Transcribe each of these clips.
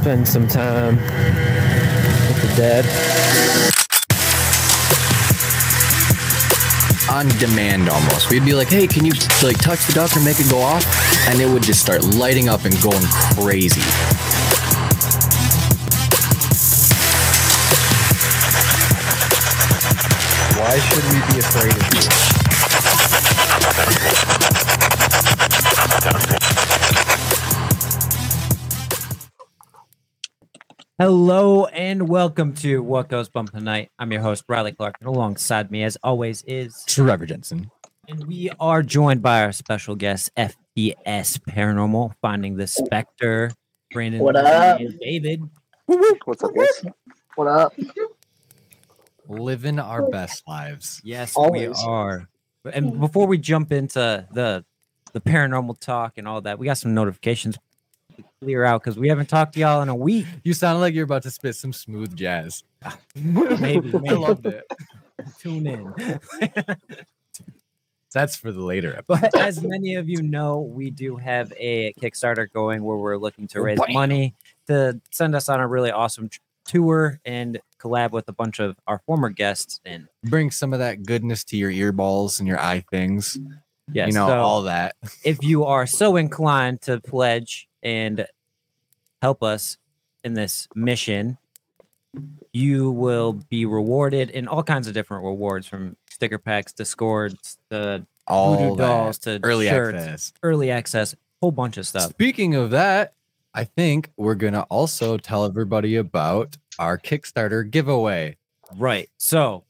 spend some time with the dead. on demand almost. We'd be like, "Hey, can you like touch the duck or make it go off?" And it would just start lighting up and going crazy. Why should we be afraid of you? Hello and welcome to What Goes Bump Tonight. I'm your host, Riley Clark, and alongside me, as always, is Trevor Jensen. and we are joined by our special guest, FTS Paranormal, Finding the Spectre, Brandon What up? and David. What's up, guys? What up? Living our best lives. Yes, Always. we are. And before we jump into the the paranormal talk and all that, we got some notifications to clear out because we haven't talked to y'all in a week. You sounded like you're about to spit some smooth jazz. Maybe, I maybe. loved it. tune in. That's for the later episode. But as many of you know, we do have a Kickstarter going where we're looking to Oh, raise bam. money to send us on a really awesome t- tour and collab with a bunch of our former guests. And Bring some of that goodness to your ear balls and your eye things. yes, you know, so all that. if you are so inclined to pledge and help us in this mission, you will be rewarded in all kinds of different rewards from sticker packs, discords, to All voodoo dolls, to Early shirts, access. early access, whole bunch of stuff. Speaking of that, I think we're gonna also tell everybody about our Kickstarter giveaway. Right. So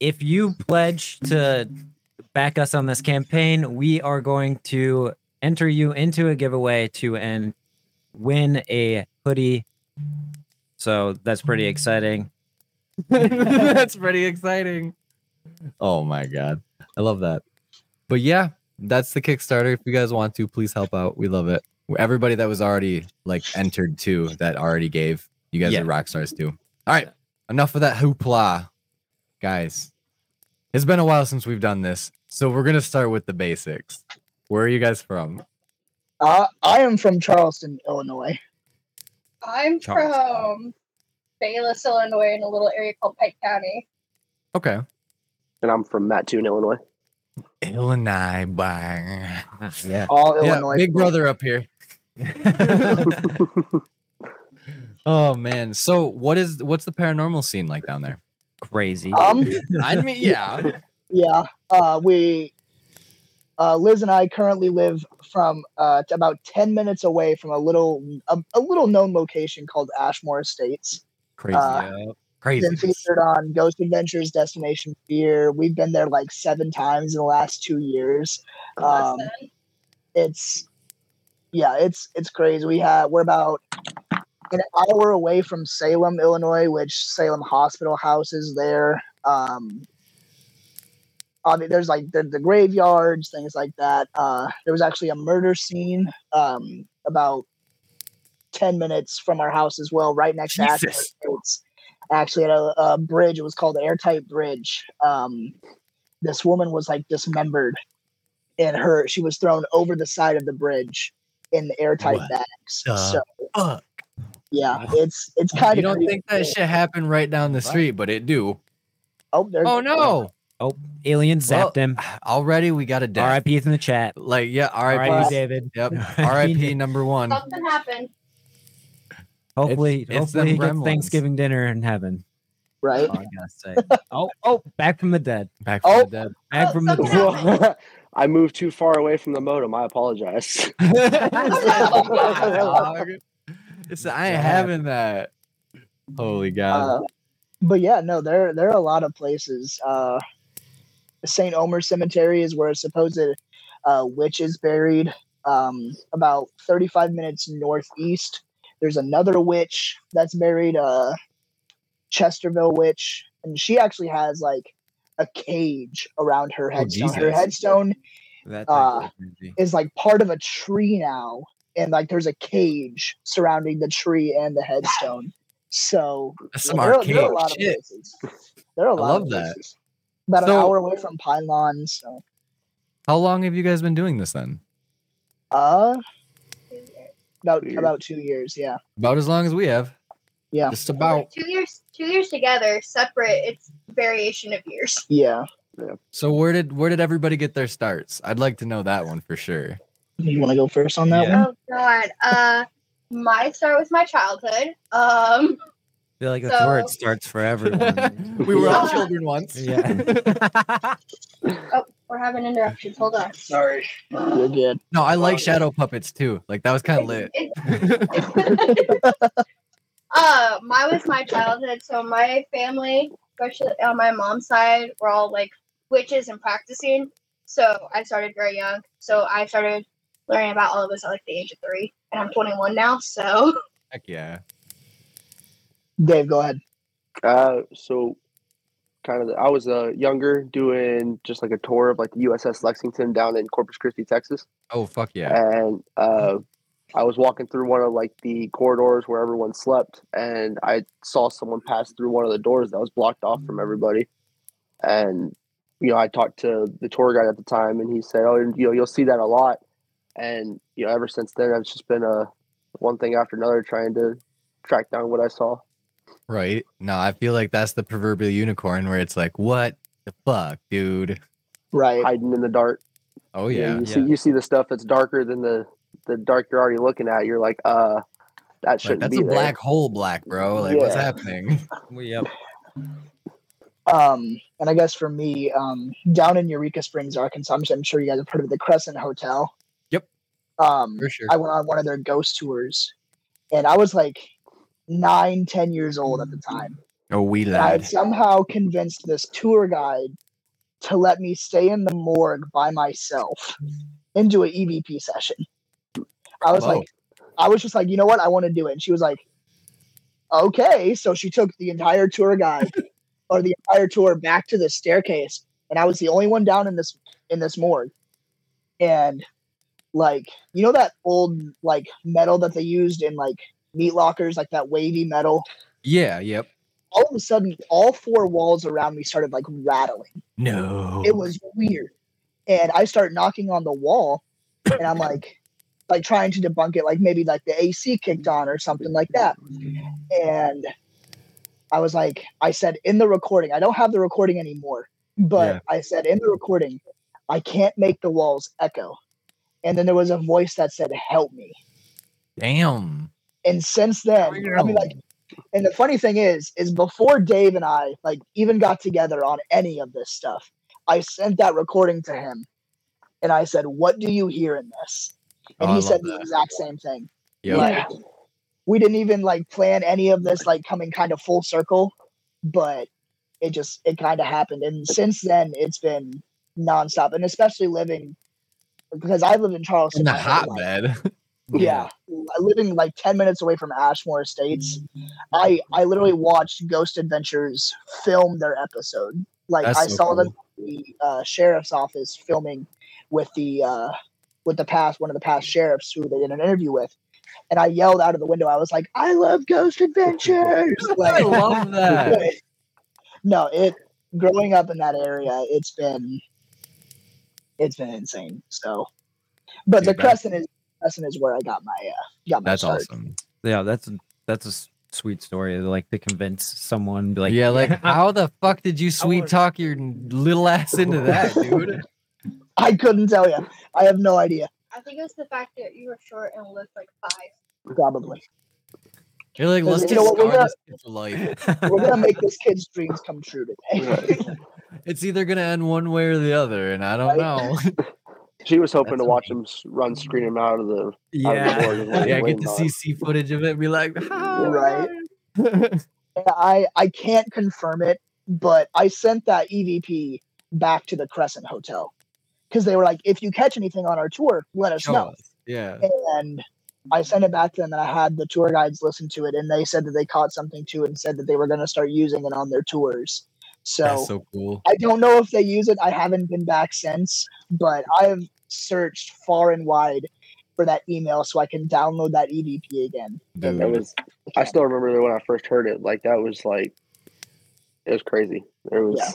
if you pledge to back us on this campaign, we are going to enter you into a giveaway to and win a hoodie. So that's pretty exciting. That's pretty exciting. Oh my god. I love that. But yeah, that's the Kickstarter. If you guys want to, please help out. We love it. Everybody that was already like entered too, that already gave. You guys Yeah. are rock stars too. All right. Enough of that hoopla. Guys, it's been a while since we've done this. So we're gonna start with the basics. Where are you guys from? Uh, I am from Charleston, Illinois. I'm Charleston. from Baylis, Illinois, in a little area called Pike County. Okay. and I'm from Mattoon, Illinois. Illinois. Bang. Yeah. All Yeah, Illinois. big people. brother up here. Oh man. So what is what's the paranormal scene like down there? Crazy. Um, I mean, yeah. yeah. Uh, we, uh, Liz and I currently live from uh, about ten minutes away from a little a, a little known location called Ashmore Estates. Crazy. uh, Crazy. Been featured on Ghost Adventures, Destination Fear. We've been there like seven times in the last two years. Um, it's yeah, it's it's crazy. We have we're about an hour away from Salem, Illinois, which Salem Hospital House is there. Um, I there's like the, the graveyards, things like that. Uh, there was actually a murder scene um, about ten minutes from our house as well, right next to Ashmore Jesus. Estates. Actually, at a, a bridge. It was called the Airtight Bridge. Um, this woman was like dismembered and her she was thrown over the side of the bridge in the airtight What bags. the So fuck? yeah, it's it's kind You of don't think that shit happened right down the street, but it do. Oh, there's Oh no! Oh, alien zapped Well, him. Already we got a death. RIP's in the chat. Like yeah, RIP, R.I.P. David. Yep, RIP. R.I.P. number one. something happened. Hopefully, it's hopefully them he gets. Thanksgiving dinner in heaven. right. Oh, I gotta say. oh, oh, back from the dead. Back from Oh. the dead. Back Oh, from the dead. I moved too far away from the modem. I apologize. Dog. It's- I ain't having that. Holy God. Uh, but yeah, no, there there are a lot of places. Uh, Saint Omer Cemetery is where a supposed uh, witch is buried. Um, about 35 minutes northeast, there's another witch that's buried. Uh, Chesterville witch, and she actually has like a cage around her Oh, headstone. her headstone Uh, is like part of a tree now, and like there's a cage surrounding the tree and the headstone. So That's some there, arcade there are a lot of places. There are a lot love of that. Places. About So- an hour away from Pine Lawn. So How long have you guys been doing this then? uh about Two about two years. Yeah, About as long as we have. Yeah. Just about. two years two years together, separate. It's variation of years. yeah. yeah. So where did where did everybody get their starts? I'd like to know that one for sure. You want to go first on that Yeah. one? Oh God. Uh, my start was my childhood. Um, I feel like that's where it starts for everyone. we were all children once. yeah. oh, we're having interruptions. Hold on. Sorry, you're good. No, I like shadow puppets too. Like that was kind of lit. Uh, mine was my childhood. So my family, especially on my mom's side, were all like witches and practicing. So I started very young. So I started learning about all of this at like the age of three, and I'm 21 now. So Heck yeah. Dave, go ahead. Uh, so kind of, I was uh, younger doing just like a tour of like the USS Lexington down in Corpus Christi, Texas. Oh fuck yeah. and uh, I was walking through one of like the corridors where everyone slept, and I saw someone pass through one of the doors that was blocked off from everybody. And you know, I talked to the tour guide at the time, and he said, "Oh, you know, you'll see that a lot." And you know, ever since then, it's just been a one thing after another trying to track down what I saw. Right. No, I feel like that's the proverbial unicorn where it's like, what the fuck, dude? Right. Hiding in the dark. Oh You know, yeah. you see you see the stuff that's darker than the the dark you're already looking at. You're like, uh, that shouldn't that's be a there. black hole black, bro. Like what's Yeah. happening? yep. Um, and I guess for me, um, down in Eureka Springs, Arkansas, I'm, I'm sure you guys have heard of the Crescent Hotel. Yep. Um, For sure. I went on one of their ghost tours, and I was like nine, ten years old at the mm. time. Oh we And I had somehow convinced this tour guide to let me stay in the morgue by myself and do an EVP session. I was Whoa. like, I was just like, you know what? I want to do it. And she was like, okay. So she took the entire tour guide or the entire tour back to the staircase. And I was the only one down in this in this morgue. And like, you know that old like metal that they used in like meat lockers, like that wavy metal? Yeah, yep. all of a sudden all four walls around me started like rattling No. it was weird and i start knocking on the wall and i'm like like trying to debunk it like maybe like the ac kicked on or something like that and i was like i said in the recording i don't have the recording anymore but Yeah. i said in the recording i can't make the walls echo and then there was a voice that said help me Damn. And since then, I mean, like, and the funny thing is, is before Dave and I like even got together on any of this stuff, I sent that recording to him, and I said, "What do you hear in this?" Oh, and Oh, he said love the exact same thing. Yep. Like, we didn't even like plan any of this like coming kind of full circle, but it just it kind of happened, and since then it's been nonstop, and especially living because I live in Charleston. in the my whole hotbed. yeah. Living like 10 minutes away from ashmore estates i i literally watched ghost adventures film their episode. Like That's i so saw them cool. in the uh, sheriff's office filming with the uh with the past one of the past sheriffs who they did an interview with and i yelled out of the window. I was like i love ghost adventures! I love that. no it growing up in that area it's been it's been insane so. But the crescent is crescent is where i got my uh got my That's start. awesome. Yeah, that's a, that's a s- sweet story. Like to convince someone, be like, yeah, like how the fuck did you sweet talk your little ass into that, dude? I couldn't tell you. I have no idea. I think it was the fact that you were short and looked like five. Probably. You're like, let's You just know what, we're gonna- this for life. We're gonna make this kid's dreams come true today. It's either gonna end one way or the other, and I don't Right. know. She was hoping That's to watch him run, screen him out of the. yeah. Of the board. yeah, get to see see footage of it, and be like, Right. Ah! I I can't confirm it, but I sent that EVP back to the Crescent Hotel because they were like, if you catch anything on our tour, let us Show know. us. Yeah. And I sent it back to them, and I had the tour guides listen to it, and they said that they caught something too, and said that they were going to start using it on their tours. That's so cool. I don't know if they use it. I haven't been back since, but I have searched far and wide for that email so I can download that EVP again. Dude. That was. I still remember when I first heard it. Like that was like, it was crazy. It was. Yeah.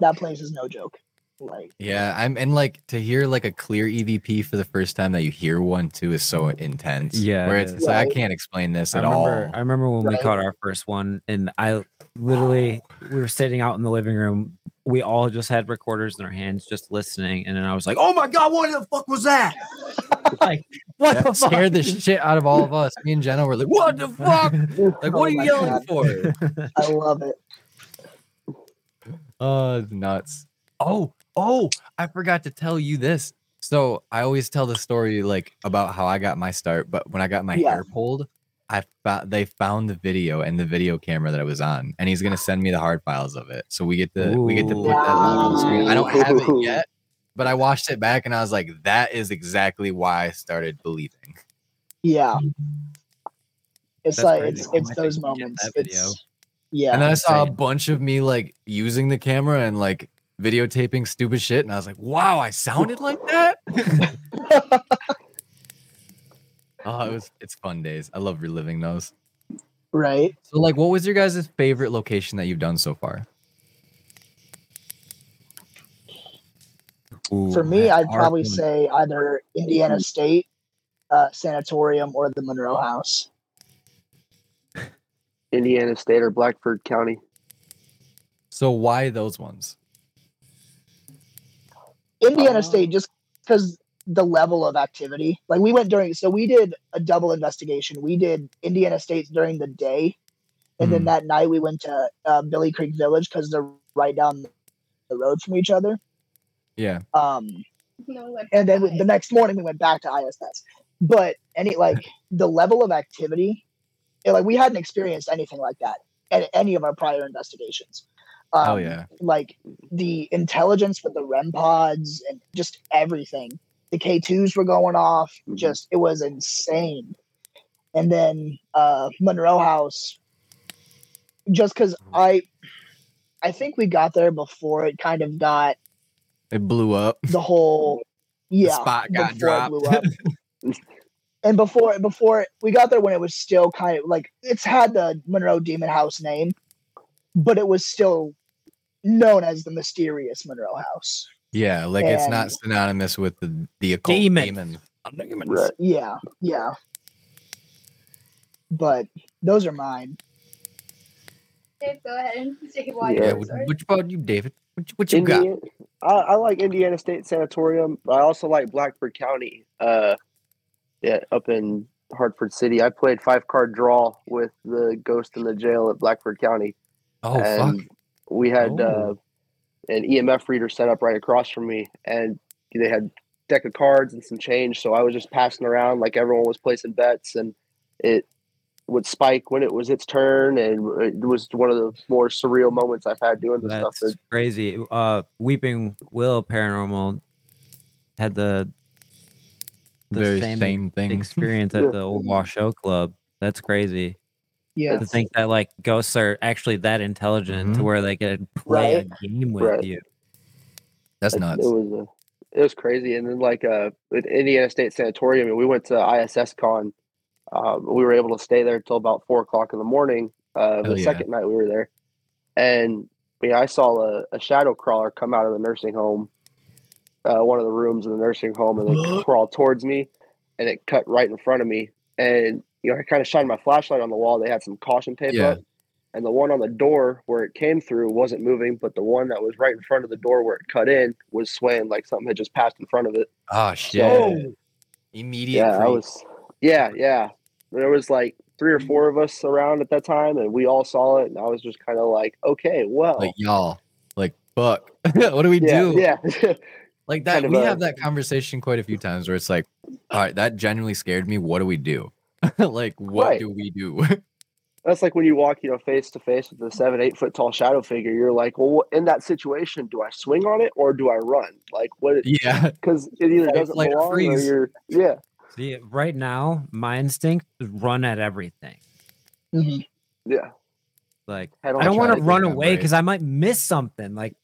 That place is no joke. Like Yeah, I'm and like to hear like a clear EVP for the first time that you hear one too is so intense. Yeah, where it it's, is. it's like, I can't explain this I at remember, all. I remember when we caught our first one, and I literally we were sitting out in the living room. We all just had recorders in our hands, just listening, and then I was like, "Oh my god, what the fuck was that?" like, what That the fuck? scared the shit out of all of us. Me and Jenna were like, "What the fuck? Like, Oh what are you oh my yelling God. for?" I love it. Oh, it's nuts. Oh, oh, I forgot to tell you this. So I always tell the story like about how I got my start, but when I got my Yeah. hair pulled, I found they found the video and the video camera that I was on, and he's gonna send me the hard files of it. So we get to we get to put that on the screen. I don't have it yet, but I watched it back and I was like, that is exactly why I started believing. Yeah. It's That's like crazy. it's it's those have to get moments. that. It's yeah. and then I saw a bunch of me like using the camera and like videotaping stupid shit, and I was like, wow, I sounded like that. Oh, it was it's fun days. I love reliving those. right. So like what was your guys' favorite location that you've done so far? For me, I'd probably one. say either Indiana State uh, Sanatorium or the Monroe House. Indiana State or Blackford County. So why those ones? Indiana. State, just because the level of activity. Like we went during, so we did a double investigation. We did Indiana State during the day, and then Hmm. that night we went to uh, Billy Creek Village because they're right down the road from each other. Yeah. Um, No one and then we, the next morning we went back to ISS. But any like the level of activity, it, like we hadn't experienced anything like that at any of our prior investigations. Um, Oh yeah. like the intelligence with the REM pods and just everything. The K2s were going off, Mhm. just it was insane. And then uh Monroe House, just because I I think we got there before it kind of got It blew up. the whole yeah spot got dropped. blew up. and before before we got there when it was still kind of like it's had the Monroe Demon House name, but it was still known as the mysterious Monroe House. Yeah, like it's not synonymous with the the occult Demon. demon. Right. Yeah, yeah. But those are mine. Dave, go ahead and say why Yeah, Yeah, you're what, what about you, David? What, you- what you got? I, I like Indiana State Sanatorium. I also like Blackford County. Uh, yeah, up in Hartford City. I played five card draw with the ghost in the jail at Blackford County. Oh fuck. And we had uh, Oh. an EMF reader set up right across from me, and they had deck of cards and some change. So I was just passing around like everyone was placing bets, and it would spike when it was its turn, and it was one of the more surreal moments I've had doing this stuff. That's stuff. crazy. Uh, Weeping Will Paranormal had the the Very same, same thing. experience Yeah. at the Old Washoe Club. That's crazy Yeah. to think that like ghosts are actually that intelligent to Mhm. where they can play Right. a game with Right. you. That's nuts. It was uh, it was crazy. And then like uh, at Indiana State Sanatorium, we went to ISS Con. Um, we were able to stay there until about four o'clock in the morning. Uh, the yeah. second night we were there, and I, mean, I saw a, a shadow crawler come out of the nursing home, uh, one of the rooms in the nursing home, and it crawled towards me, and it cut right in front of me. And you know, I kind of shined my flashlight on the wall. They had some caution tape Yeah. up, and the one on the door where it came through wasn't moving, but the one that was right in front of the door where it cut in was swaying like something had just passed in front of it. Oh shit. Oh, Immediate. yeah, I was. Yeah, yeah. There was like three or mm. four of us around at that time, and we all saw it. And I was just kind of like, okay, well, like y'all. Like fuck. what do we yeah, do? yeah, Like that. kind we a- have that conversation quite a few times where it's like, all right, that genuinely scared me. What do we do? like, what Right. do we do? That's like when you walk, you know, face to face with a seven, eight foot tall shadow figure. You're like, well, in that situation, do I swing on it or do I run? Like, what? yeah. Because it either doesn't flight, or belong or freeze. you're, yeah, See, right now, my instinct is run at everything. mhm. yeah. Like Head I on don't want to to run I'm away right. because I might miss something. Like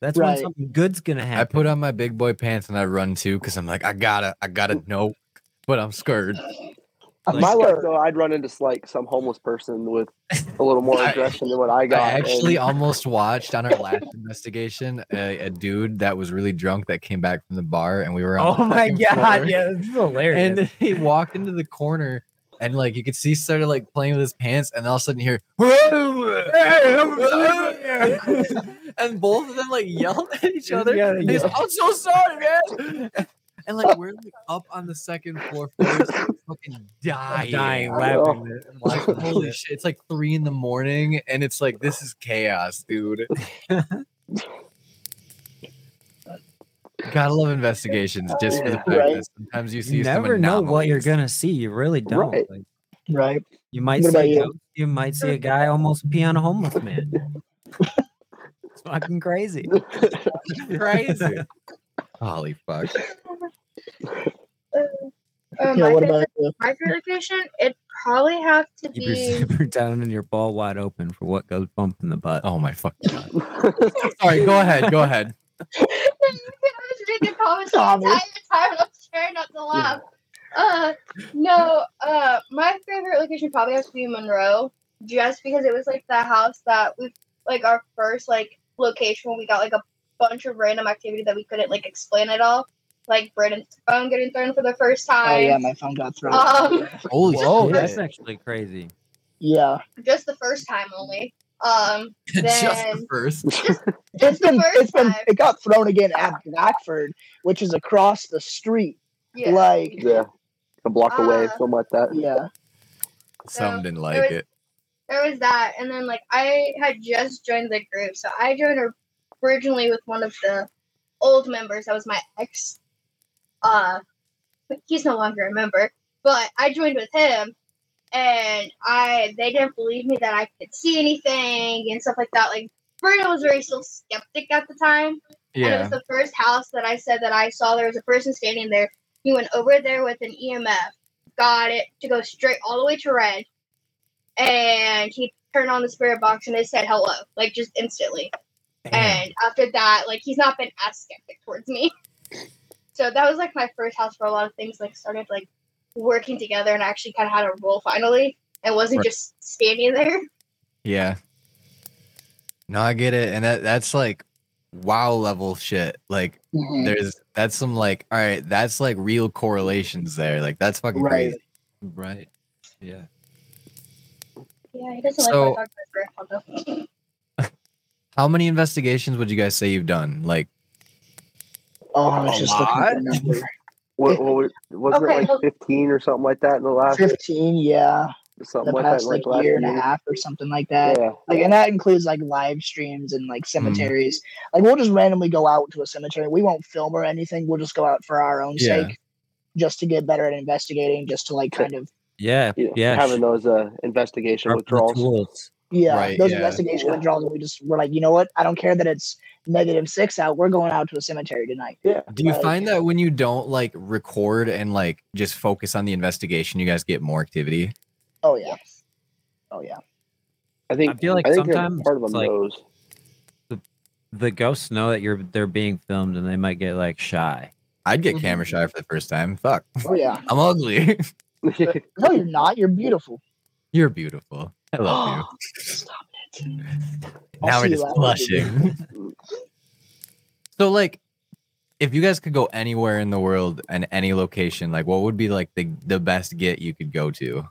that's when something good's gonna happen. I put on my big boy pants and I run too because I'm like, I gotta, I gotta know, but I'm scared. I'm My luck scared. though, I'd run into like some homeless person with a little more aggression than what I got. I actually and- almost watched on our last investigation a, a dude that was really drunk that came back from the bar, and we were. On Oh my god, floor. yeah, this is hilarious. And he walked into the corner, and like you could see, he started like playing with his pants, and all of a sudden you hear, and both of them like yelled at each other. Yeah, and he's, yeah. I'm so sorry, man. And like we're like up on the second floor, Forrest, fucking dying, dying laughing. Like, holy shit! It's like three in the morning, and it's like this is chaos, dude. Gotta love investigations just for the fact Right. that sometimes you see You some never know what you're gonna see. You really don't. Right. Like, Right. you might What see about a you? you might see a guy almost pee on a homeless man. it's fucking crazy. crazy. Holy fuck! Uh, Yeah, my, what favorite, about you? my favorite location, it probably have to Keep your be. zipper down and your ball wide open for what goes bump in the butt. Oh my fucking god! Sorry, go ahead, go ahead. I was making comments the entire time, and I'm trying not to laugh. Uh, no. Uh, my favorite location probably has to be Monroe, just because it was like the house that we like our first like location when we got like a bunch of random activity that we couldn't like explain at all, like Brandon's phone getting thrown for the first time. Oh yeah, my phone got thrown. Um, Holy Whoa, shit! that's actually crazy. yeah. just the first time only. Um, Just the first. It's Just the been first it's been time. it got thrown again at Blackford, which is across the street. yeah. Like yeah, a block away, Uh, something like that. yeah. Some didn't there like was- it. there was that and then like i had just joined the group so i joined originally with one of the old members that was my ex uh he's no longer a member but i joined with him and i they didn't believe me that i could see anything and stuff like that like Bruno was very still skeptic at the time and it was the first house that I said that I saw there was a person standing there. He went over there with an EMF, got it to go straight all the way to red, and he turned on the spirit box and it said hello, like just instantly. And after that, like he's not been as skeptic towards me. So that was like my first house where a lot of things. Like started like working together and I actually kind of had a role finally, and wasn't Right. just standing there. Yeah. No, I get it, and that that's like wow level shit. Like Mhm. there's that's some like all right, that's like real correlations there. Like that's fucking Right. crazy. Right. Yeah. Yeah, he doesn't So- like my dog grandpa though. How many investigations would you guys say you've done? Like Oh, I was A just looking lot? at the number. What, what, was- wasn't Okay, it well- like 15 or something like that in the last Fifteen, yeah. something The like past that? like last year and a half or something like that. Yeah. Like, and that includes like live streams and like Mm. cemeteries. Like, we'll just randomly go out to a cemetery. We won't film or anything. We'll just go out for our own Yeah. sake, just to get better at investigating, just to like kind of Yeah, Yeah, yeah. having those uh, investigation sharpen the withdrawals. tools. Yeah, Right, those yeah. investigation withdrawals. and We just we're like, you know what? I don't care that it's negative six out. We're going out to a cemetery tonight. Yeah. do you Like- find that when you don't like record and like just focus on the investigation, you guys get more activity? Oh yeah, oh yeah. I think I feel like I think sometimes part of them like- knows. The ghosts know that you're they're being filmed and they might get like shy. I'd get Mhm. camera shy for the first time. Fuck. Oh yeah. I'm ugly. No, you're not. You're beautiful. You're beautiful. I love you. Stop it. Now we're just blushing. so like if you guys could go anywhere in the world and any location, like what would be like the, the best get you could go to?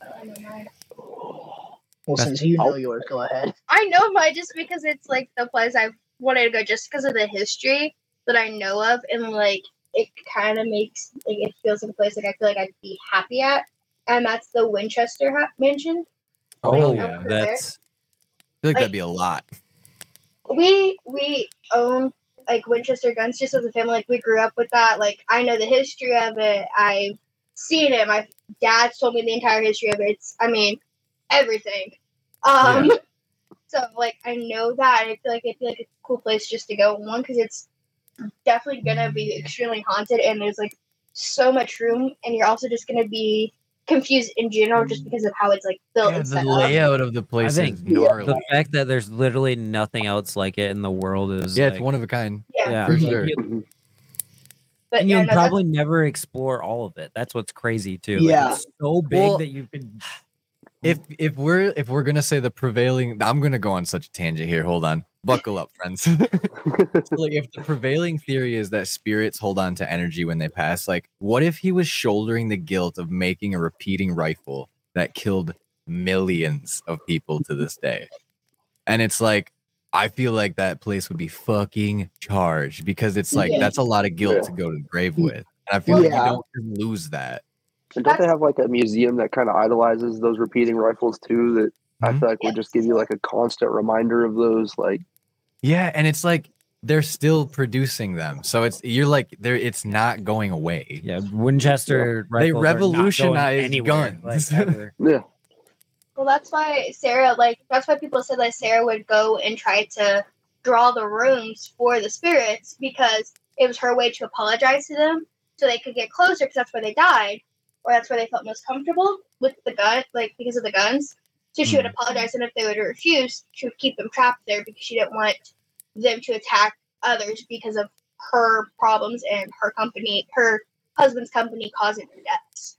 I know. Well, That's- since you oh. know yours, go ahead. I know mine just because it's like the place I wanted to go just because of the history that I know of and like it kind of makes like it feels like a place like I feel like I'd be happy at and that's the Winchester ha- Mansion. Oh, Like, yeah, there. That's I feel like Like- that'd be a lot. we we own like Winchester guns just as a family. Like we grew up with that. Like I know the history of it. I've seen it. My dad's told me the entire history of it. It's I mean everything. Um so like I know that I feel like it'd be like a cool place just to go. One because it's definitely gonna be extremely haunted and there's like so much room and you're also just gonna be confused in general just because of how it's like built Yeah, and the set up. layout of the place think is Yeah. gnarly. the fact that there's literally nothing else like it in the world is Yeah, like, it's one of a kind. Yeah. yeah for sure. you- Mhm. But and yeah, you'll no, that's- probably never explore all of it. That's what's crazy too. Like, Yeah. it's so big Well, that you could. if if we're if we're gonna say the prevailing i'm gonna go on such a tangent here hold on buckle up friends So, like if the prevailing theory is that spirits hold on to energy when they pass like what if he was shouldering the guilt of making a repeating rifle that killed millions of people to this day and it's like i feel like that place would be fucking charged because it's like Yeah. that's a lot of guilt Yeah. to go to the grave with and i feel like Yeah. you don't lose that And don't they have like a museum that kind of idolizes those repeating rifles too? That I Mhm. feel like would just give you like a constant reminder of those. Like, Yeah, and it's like they're still producing them, so it's you're like there. It's not going away. Yeah, Winchester. They rifles are not going revolutionized anywhere, guns. Like, ever. yeah, Well, that's why Sarah, like, that's why people said that Sarah would go and try to draw the rooms for the spirits because it was her way to apologize to them so they could get closer because that's where they died or that's where they felt most comfortable with the gun, like, because of the guns. So she would Mhm. apologize, and if they would refuse, she would keep them trapped there because she didn't want them to attack others because of her problems and her company, her husband's company causing their deaths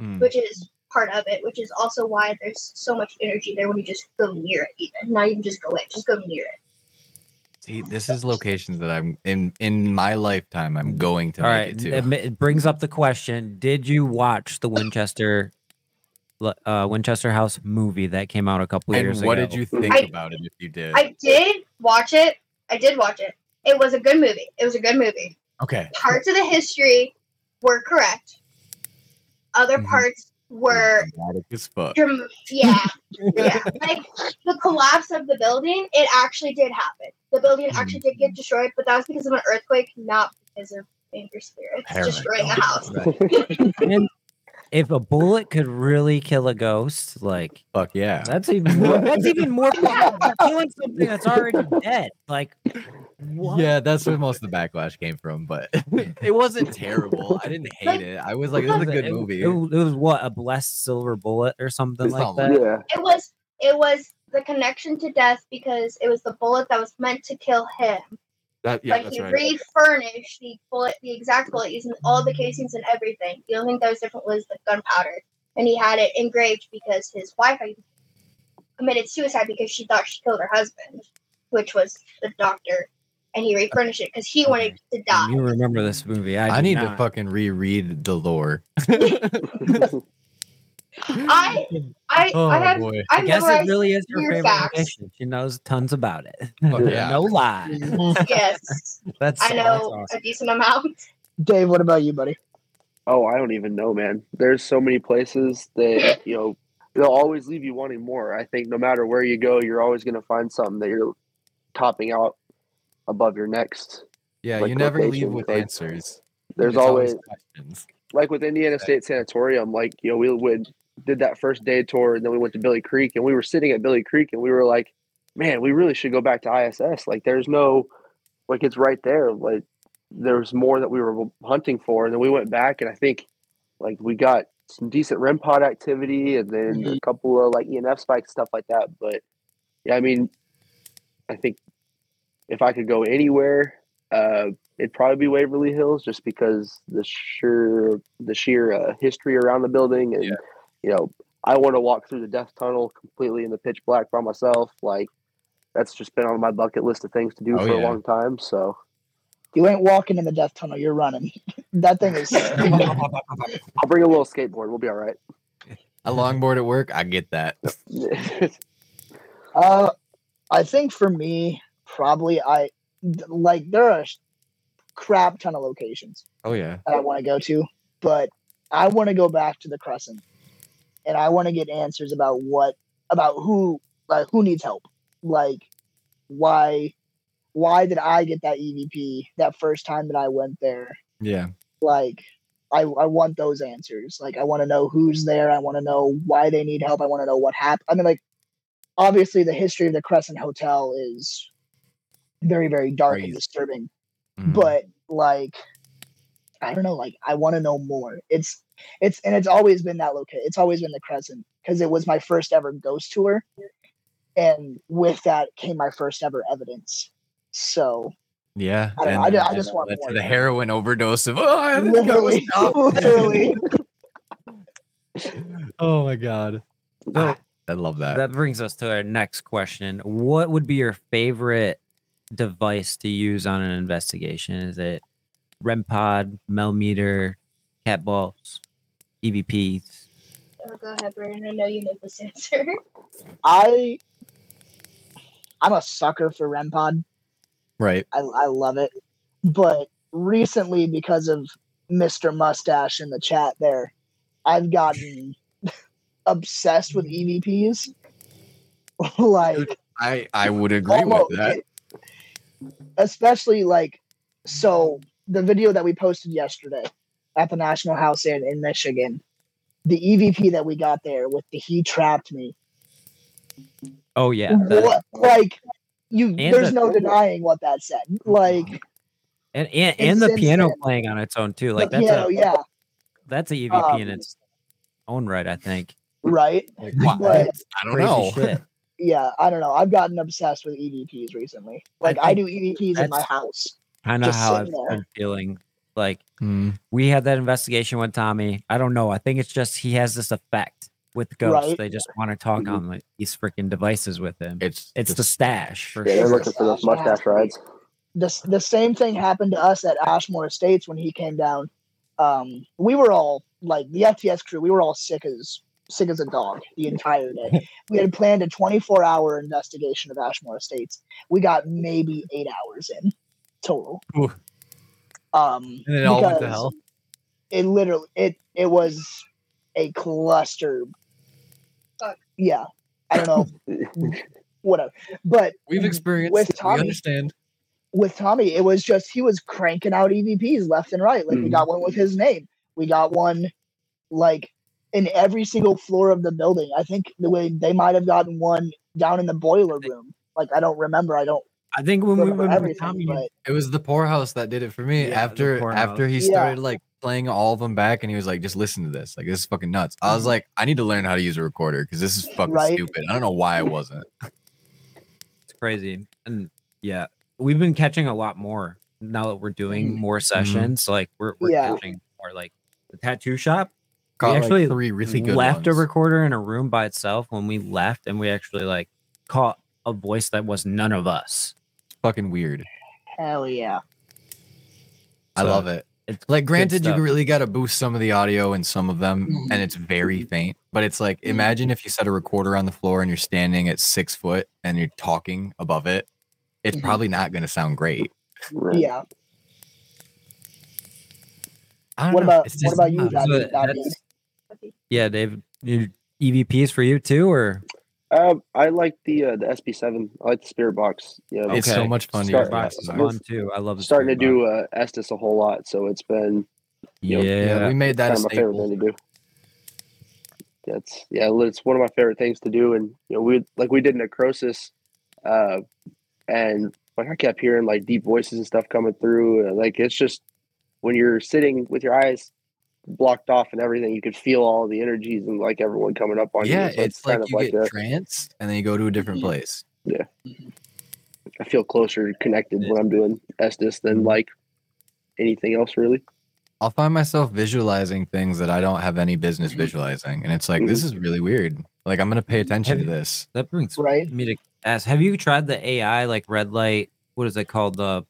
Mm. which is part of it, which is also why there's so much energy there when you just go near it, even not even just go away, just go near it. See, this is locations that I'm in in my lifetime. I'm going to All make right, it to. it, brings up the question: Did you watch the Winchester, uh, Winchester House movie that came out a couple and years what ago? What did you think I- about it? If you did, I did watch it. I did watch it. It was a good movie. It was a good movie. okay, Parts of the history were correct. Other Mhm. parts were dramatic as fuck. dram- yeah, yeah. Like the collapse of the building, it actually did happen. The building actually did get destroyed, but that was because of an earthquake, not because of angry spirits destroying the house. And if a bullet could really kill a ghost, like Fuck yeah. that's even more, that's even more killing something that's already dead. Like, what? Yeah, that's where most of the backlash came from, but it wasn't terrible. I didn't hate it. I was like, this is a good It- movie. It, it was what a blessed silver bullet or something like Something that. yeah. It was it was the connection to death because it was the bullet that was meant to kill him. That yeah, like that's he right. refurnished the bullet, the exact bullet, using all the casings and everything. The only thing that was different was the gunpowder, and he had it engraved because his wife committed suicide because she thought she killed her husband, which was the doctor, and he refurnished it because he wanted to die. You remember this movie? I, I do need to fucking reread the lore. I I oh I have boy. I I guess it really is her favorite facts. location. She knows tons about it. Fuck oh, yeah. no lie. yes, That's I that's know awesome. a decent amount. Dave, what about you, buddy? Oh, I don't even know, man. There's so many places that you know they'll always leave you wanting more. I think no matter where you go, you're always going to find something that you're topping out above your next. Yeah, like you never leave with like, answers. There's It's always questions. like with Indiana State Sanatorium, like you know we would did that first day tour, and then we went to Billy Creek, and we were sitting at Billy Creek, and we were like, man, we really should go back to ISS. Like, there's no, like, it's right there. Like, there's more that we were hunting for, and then we went back, and I think, like, we got some decent REM pod activity, and then a couple of like EMF spikes stuff like that. But yeah, I mean, I think if I could go anywhere, uh, it'd probably be Waverly Hills, just because the sheer the sheer uh, history around the building, and Yeah. You know, I want to walk through the death tunnel completely in the pitch black by myself. Like that's just been on my bucket list of things to do Oh, for a long time. So You ain't walking in the death tunnel. You're running. that thing is. I'll bring a little skateboard. We'll be all right. A longboard at work, I get that. Uh, I think for me, probably I like there are a crap ton of locations Oh yeah. that I want to go to, but I want to go back to the Crescent, and I want to get answers about what about who like who needs help, like why why did I get that EVP that first time that I went there? Yeah. Like I I want those answers. Like I want to know who's there. I want to know why they need help. I want to know what happened. I mean, like obviously the history of the Crescent Hotel is very very dark and Crazy. disturbing Mhm. but like i don't know like i want to know more it's it's and it's always been that location it's always been the crescent because it was my first ever ghost tour and with that came my first ever evidence so Yeah. I don't know, I ju- I just want to more. the heroin overdose of oh, this guy literally, tough." literally. oh my god. So I love that. that brings us to our next question. What would be your favorite device to use on an investigation? Is it REM pod, Melmeter, cat balls, EVPs? Oh, go ahead, Brandon. I know you know this answer. I I'm a sucker for REM pod. right. I, I love it. But recently, because of Mr. Mustache in the chat there, I've gotten obsessed with EVPs. like I I would agree almost- with that. especially like so the video that we posted yesterday at the National House Inn in Michigan, the EVP that we got there with the he trapped me. Oh yeah, that- What like you there's the- no denying what that said. Like and and, and the piano insane. playing on its own too. Like the that's piano, a yeah, that's a EVP in Um, its own right. I think. right. Like, why- But I don't know. yeah, I don't know. I've gotten obsessed with EVPs recently. Like I, do EVPs in my house. Kind of how I've there. been feeling. Like Hmm. we had that investigation with Tommy. I don't know. I think it's just he has this effect with ghosts. Right. They just want to talk on like these freaking devices with him. It's It's the just- stash for Yeah, they're looking for those mustache rides. the, the same thing happened to us at Ashmore Estates when he came down. Um, we were all like the FTS crew. We were all sick as sick as a dog the entire day. we had planned a 24 hour investigation of Ashmore Estates. We got maybe eight hours in total. Ooh. Um, And it all went to hell. It literally it it was a cluster. Fuck. Yeah, I don't know. Whatever, but We've experienced. with we understand. with Tommy, it was just he was cranking out EVPs left and right. Like we Mhm. got one with his name. We got one like in every single floor of the building. I think the way they might have gotten one down in the boiler room. Like I don't remember. I don't I think when we went with everything. Tommy, But It was the poorhouse that did it for me. Yeah, after after he Yeah. started like playing all of them back, and he was like, "Just listen to this. Like this is fucking nuts." I was mm-hmm. like, "I need to learn how to use a recorder because this is fucking Right. stupid." I don't know why I wasn't. it's crazy. And yeah, we've been catching a lot more now that we're doing mm-hmm. more mm-hmm. sessions. Like we're, we're Yeah. catching more. Like the tattoo shop Caught actually like three really good left a recorder in a room by itself when we left, and we actually like caught a voice that was none of us. Fucking weird. hell yeah. I So, love it. It's Like, granted, you stuff. really got to boost some of the audio in some of them, mm-hmm. and it's very mm-hmm. faint. But it's like, mm-hmm. imagine if you set a recorder on the floor and you're standing at six foot and you're talking above it. It's Mhm. probably not going to sound great. Right. Yeah. I don't What know. about It's what just about you, nuts. Daddy? So Daddy? that's- yeah, Dave. You, EVPs for you too, or Um, I like the uh, the SB7. I like the Spirit Box. You know, It's so much fun to Start- box is fun too. I love the starting to box. do uh, Estes a whole lot, so it's been Yeah, Yeah, we made that kind a of my favorite staple. thing to do. That's yeah, it's one of my favorite things to do, and you know, we like we did necrosis, uh, and like I kept hearing like deep voices and stuff coming through. Like it's just when you're sitting with your eyes blocked off and everything, you could feel all the energies and like everyone coming up on Yeah, you. So it's like you get a, trance and then you go to a different Mhm. place. Yeah. I feel closer connected when I'm doing Estes than Mhm. like anything else really. I'll find myself visualizing things that I don't have any business visualizing. And it's like, this is really weird. Like, I'm going to pay attention to Have- this. That brings Right. me to ask: Have you tried the AI like red light? What is it called? The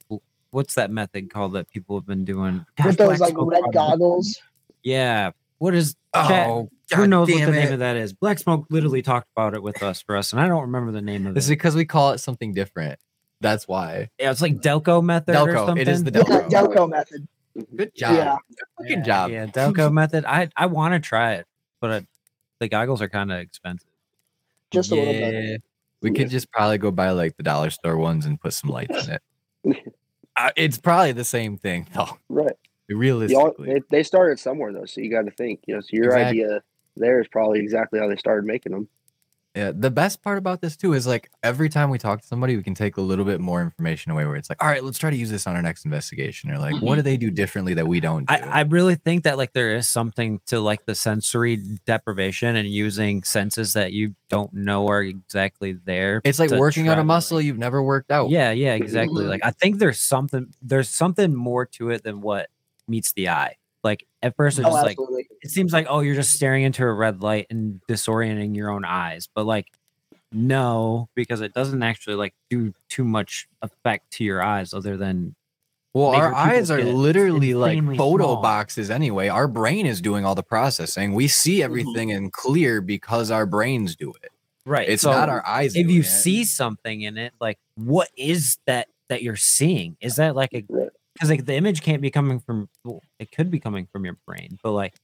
what's that method called that people have been doing With those like red brought goggles. Yeah. What is? chat, Oh, who God knows what damn the name of that is? Black Smoke literally talked about it with us for us, and I don't remember the name of It's it. because we call it something different. That's why. Yeah, it's like Delco method or Delco, something. it is the Yeah, Delco. Delco method. Good job. Yeah. Good yeah, job. Yeah, Delco method. I I want to try it, but uh the goggles are kind of expensive. Just a little bit. We could just probably go buy like the dollar store ones and put some lights in it. Uh, it's probably the same thing, though. Right. Y'all, Realistically, they, they started somewhere though, so you got to think. You know, so your Exactly. idea there is probably exactly how they started making them. Yeah, the best part about this too is like every time we talk to somebody, we can take a little bit more information away. Where it's like, all right, let's try to use this on our next investigation, or like, what do they do mm-hmm. differently that we don't? Do? I, I really think that like there is something to like the sensory deprivation and using senses that you don't know are exactly there. it's like working out try a muscle like- you've never worked out. Yeah, yeah, exactly. Mm-hmm. Like I think there's something there's something more to it than what meets the eye. Like at first it's Oh, like it seems like oh you're just staring into a red light and disorienting your own eyes, but like no, because it doesn't actually like do too much effect to your eyes other than Well, our eyes are literally like photo small. boxes anyway. Our brain is doing all the processing. We see Mm-hmm. everything in clear because our brains do it. right. It's so not our eyes. if doing you it. see something in it, like what is that that you're seeing? Is that like a Right. Because like the image can't be coming from well, it could be coming from your brain, but like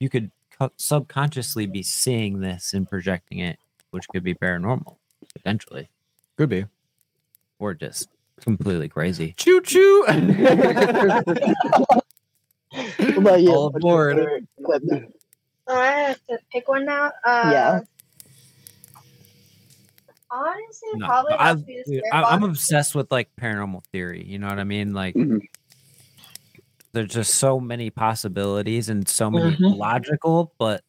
you could co- subconsciously be seeing this and projecting it, which could be paranormal potentially, could be. or just completely crazy. Choo choo. What about you? All What's your aboard. favorite? Oh, I have to pick one now. Uh, Yeah. Honestly, No, probably I, have to be the dude, spirit I, I'm obsessed with like paranormal theory. You know what I mean? Like Mhm. There's just so many possibilities and so many Mhm. logical but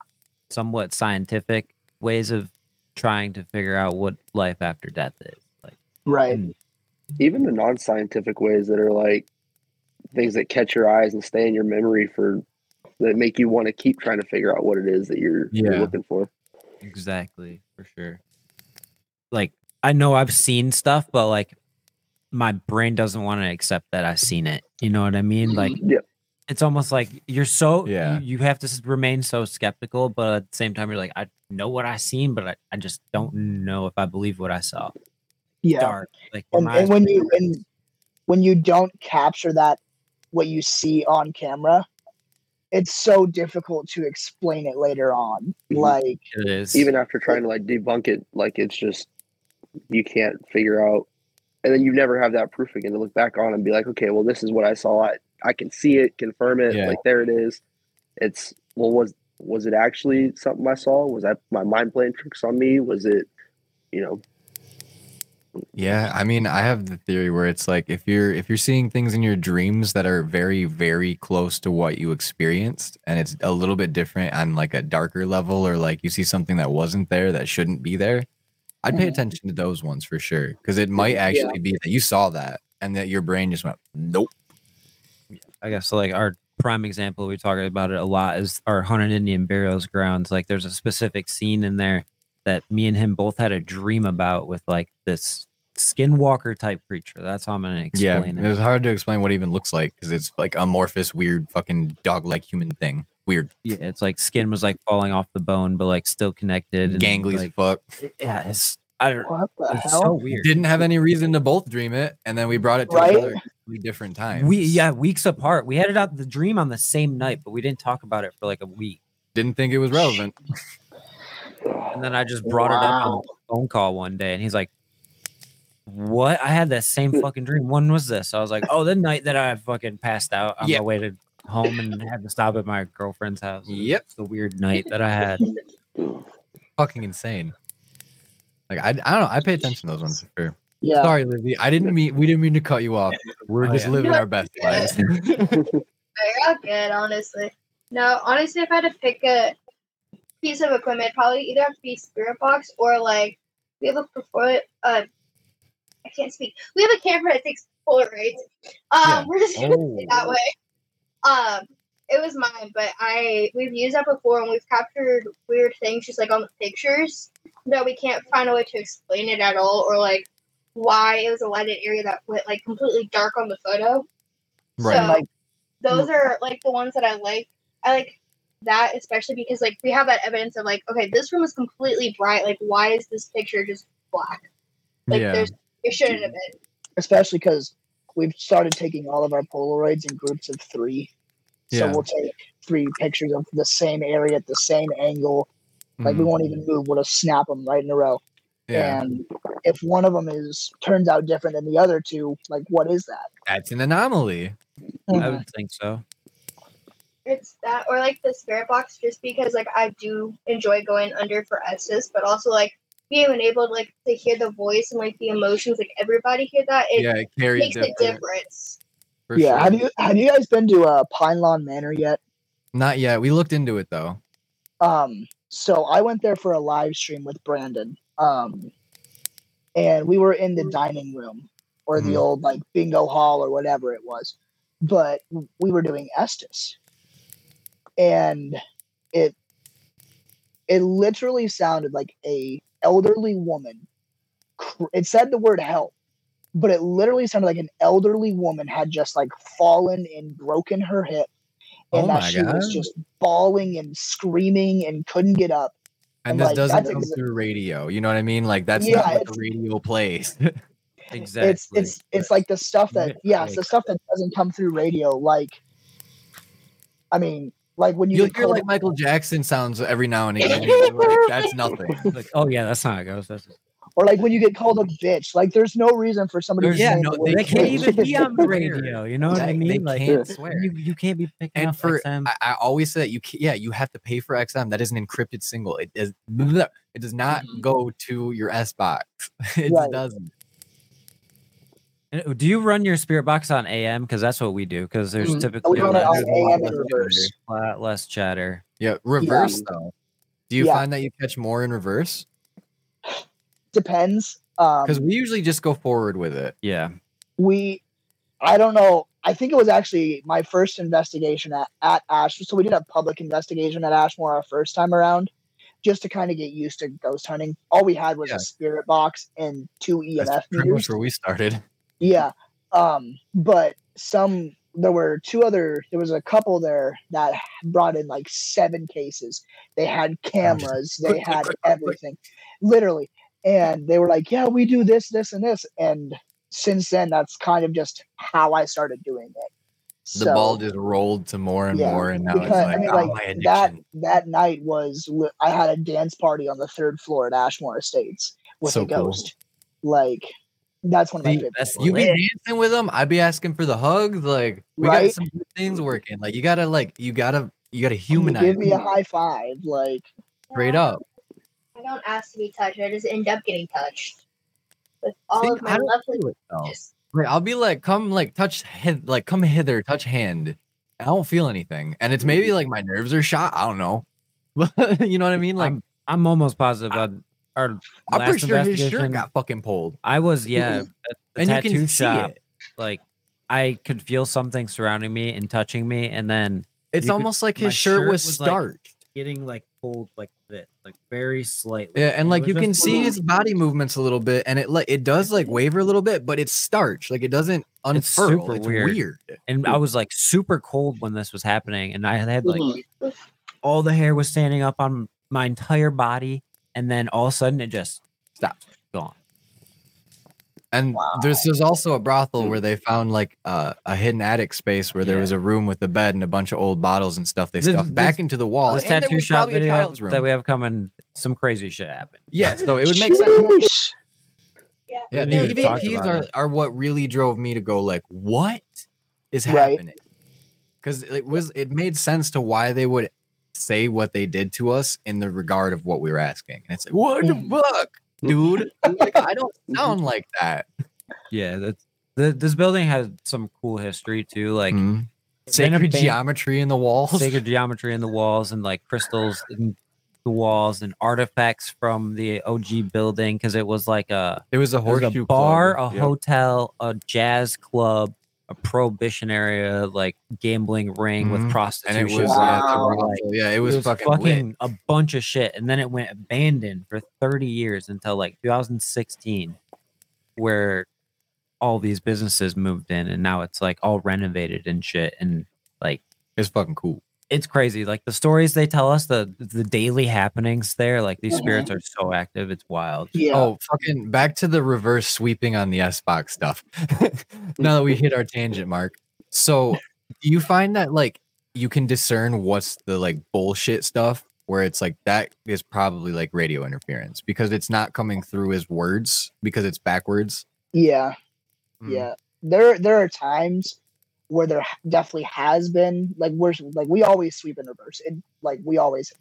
somewhat scientific ways of trying to figure out what life after death is. Like Right. Even the non-scientific ways that are like things that catch your eyes and stay in your memory for that make you want to keep trying to figure out what it is that you're, you're looking for. exactly, for sure. Like I know I've seen stuff, but like my brain doesn't want to accept that I've seen it. You know what I mean? Like Yeah. it's almost like you're so Yeah. you, you have to remain so skeptical, but at the same time you're like, I know what I seen, but I, I just don't know if I believe what I saw. Yeah. Dark. Like where And, my and when were you and when you don't capture that what you see on camera, it's so difficult to explain it later on. Mhm. Like it is Even after trying to like debunk it, like it's just you can't figure out, and then you never have that proof again to look back on and be like, okay, well, this is what I saw. I, I can see it, confirm it. Yeah. Like there it is. It's well, was was it actually something I saw? Was that my mind playing tricks on me? Was it, you know, Yeah, I mean, I have the theory where it's like if you're if you're seeing things in your dreams that are very very close to what you experienced and it's a little bit different on like a darker level or like you see something that wasn't there that shouldn't be there, I'd pay Mhm. attention to those ones for sure cuz it might actually be that you saw that and that your brain just went, "Nope." I guess so like our prime example we talk about it a lot is our haunted Indian burials grounds. Like there's a specific scene in there that me and him both had a dream about with like this skinwalker type creature. That's how I'm gonna explain it it. was hard to explain what it even looks like cuz it's like amorphous weird fucking dog-like human thing. Weird. Yeah, it's like skin was like falling off the bone, but like still connected. And, Gangly as like, fuck. yeah, it's I don't. what the It's so weird. Didn't have any reason to both dream it and then we brought it to Right? each other different times. We yeah, weeks apart. We had it out the dream on the same night, but we didn't talk about it for like a week. didn't think it was relevant. And then I just brought it up on Wow. a phone call one day, and he's like, "What? I had that same hmm. fucking dream. When was this?" I was like, "Oh, the night that I fucking passed out on Yep. my way to home and had to stop at my girlfriend's house. Yep. it's the weird night that I had. Fucking insane. Like I, I don't know. I pay attention to those ones for sure. Yeah. Sorry, Livy. I didn't mean we didn't mean to cut you off. We're Oh, just yeah. living our best lives. No, you're all good, honestly. No, honestly, if I had to pick a piece of equipment, probably either have to be spirit box or like we have a perfor- uh I can't speak. We have a camera that takes Polaroids. Um, Yeah. we're just gonna Oh, say that way. Um, it was mine, but I we've used that before and we've captured weird things just like on the pictures that we can't find a way to explain it at all or like why it was a lighted area that went like completely dark on the photo. Right. So, Like- those are like the ones that I like. I like that especially because like we have that evidence of like, okay, this room is completely bright. Like, why is this picture just black? Like, yeah. there's it shouldn't have been. especially because we've started taking all of our Polaroids in groups of three. So we'll take three pictures of the same area at the same angle. Like we Mhm. won't even move. We'll just snap them right in a row. yeah. And if one of them is turns out different than the other two, like what is that? That's an anomaly. I would think so. It's that or like the spirit box just because like I do enjoy going under for S's, but also like being able to like to hear the voice and like the emotions, like everybody hear that, it yeah, it carries makes a different, difference. for yeah. sure. Have you have you guys been to uh, Pine Lawn Manor yet? Not yet. We looked into it though. Um, so I went there for a live stream with Brandon. Um, and we were in the dining room or the Mhm. old like bingo hall or whatever it was, but we were doing Estes, and it it literally sounded like a elderly woman. It said the word help, but it literally sounded like an elderly woman had just like fallen and broken her hip and Oh that she was just bawling and screaming and couldn't get up. And I'm this like, doesn't come exa- through radio. You know what I mean? Like that's Yeah, not what the radio plays. Exactly. It's it's it's like the stuff that Yeah, yeah, it's the stuff that doesn't come through radio. Like, I mean, like when you You'll hear like Michael Jackson sounds every now and again. like, that's nothing. like, oh yeah, that's not how it goes. That's or like when you get called a bitch. Like, there's no reason for somebody There's to yeah, say no- the they can't even be on the radio. You know what I mean? They like can't swear. you, you can't be picking And up for XM. I, I always say that you can, yeah you have to pay for XM. That is an encrypted single. It is it does not mm-hmm. go to your S box. It Right. doesn't. And Do you run your spirit box on AM? Because that's what we do. Because there's Mhm. typically run less, it on a lot AM less and reverse. lot less chatter. Yeah, reverse though. Do you Yeah. find that you catch more in reverse? Depends. Um, Because we usually just go forward with it. Yeah. we i don't know i think it was actually my first investigation at, at ash so we did a public investigation at ashmore our first time around just to kind of get used to ghost hunting all we had was Yeah. a spirit box and two emf That's pretty meters much where we started. Yeah um but some there were two other there was a couple there that brought in like seven cases they had cameras they had everything literally and they were like yeah we do this this and this and since then that's kind of just how i started doing it The ball just rolled to more and Yeah, more, and now because it's like, I mean, oh, like my addiction. that that night was I had a dance party on the third floor at Ashmore Estates with So a cool. ghost. Like that's one of my See, favorite. that's you be lit. dancing with them. I'd be asking for the hugs. Like we got some good things working. Like you gotta like you gotta you gotta humanize. give me a high five, like straight up. I don't ask to be touched. I just end up getting touched with all See, of my lovely do it, though. I'll be like, come like touch head, like come hither, touch hand. I don't feel anything, and it's maybe mm-hmm. like my nerves are shot. I don't know. you know what I mean? Like I'm I'm almost positive on our I'm last pretty sure his shirt got fucking pulled, I was yeah and you can see shop. it. Like I could feel something surrounding me and touching me, and then It's you could- almost like his shirt, shirt was was, like, starched. getting like pulled like this, like very slightly. yeah, and like you can see his body movements a little bit, and it like it does like waver a little bit, but it's starch. Like it doesn't unfurl. It's super it's weird. weird. and I was like super cold when this was happening, and I had like Mhm. all the hair was standing up on my entire body, and then all of a sudden it just stopped, gone. And there's there's also a brothel where they found like uh, a hidden attic space where there Yeah. was a room with a bed and a bunch of old bottles and stuff they This- stuffed back into the wall. this tattoo shop video that we have coming, some crazy shit happened. yeah, so it would make sense. Yeah. Yeah, the need to talk EVPs are, it. are what really drove me to go like, what is happening? Because it was it made sense to why they would say what they did to us in the regard of what we were asking. And it's like, what the Mhm. fuck, dude? like, I don't sound like that. Yeah, that's the, this building has some cool history too, like Mhm. it's been a Sacred ban- geometry in the walls. sacred geometry in the walls and like crystals in the walls and artifacts from the OG building because it was like a, There was a it was horseshoe a bar, club. a Yep. hotel, a jazz club, a prohibition area, like gambling ring Mhm. with and prostitution. it was Wow. yeah, it's a brothel. yeah, it was, fucking, lit. a bunch of shit, and then it went abandoned for 30 years until like 2016, where all these businesses moved in, and now it's like all renovated and shit, and like It's fucking cool. It's crazy. Like the stories they tell us, the the daily happenings there, like these Mhm. spirits are so active, it's wild. Yeah. Oh, fucking back to the reverse sweeping on the S box stuff. now that we hit our tangent mark. So do you find that like you can discern what's the like bullshit stuff where it's like that is probably like radio interference because it's not coming through as words because it's backwards. yeah. Mm. Yeah. There there are times where there definitely has been like we're like we always sweep in reverse. It like we always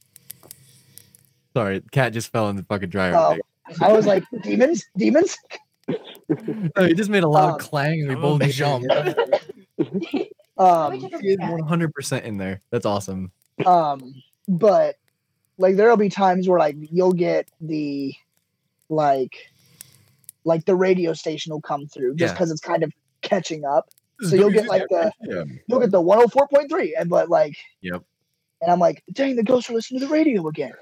Sorry, cat just fell in the fucking dryer. Oh. I was like, demons, demons. He just made a loud Um, clang and we Oh, both baby. jumped. Um, Let me check He is the chat. 100% in there. That's awesome. um, but like there'll be times where like you'll get the like like the radio station will come through just Yeah. because it's kind of catching up. So you'll get like the Yeah. you'll get the 104.3 and but like Yep. and I'm like, dang, the ghosts are listening to the radio again.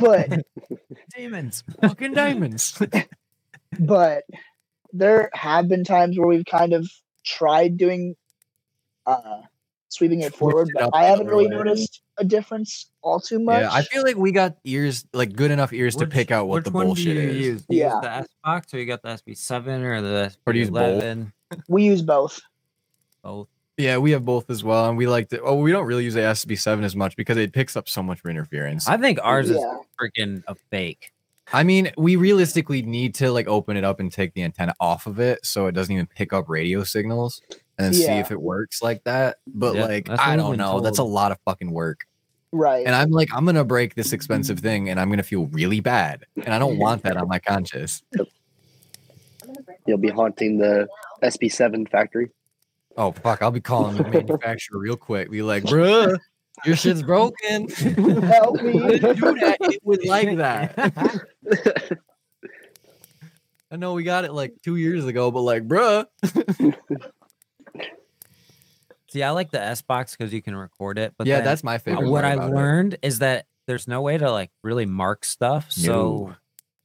But Demons. fucking diamonds. but there have been times where we've kind of tried doing uh sweeping it forward, but up I haven't really way. noticed a difference all too much. yeah, I feel like we got ears, like good enough ears to pick out what the one do bullshit you is. Use? Do you Yeah. use the S box or you got the SB7 or the Or do you use both? SB11? we use both. Both. Yeah, we have both as well, and we like to. Oh, we don't really use the SB7 as much because it picks up so much for interference. I think ours is Yeah. freaking a fake. I mean, we realistically need to like open it up and take the antenna off of it so it doesn't even pick up radio signals and then see Yeah. if it works like that. But Yeah, like, that's what I we've don't been know. That's a told. lot of fucking work. Right. And I'm like, I'm gonna break this expensive thing and I'm gonna feel really bad. And I don't want that on my conscience. I'm gonna break You'll be haunting the SB7 factory. Oh fuck, I'll be calling the manufacturer real quick. Be like, bruh, your shit's broken. Help me. do that. It was like that. I know we got it like two years ago, but like, bruh. See, I like the S box because you can record it. But yeah, then that's my favorite. what I about learned is that there's no way to like really mark stuff. So No.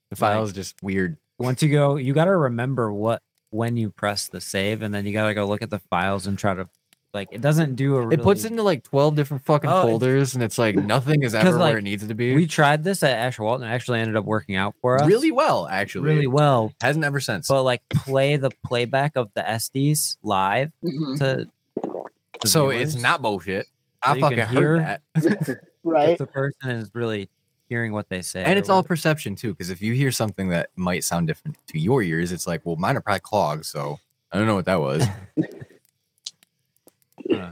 the file is just weird. once you go, you got to remember what when you press the save, and then you got to go look at the files and try to like. It doesn't do a. Really, It puts it into like 12 different fucking Oh, it's- folders, and it's like nothing is ever like, where it needs to be. We tried this at Asher Walton. It actually ended up working out for us really well, actually. really well. Hasn't ever since. But like play the playback of the SDs live Mhm. to. to so it's not bullshit. I you fucking hear- heard that. Right. if the person is really hearing what they say. and it's all whatever. perception too, because if you hear something that might sound different to your ears, it's like, well, mine are probably clogged, so I don't know what that was. Uh,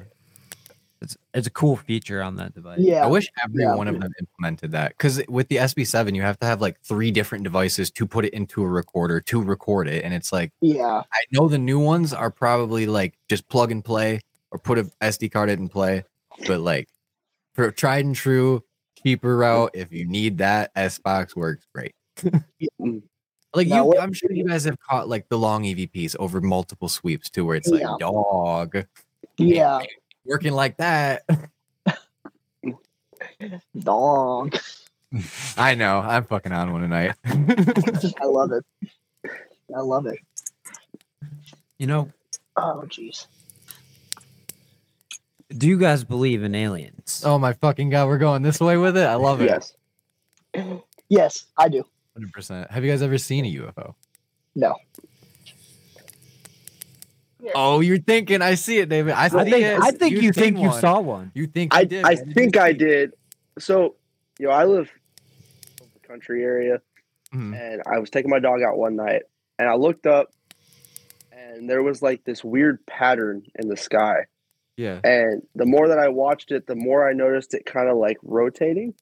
it's it's a cool feature on that device. Yeah. I wish every Yeah. one of them implemented that because with the SB7, you have to have like three different devices to put it into a recorder to record it. And it's like, Yeah. I know the new ones are probably like just plug and play or put a SD card in and play, but like for tried and true, cheaper route, if you need that, S box works great. Mm. like Now you, what- I'm sure you guys have caught like the long EVPs over multiple sweeps too, where it's like Yeah. dog Yeah. working like that. Dog. I know. I'm fucking on one tonight. I love it. I love it. You know, Oh jeez. Do you guys believe in aliens? oh my fucking god, we're going this way with it. I love it. Yes. Yes, I do. Hundred percent. Have you guys ever seen a UFO? No. Oh, you're thinking. I see it, David. I, I see think it. I think you You've think seen you saw one. You think I, you did. I What did you think I did. So, you know, I live in the country area Mhm. and I was taking my dog out one night and I looked up and there was like this weird pattern in the sky. Yeah. And the more that I watched it, the more I noticed it kind of like rotating.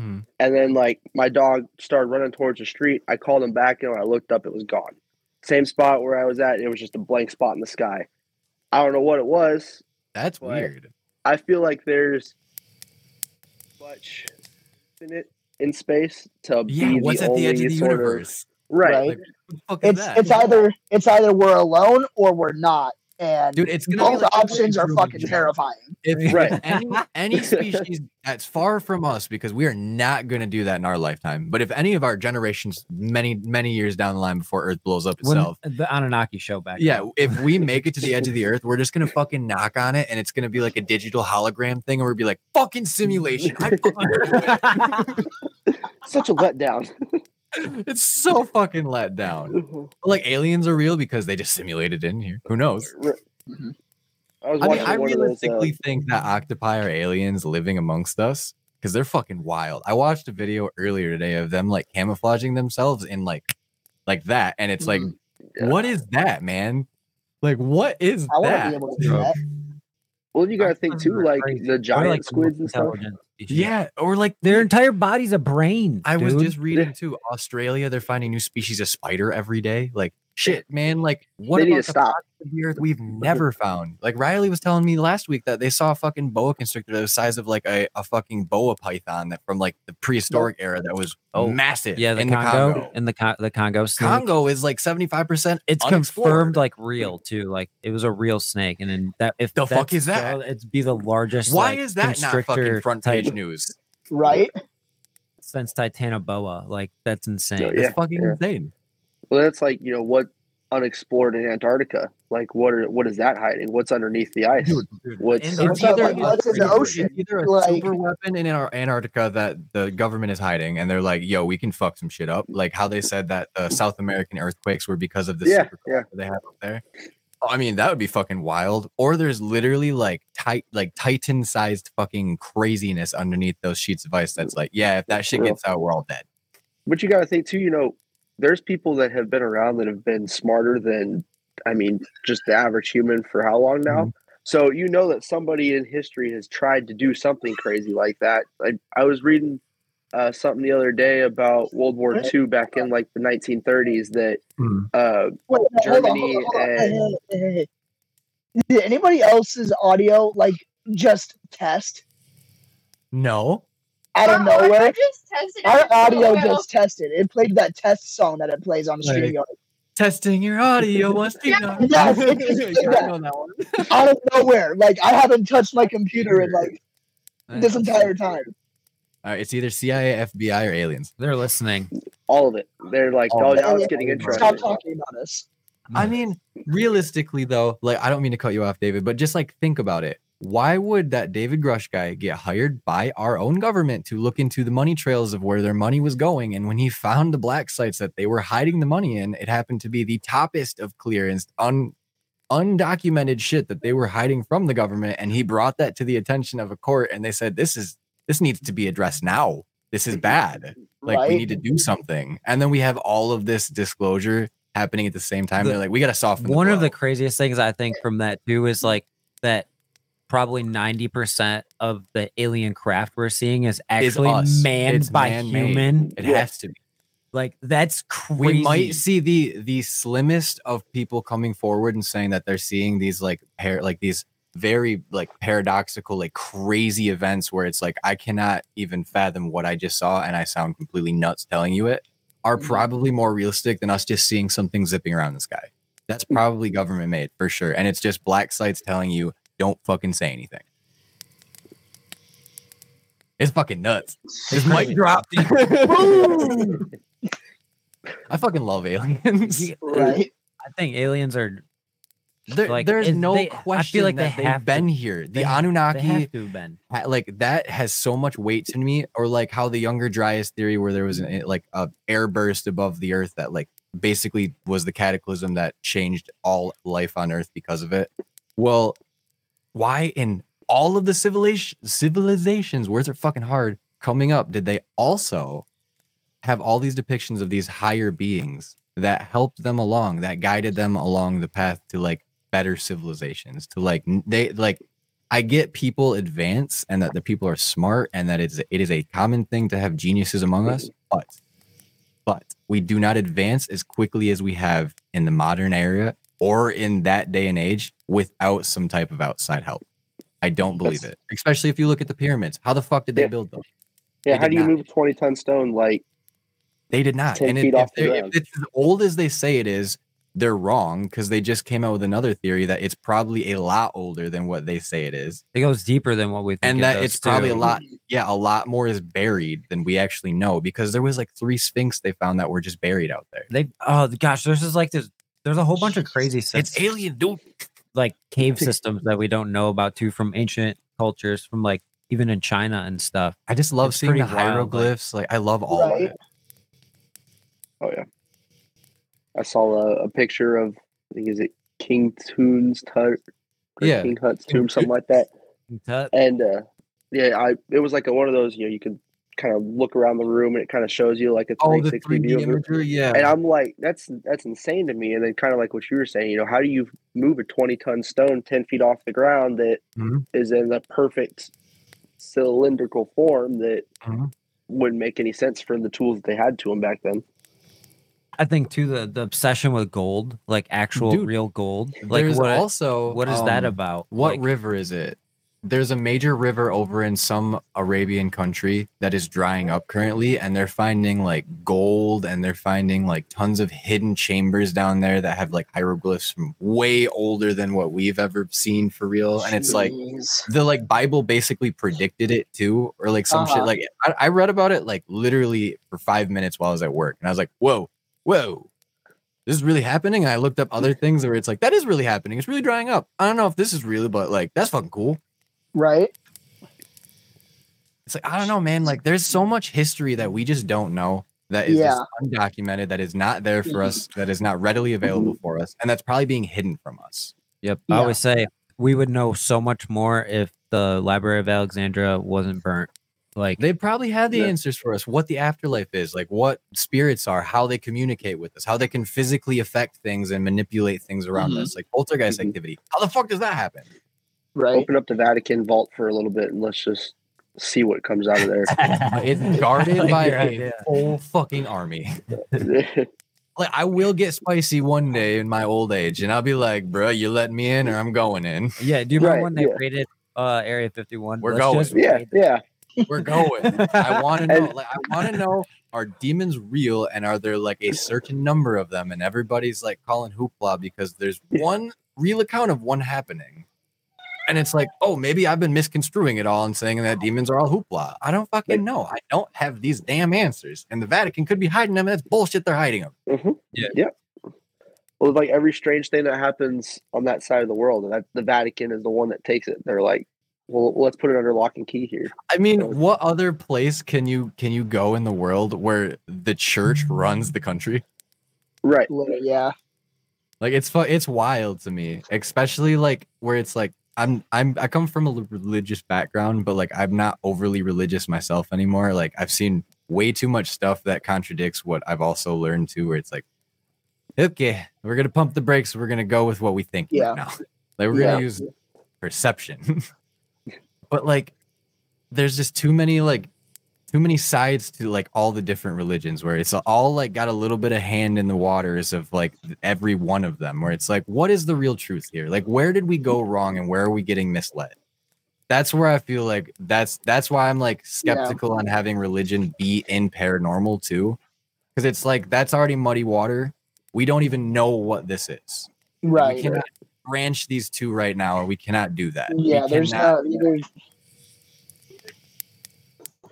Mhm. And then like my dog started running towards the street. I called him back and when I looked up, it was gone. Same spot where I was at, it was just a blank spot in the sky. I don't know what it was. That's weird. I feel like there's much in it in space to Yeah. be What's the at only the edge of the sort universe? of right. Right. Like, what the fuck is It's that? it's either it's either we're alone or we're not. And Dude, it's gonna be both like options are fucking Jones. terrifying. If Right. any any species that's far from us, because we are not going to do that in our lifetime. But if any of our generations, many many years down the line before Earth blows up When itself, the Anunnaki show back. yeah, then. if we make it to the edge of the Earth, we're just gonna fucking knock on it, and it's gonna be like a digital hologram thing, and we'll be like, "Fucking simulation." I fucking- Such a letdown. it's so fucking let down. Like aliens are real because they just simulated in here. Who knows? I was I mean, I one of those. realistically Uh, think that octopi are aliens living amongst us because they're fucking wild. I watched a video earlier today of them like camouflaging themselves in like like that, and it's like, Yeah. what is that, man? Like, what is I want to that? Well, you gotta think too, like crazy. the giant like, the squids and stuff. Yeah, or like Their entire body's a brain. I was just reading too. Australia, they're finding new species of spider every day. Like shit, man. Like what They need about to the stop. Parts of the earth we've never found? Like Riley was telling me last week that they saw a fucking boa constrictor the size of like a, a fucking boa python that from like the prehistoric era that was Oh, massive. yeah, the in Congo, the Congo. in the Con- the Congo snake. Congo is like seventy five percent. It's confirmed like real too. Like it was a real snake, and then that if The fuck is that? so, It'd be the largest. Why like, is that not fucking constrictor front type page news? right? since Titanoboa? Like that's insane. Yeah. It's fucking yeah. insane. Well, that's like you know what unexplored in Antarctica. Like what are what is that hiding? What's underneath the ice? Dude, What's It's What's either- like, what's in the It's either a Like- super weapon in Antar- Antarctica that the government is hiding, and they're like, "Yo, we can fuck some shit up." Like how they said that the South American earthquakes were because of the Yeah, super yeah. they have up there. I mean, that would be fucking wild. Or there's literally like tight, like Titan-sized fucking craziness underneath those sheets of ice. That's like, yeah, if that shit gets out, we're all dead. But you got to think too. You know, there's people that have been around that have been smarter than, I mean, just the average human for how long now. So you know that somebody in history has tried to do something crazy like that. I, I was reading uh, something the other day about World War II back in like the 1930s that Hmm. uh, Wait, hold on, Germany hold on, hold on. and- Hey, hey, hey, hey. Did anybody else's audio like just test No, out of Our audio nowhere? just Our audio just tested. It played that test song that it plays on Like- StreamYard. testing your audio once you know. Yes, it just did Yeah, I that. know that one. out of nowhere. Like I haven't touched my computer in like this entire time. All right, it's either CIA, FBI, or aliens. They're listening. all of it, they're like, All oh, of now it's getting Stop Stop talking about us. I mean, realistically though, like I don't mean to cut you off, David, but just like think about it. Why would that David Grusch guy get hired by our own government to look into the money trails of where their money was going? And when he found the black sites that they were hiding the money in, it happened to be the toppest of clearance, un undocumented shit that they were hiding from the government. And he brought that to the attention of a court, and they said, "This is this needs to be addressed now. This is bad. Like we need to do something." And then we have all of this disclosure happening at the same time. The- They're like, "We got to soften." One of the craziest things I think from that too is like that probably 90% of the alien craft we're seeing is actually us. manned It's by man-made. human. It Yeah. has to be. Like that's crazy. We might see the the slimmest of people coming forward and saying that they're seeing these like pair like these very like paradoxical like crazy events where it's like I cannot even fathom what I just saw and I sound completely nuts telling you it are Mm-hmm. probably more realistic than us just seeing something zipping around the sky. That's probably government made for sure and it's just black sites telling you don't fucking say anything. It's fucking nuts. This mic dropped. I fucking love aliens. Right. I think aliens are There, Like, there's it- no they- I feel question like they that they've have to- been here. The they Anunnaki, they have to have been. like that, has so much weight to me. Or like how the Younger Dryas theory, where there was an, like a air burst above the Earth that like basically was the cataclysm that changed all life on Earth because of it. Well, why in all of the civilization civilizations, words are fucking hard, coming up, did they also have all these depictions of these higher beings that helped them along, that guided them along the path to like better civilizations, to like they like I get people advance and that the people are smart and that it's it is a common thing to have geniuses among us, but but we do not advance as quickly as we have in the modern era or in that day and age without some type of outside help. I don't believe That's- it. Especially if you look at the pyramids. How the fuck did they build them? Yeah, They how do you not. move a 20 ton stone? Like, They did not. 10 And feet if, off if, the if it's as old as they say it is, they're wrong because they just came out with another theory that it's probably a lot older than what they say it is. It goes deeper than what we think. and that does, it's probably a lot yeah a lot more is buried than we actually know because there was like three sphinx they found that were just buried out there They oh gosh, there's just like this. There's a whole bunch of crazy stuff. it's alien dude like cave systems that we don't know about too from ancient cultures, from like even in China and stuff. i just love It's seeing the pretty wild, like- hieroglyphs like i love all Right. of it oh yeah. I saw a, a picture of, I think is it King Toon's Tut, Yeah. King Hut's tomb, something like that. Tut. And uh, yeah, I it was like a, one of those you know you could kind of look around the room and it kind of shows you like a Oh, the 360 3D view imagery, yeah. And I'm like, that's that's insane to me. And then kind of like what you were saying, you know, how do you move a 20 ton stone 10 feet off the ground that is Mhm. in the perfect cylindrical form that Mhm. wouldn't make any sense for the tools that they had to them back then. I think too the the obsession with gold, like actual Dude, real gold. Like There's what also what is that um, about? What Like, river is it? There's a major river over in some Arabian country that is drying up currently, and they're finding like gold and they're finding like tons of hidden chambers down there that have like hieroglyphs from way older than what we've ever seen for real. And it's like the like Bible basically predicted it too, or like some shit. Uh-huh. Like I, I read about it like literally for five minutes while I was at work, and I was like, whoa, whoa. This is really happening. And I looked up other things where it's like, that is really happening. It's really drying up. I don't know if this is really, but like, that's fucking cool. Right? It's like, I don't know, man. Like, there's so much history that we just don't know that is just undocumented, that is not there for us, that is not readily available for us, and that's probably being hidden from us. Yep. I Yeah. always say we would know so much more if the Library of Alexandria wasn't burnt. Like They probably had the Yeah. answers for us, what the afterlife is, like what spirits are, how they communicate with us, how they can physically affect things and manipulate things around Mhm. us, like poltergeist Mhm. activity. How the fuck does that happen? Right. Open up the Vatican vault for a little bit and let's just see what comes out of there. It's guarded like by your a idea. full fucking army. Like I will get spicy one day in my old age, and I'll be like, "Bro, you letting me in, or I'm going in. yeah, do you remember Right, when they yeah. raided uh Area 51? We're Let's going. yeah, yeah. We're going." I want to know. Like, I want to know: Are demons real, and are there like a certain number of them? And everybody's like calling hoopla because there's one real account of one happening, and it's like, oh, maybe I've been misconstruing it all and saying that demons are all hoopla. I don't fucking know. I don't have these damn answers, and the Vatican could be hiding them. And that's bullshit. They're hiding them. Mhm. Yeah. Yep. Well, like every strange thing that happens on that side of the world, and that the Vatican is the one that takes it. They're like, well, let's put it under lock and key here. I mean, So- what other place can you can you go in the world where the church runs the country? Right. Yeah. Like it's fu- it's wild to me, especially like where it's like I'm I'm I come from a religious background, but like I'm not overly religious myself anymore. Like I've seen way too much stuff that contradicts what I've also learned too, where it's like, okay, we're gonna pump the brakes, we're gonna go with what we think Yeah. right now. Like we're Yeah. gonna use perception. but like there's just too many like too many sides to like all the different religions where it's all like got a little bit of hand in the waters of like every one of them where it's like what is the real truth here? Like where did we go wrong and where are we getting misled? That's where i feel like that's that's why i'm like Yeah. skeptical on having religion be in paranormal too because it's like that's already muddy water. We don't even know what this is. Right. we cannot branch these two right now or we cannot do that. We Yeah, there's cannot- no there's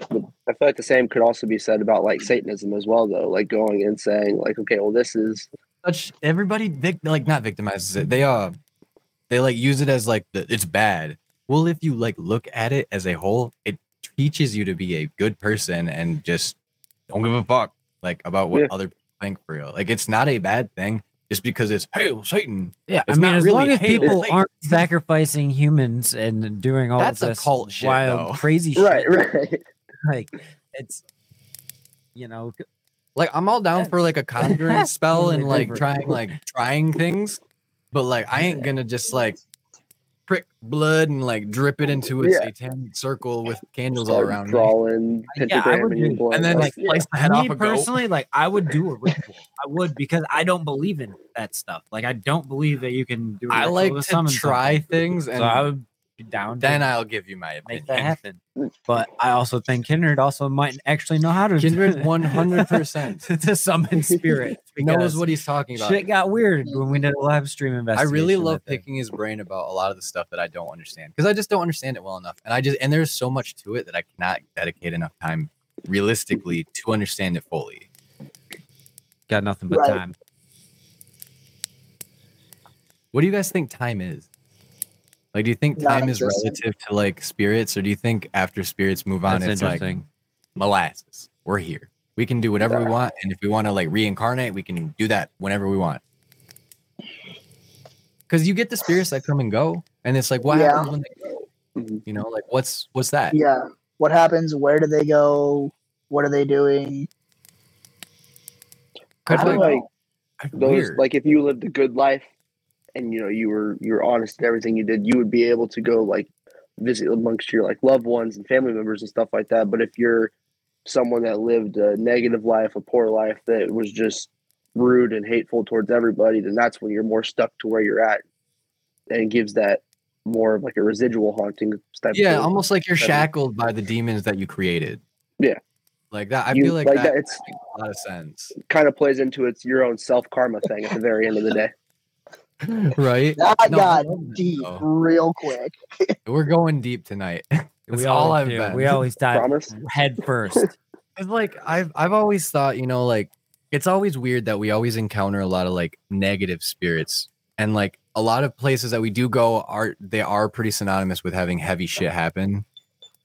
I feel like the same could also be said about like Satanism as well, though. Like going and saying, like, okay, well, this is such everybody vic- like not victimizes it. They uh they like use it as like the, it's bad. Well, if you like look at it as a whole, it teaches you to be a good person and just don't give a fuck like about what Yeah. other people think for real. Like it's not a bad thing just because it's hail Satan. Yeah, I mean, as really long as people it's aren't sacrificing humans and doing all That's a this cult shit, wild, though. crazy right, shit, right. like it's you know, Like I'm all down for like a conjuring spell and like trying like trying things, but like I ain't gonna just like prick blood and like drip it into a Yeah. satanic circle with candles all Start around me. drawing Yeah, I would in your do- and then like, like slice the head me off a goat. personally, like I would do a ritual. I would because I don't believe in that stuff. Like I don't believe that you can do. I like to to try something. things, and so I would be down. then I'll give you my make opinion. that happen. But I also think Kindred also might actually know how to Kindred one hundred percent to summon spirit knows because what he's talking about. Shit got weird when we did a live stream I investigation. really love with it. picking his brain about a lot of the stuff that I don't understand because I just don't understand it well enough, and I just and there's so much to it that I cannot dedicate enough time realistically to understand it fully. Got nothing but Right. time. What do you guys think time is? Like, do you think time is relative to like spirits, or do you think after spirits move on, That's it's like molasses? We're here. We can do whatever we want, and if we want to like reincarnate, we can do that whenever we want. Because you get the spirits that come and go, and it's like, what Yeah. happens when they go? Mhm. You know, like what's what's that? yeah. What happens? Where do they go? What are they doing? I I feel like those Weird. like if you lived a good life and you know you were you were honest in everything you did, you would be able to go like visit amongst your like loved ones and family members and stuff like that. But if you're someone that lived a negative life, a poor life that was just rude and hateful towards everybody, then that's when you're more stuck to where you're at. And it gives that more of like a residual haunting type yeah, of almost like you're shackled by the demons that you created. Yeah. Like that. I You- feel like, like that, that- it's- makes a lot of sense. kind of plays into its your own self karma thing at the very end of the day. Right? That No, I got deep though. real quick. We're going deep tonight. That's we all always I've do. been. We always dive Promise? head first. It's like I've I've always thought, you know, like it's always weird that we always encounter a lot of like negative spirits. And like a lot of places that we do go are they are pretty synonymous with having heavy shit happen.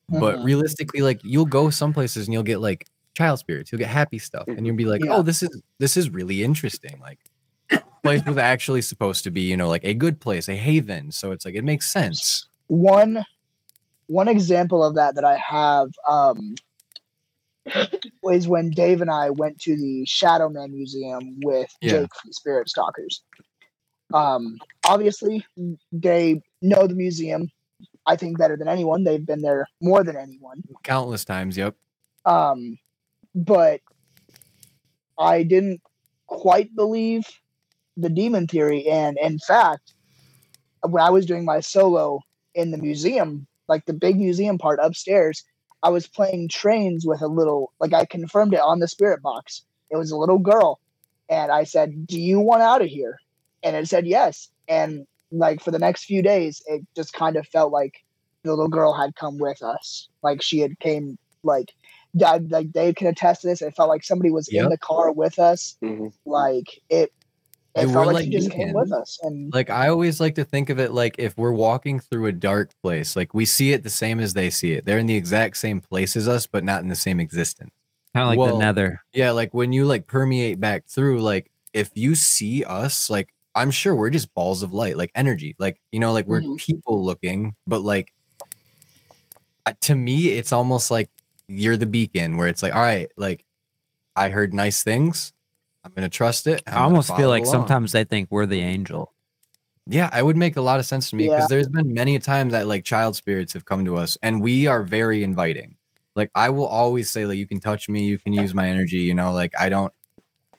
But Mhm. realistically, like you'll go some places and you'll get like child spirits, you'll get happy stuff, and you'll be like, Yeah. Oh, this is this is really interesting. Like place was actually supposed to be, you know, like a good place, a haven. So it's like it makes sense. one one example of that that I have um, was when Dave and I went to the Shadow Man Museum with Yeah. Jake from Spirit Stalkers. Um, obviously, they know the museum. I think better than anyone. They've been there more than anyone. Countless times, yep. Um, but I didn't quite believe the demon theory. And in fact, when I was doing my solo in the museum, like the big museum part upstairs, I was playing trains with a little, like I confirmed it on the spirit box. It was a little girl. And I said, Do you want out of here? And it said yes. And like for the next few days, it just kind of felt like the little girl had come with us. Like she had came, like, like Dave can attest to this. It felt like somebody was in the car with us. Mhm. Like it, They it were felt like, like she just came with us. And Like I always like to think of it like if we're walking through a dark place, like we see it the same as they see it. They're in the exact same place as us, but not in the same existence. Kind of like Well, the nether. Yeah, like when you like permeate back through, like if you see us, like I'm sure we're just balls of light, like energy. Like, you know, like we're Mhm. people looking, but like to me, it's almost like you're the beacon where it's like, all right, like I heard nice things. I'm gonna trust it. I'm I almost feel like along." sometimes they think we're the angel. Yeah, I would make a lot of sense to me because Yeah. there's been many times that like child spirits have come to us and we are very inviting. Like I will always say like you can touch me, you can use my energy, you know, like I don't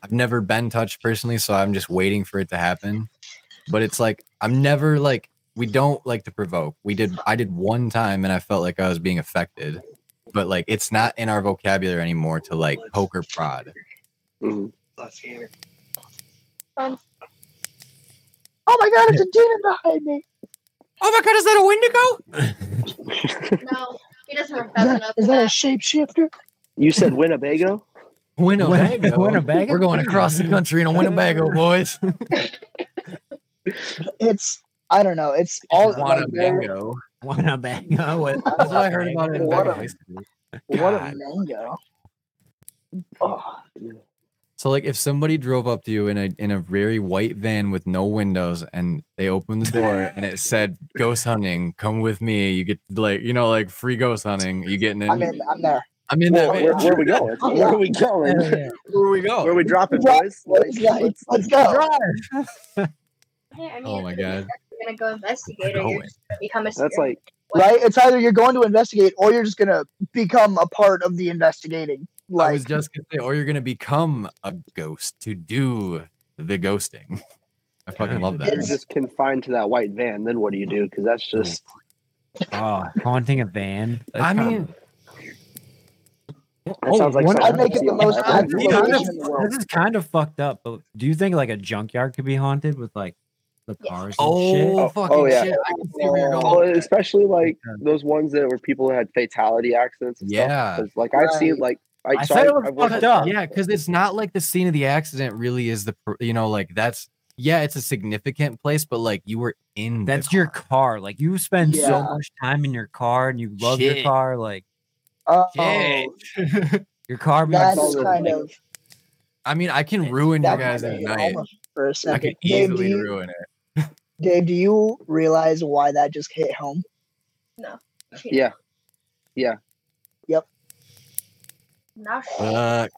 I've never been touched personally, so I'm just waiting for it to happen. But it's like I'm never like we don't like to provoke. We did I did one time and I felt like I was being affected. But like it's not in our vocabulary anymore to like poke or prod. Mhm. oh my god, it's a demon behind me. Oh my god, is that a Wendigo? No, he doesn't have Is fast that, enough. is for that a shapeshifter? You said Winnebago? Winnebago. Winnebago? We're going across the country in a Winnebago, boys. It's I don't know. It's all like, they're- Winnebago. Winnebago. What- That's what I heard about it in What Vegas. a- high what a mango. Oh, So like if somebody drove up to you in a in a very white van with no windows and they opened the door and it said ghost hunting, come with me. You get like you know like free ghost hunting. You getting in? I'm in. I'm there. I'm in Where, that. where, van. where are we going? Where are we going? Where are we go? Where are we dropping, Drop- boys? Let's, Like, let's, let's go. Yeah, I mean, Oh my if you're god. gonna go investigate or you're just gonna become a That's spirit. like Right? It's either you're going to investigate or you're just gonna become a part of the investigating. I was just gonna say, or you're gonna become a ghost to do the ghosting. I fucking love that. you're just confined to that white van. Then what do you do? Because that's oh, just Oh, haunting a van. That's I kinda- mean, that sounds oh, like one- something I'd make it the most see on This is kind of- in the world. This is kind of fucked up, but do you think like a junkyard could be haunted with like the Yes. cars and shit? oh Oh, fucking oh, yeah. shit! I can see where you're Oh, especially like those ones that were people that had fatality accidents. And Yeah. stuff. 'Cause, like I've seen like I, I so said I- it was I've fucked up. Yeah, because it's not like the scene of the accident really is the you know like that's yeah it's a significant place, but like you were in the That's your car. car. Like you spend so much time in your car and you love your car. Like Oh, your car being that's kind like, of I mean, I can ruin you guys' might be night. for a I second. can Dave, do easily you, ruin it. Dave, do you realize why that just hit home? No. Yeah, yeah. Now sh- Uh,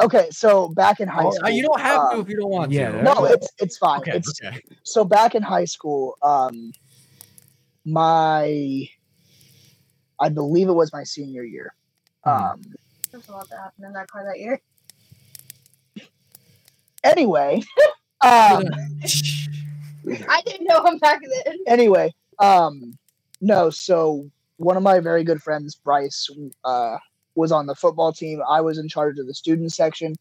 Okay, so back in high oh, school, you don't have to um, if you don't want yeah, to. No, it's it's fine. okay. It's okay. so back in high school, um, my, I believe it was my senior year. Hmm. Um, there's a lot that happened in that car that year. anyway, um, I didn't know him back then. anyway, um, no. So one of my very good friends, Bryce, uh, was on the football team. I was in charge of the student section.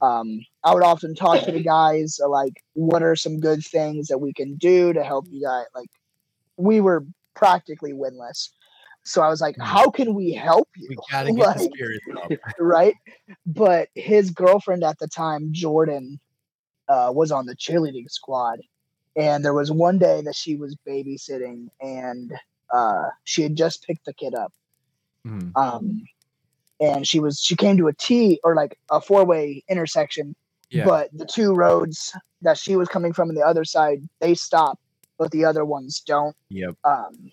Um, I would often talk to the guys uh, like, what are some good things that we can do to help you guys? Like, we were practically winless. So I was like, how can we help you? We gotta get the Like, spirits up. right? But his girlfriend at the time, Jordan, uh, was on the cheerleading squad, and there was one day that she was babysitting, and uh, she had just picked the kid up, Mhm. um, and she was she came to a T or like a four way intersection, Yeah. but the two roads that she was coming from on the other side they stop, but the other ones don't Yep. um,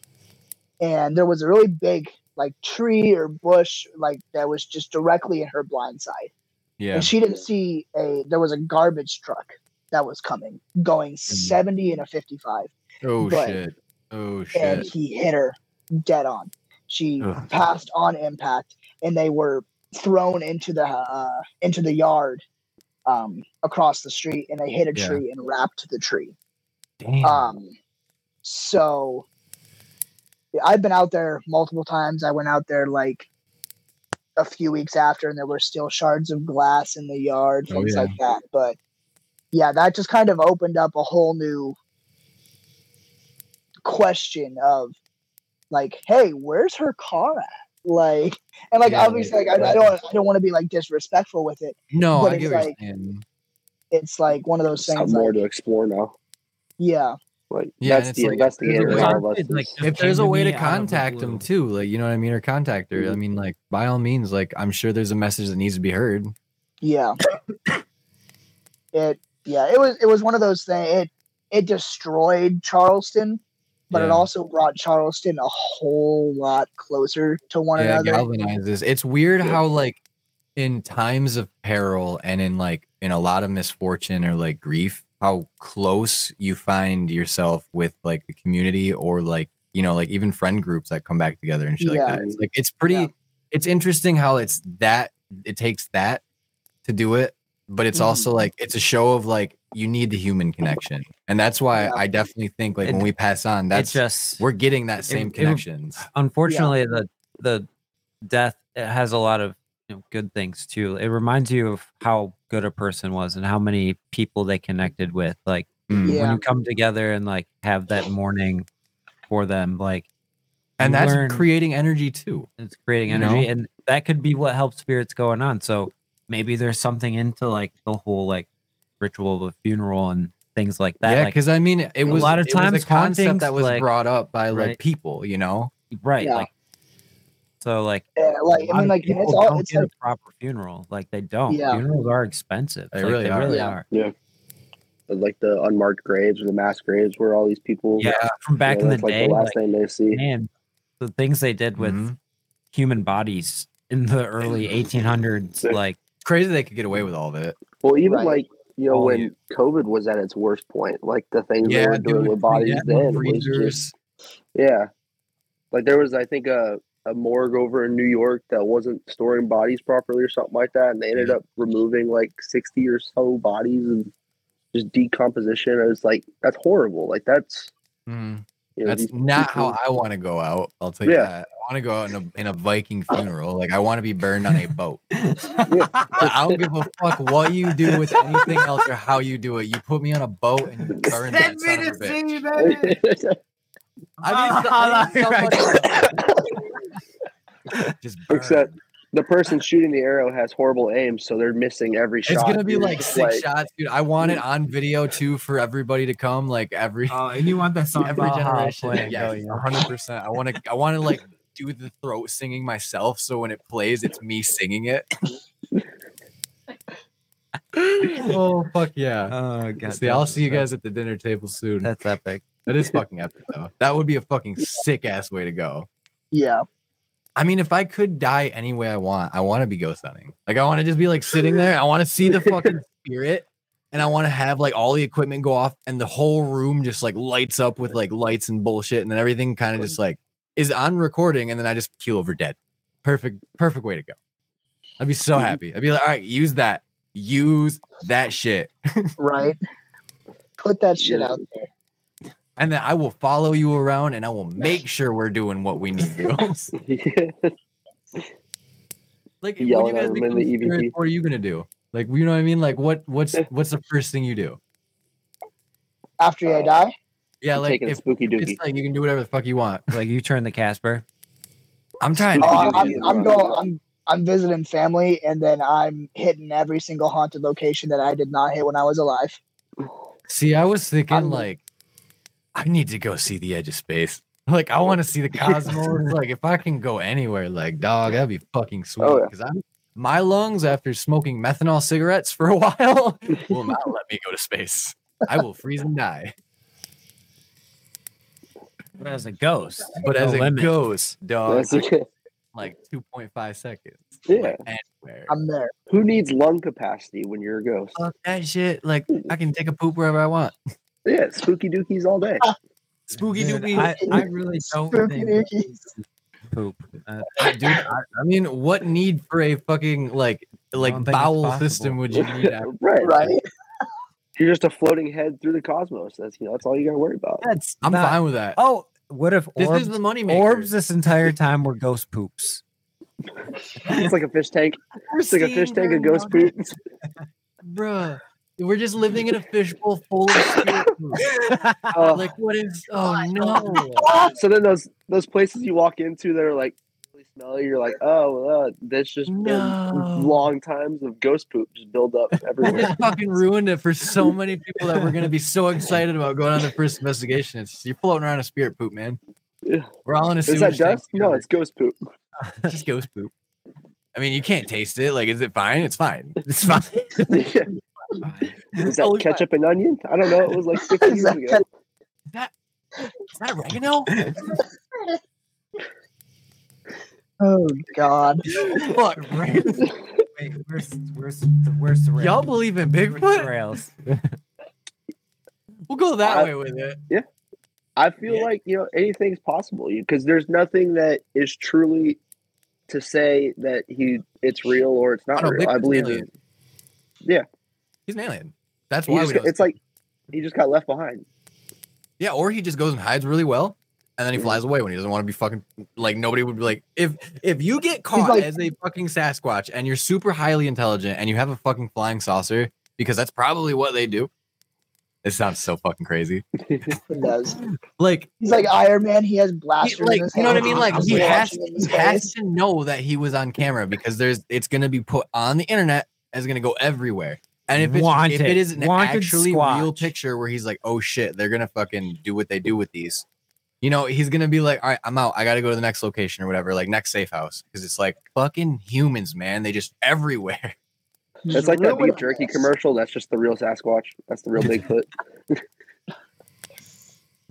and there was a really big like tree or bush like that was just directly in her blind side Yeah. and she didn't see a there was a garbage truck that was coming going 70 and a 55 Oh but- shit. Oh shit. and he hit her dead on she Ugh. passed on impact and they were thrown into the uh, into the yard um, across the street and they hit a Yeah. tree and wrapped the tree Damn. um, so yeah, I've been out there multiple times. I went out there like a few weeks after, and there were still shards of glass in the yard, Oh, things yeah. like that. But yeah, that just kind of opened up a whole new question of like, hey, where's her car at? Like, and like Yeah, obviously, like, like I, I don't, I don't want to be like disrespectful with it. no, but I it's like- you're. It's like one of those Some things. more to explore now. yeah, Like Yeah, that's the like, investigator there's in a all of us. concept, like, if there's a way to me out of the contact blue. them too, like you know what I mean, or contact her. I Mhm. mean, like by all means, like I'm sure there's a message that needs to be heard. Yeah. it yeah, it was it was one of those things it it destroyed Charleston, but it also brought Charleston a whole lot closer to one yeah, another. galvanizes. It's weird how like in times of peril and in like in a lot of misfortune or like grief, how close you find yourself with like the community or like you know like even friend groups that come back together and shit Yeah. like that. It's like it's pretty. Yeah. It's interesting how it's that it takes that to do it, but it's Mhm. also like it's a show of like you need the human connection, and that's why Yeah. I definitely think like It- when we pass on, that's just we're getting that same it- connections. unfortunately the the death it has a lot of you know, good things too it reminds you of how good a person was and how many people they connected with like Mm. when you come together and like have that mourning for them like and that's learn- creating energy too. it's creating you energy know? and that could be what helps spirits going on so maybe there's something into like the whole like ritual of a funeral and things like that yeah, like because I mean, it was a lot of it was times a concept hauntings, that was like- brought up by like right. people, you know. right Yeah. like so like Yeah, like a I lot mean, like and it's all don't it's get like a proper funeral. Like they don't. Yeah. Funerals are expensive. They Like, really they are. really Yeah. are. like the unmarked graves or the mass graves where all these people Yeah, from back yeah, in the like day, the last like, thing they see. man, the things they did with Mhm. human bodies in the early 1800s, like crazy they could get away with all of it. Well, even Right. like you know Oh, when yeah. COVID was at its worst point, like the things they were doing with bodies yeah, then was just yeah. Like there was, I think, a a morgue over in New York that wasn't storing bodies properly or something like that, and they ended Yeah. up removing like sixty or so bodies and just decomposition. I was like that's horrible. Like that's Mhm. you know, That's not people- how I want to go out. I'll tell you Yeah. that. I want to go out in a in a Viking funeral. Like I want to be burned on a boat. I don't give a fuck what you do with anything else or how you do it. You put me on a boat and you burn that son of a bitch. I mean, somebody- just burn. Except the person shooting the arrow has horrible aim, so they're missing every shot. It's gonna be dude. like It's six shots, dude. I want it on video too for everybody to come. Like every Oh, and you want that song every generation. Yeah, hundred percent. I want to. I want to like do the throat singing myself, so when it plays, it's me singing it. oh fuck yeah! oh god. See, I'll see you guys at the dinner table soon. That's epic. That is fucking epic though. That would be a fucking sick ass way to go. yeah. I mean, if I could die any way I want, I want to be ghost hunting. Like, I want to just be like sitting there. I want to see the fucking spirit, and I want to have like all the equipment go off, and the whole room just like lights up with like lights and bullshit, and then everything kind of just like is on recording, and then I just keel over dead. Perfect, perfect way to go. I'd be so happy. I'd be like, all right, use that, use that shit, right? Put that shit out there. and then I will follow you around, and I will make sure we're doing what we need to. Like, you Yelling guys at them in become the EVP. what are you gonna do? Like, you know what I mean? Like, what what's what's the first thing you do? After I Uh, die, Yeah, I'm like taking a if spooky dookie. it's like you can do whatever the fuck you want. Like you turn the Casper. I'm trying. oh, To, I'm, I'm, going. I'm I'm visiting family, and then I'm hitting every single haunted location that I did not hit when I was alive. see, I was thinking I'm- like, I need to go see the edge of space. Like, I want to see the cosmos. like, if I can go anywhere, like, dog, that'd be fucking sweet. Oh, yeah. Because I'm my lungs after smoking menthol cigarettes for a while will not let me go to space. I will freeze and die. But as a ghost. But as a limit. ghost, dog, That's okay. like 2.5 seconds. Yeah. Like. I'm there. Who needs lung capacity when you're a ghost? Fuck that shit. Like I can take a poop wherever I want. Yeah, spooky dookies all day. Spooky Dude, dookie. I, I really don't Spooky think dookies. poop. Uh, Dude, I, I mean, what need for a fucking like like don't think it's bowel system would you need? after- right. Right? You're just a floating head through the cosmos. That's you know, that's all you gotta worry about. that's I'm not- fine with that. Oh, what if this orbs, is the money maker. orbs this entire time were ghost poops? It's like a fish tank. It's like a fish tank of ghost poop. bruh. We're just living in a fishbowl full of spirit. Uh, Like what is? Oh no! so then those those places you walk into that are like smelly, you're like, oh, uh, that's just been No. long times of ghost poop just build up everywhere. just fucking ruined it for so many people that were gonna be so excited about going on their first investigation. It's you're floating around a spirit poop, man. Yeah. We're all in a Is that dust? No, it's ghost poop. It's just ghost poop. I mean, you can't taste it. Like, is it fine? It's fine. It's fine. Yeah. Is that Holy ketchup and onion? I don't know. It was like 50 Is years ago. Is that is that oregano? Oh God. Fuck. Wait, where's where's the where's the rails? Y'all believe in Where's the Bigfoot? rails? We'll go that I- way with it. Yeah, I feel Yeah. like you know anything's possible because there's nothing that is truly to say that he it's real or it's not Oh, no, real. I believe alien. it. Yeah. He's an alien. That's He why just, we it's like he just got left behind. Yeah, or he just goes and hides really well, and then he flies away when he doesn't want to be fucking like nobody would be like if if you get caught like- as a fucking Sasquatch and you're super highly intelligent and you have a fucking flying saucer because that's probably what they do. It sounds so fucking crazy. It does. Like, He's like Iron Man. He has he- blasters. like you know what I mean? Like he has he has to know that he was on camera because there's it's gonna be put on the internet and it's gonna go everywhere. And if it's, if it is an Wanted actually real picture where he's like, oh shit, they're gonna fucking do what they do with these. You know, he's gonna be like, all right, I'm out. I gotta go to the next location or whatever, like next safe house. Because it's like fucking humans, man. They just everywhere. He's It's like that ruining beef jerky this. commercial. That's just the real Sasquatch. That's the real Bigfoot.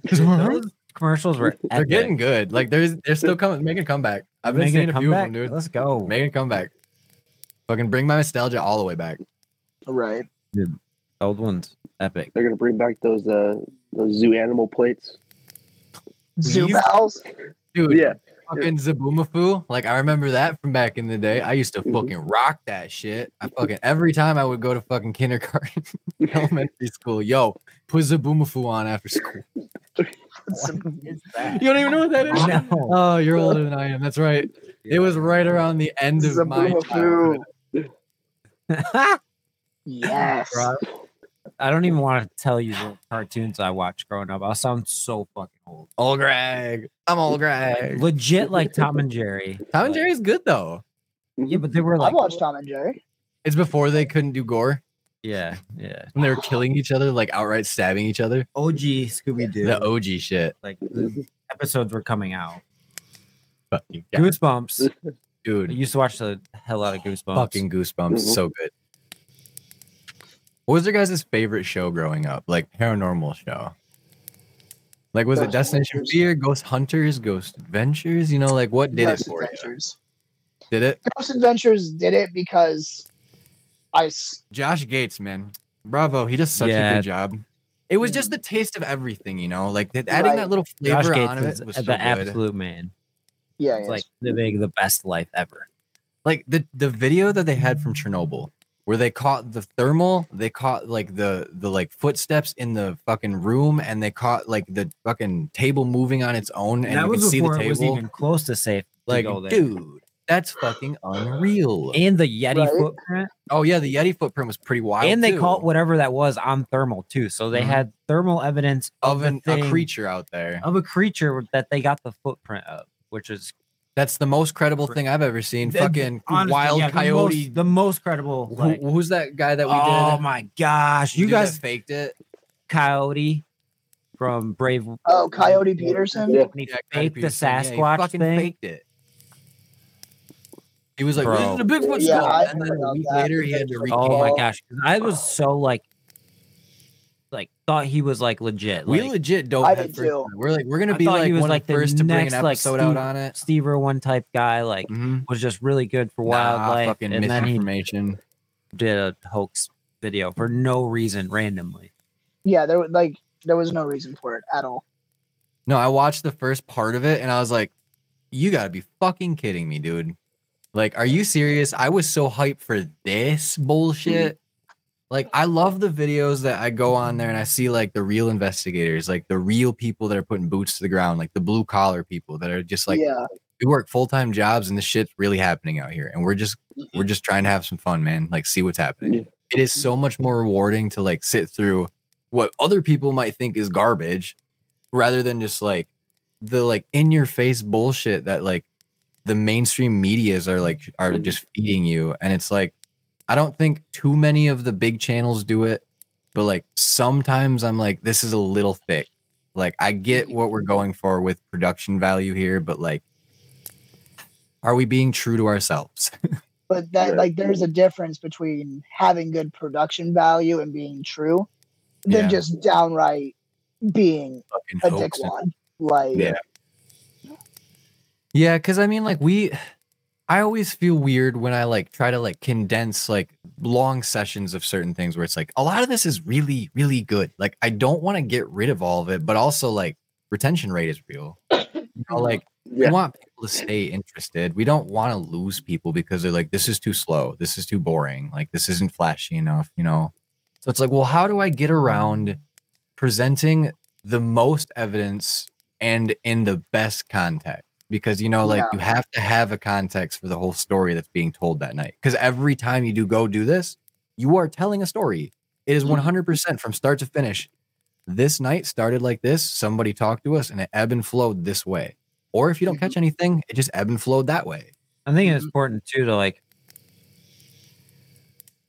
Those commercials were They're epic. getting good. Like there's they're still coming making a comeback. I've been Making seeing a few of them, dude. Let's go. Making a comeback. Fucking bring my nostalgia all the way back. Right. Old ones, epic. They're gonna bring back those uh those zoo animal plates. Zoo Please? Dude, Yeah. fucking Zoboomafoo. Like I remember that from back in the day. I used to Mhm. fucking rock that shit. I fucking every time I would go to fucking kindergarten, elementary school. Yo, put Zoboomafoo on after school. You don't even know what that is? No. Oh, you're older than I am. That's right. It was right around the end of my childhood. Yes. Bro, I don't even want to tell you the cartoons I watched growing up. I'll sound so fucking old. Old Greg. I'm old Greg. Legit like Tom and Jerry. Tom and Like, Jerry's good though. Yeah, but they were like I watched Tom and Jerry. It's before they couldn't do gore yeah, yeah. when they were killing each other, like outright stabbing each other. OG Scooby Doo. The OG shit. like the episodes were coming out. Fucking, yeah, Goosebumps. I dude. used to watch the hell out of Goosebumps. Fucking goosebumps. Mhm. So good. What was your guys' favorite show growing up? Like paranormal show? Like, was it Destination Adventures. Fear, Ghost Hunters, Ghost Adventures? You know, like what did Ghost it for you? Adventures. Did it? Ghost Adventures did it because I. Josh Gates, man, bravo! He does such a good job. It was hmm. just the taste of everything, you know, like adding Right. that little Josh flavor Gates on is it was the so good. absolute man. yeah, It's yeah, like living the best life ever. like the the video that they had from Chernobyl where they caught the thermal, they caught like the the like footsteps in the fucking room, and they caught like the fucking table moving on its own, and that you was could see the before it was table. even close to safe. to Like, go there. dude, that's fucking unreal. and the Yeti Right. footprint, oh yeah, the Yeti footprint was pretty wild. and they too, caught whatever that was on thermal too. So they Mhm. had thermal evidence of the an, a creature out there. of a creature that they got the footprint of, which is That's the most credible thing I've ever seen. The- Fucking honestly, wild yeah, the coyote. most, the most credible. Who- Like, who's that guy that we oh did? Oh my gosh, you guys, faked it. coyote from Brave. Oh, Coyote Peterson. Yeah. when he Yeah, faked the Peterson. Yeah, he Sasquatch fucking thing. faked it. He was like, Bro. "This is a Bigfoot Yeah, skull," and then a week that. later he had to Oh my gosh, I was so like, like thought he was like legit. We like, legit don't I have did too. We're like, we're gonna I be like he was one like of the the to bring an next, like, episode out Steve- on it. Steve Irwin type guy. Like Mhm. was just really good for Nah, wildlife, fucking and then he misinformation. did a hoax video for no reason randomly. Yeah, there was like there was no reason for it at all. No, I watched the first part of it and I was like, you gotta be fucking kidding me, dude. Like, are you serious? I was so hyped for this bullshit. Like, I love the videos that I go on there and I see like the real investigators, like the real people that are putting boots to the ground, like the blue collar people that are just like yeah, we work full time jobs and this shit's really happening out here. And we're just we're mm-hmm. just trying to have some fun, man. Like see what's happening. Yeah. It is so much more rewarding to like sit through what other people might think is garbage rather than just like the like in your face bullshit that like the mainstream medias are like are mm-hmm. just feeding you. And it's like I don't think too many of the big channels do it, but like sometimes I'm like, this is a little thick. Like I get mm-hmm. what we're going for with production value here, but like are we being true to ourselves? but that like there's a difference between having good production value and being true, than Yeah. just downright being Fucking a hoax and- dickwad. Like, Yeah. Yeah, because I mean, like we, I always feel weird when I like try to like condense like long sessions of certain things where it's like a lot of this is really, really good. Like I don't want to get rid of all of it, but also like retention rate is real. You know, like we want people to stay interested. We don't want to lose people because they're like, this is too slow. This is too boring. Like this isn't flashy enough, you know? So it's like, well, how do I get around presenting the most evidence and in the best context? Because you know, like Yeah. you have to have a context for the whole story that's being told that night. Because every time you do go do this, you are telling a story. It is 100% from start to finish. This night started like this. Somebody talked to us and it ebb and flowed this way. Or if you don't catch anything, it just ebb and flowed that way. I think Mm-hmm. it's important too to like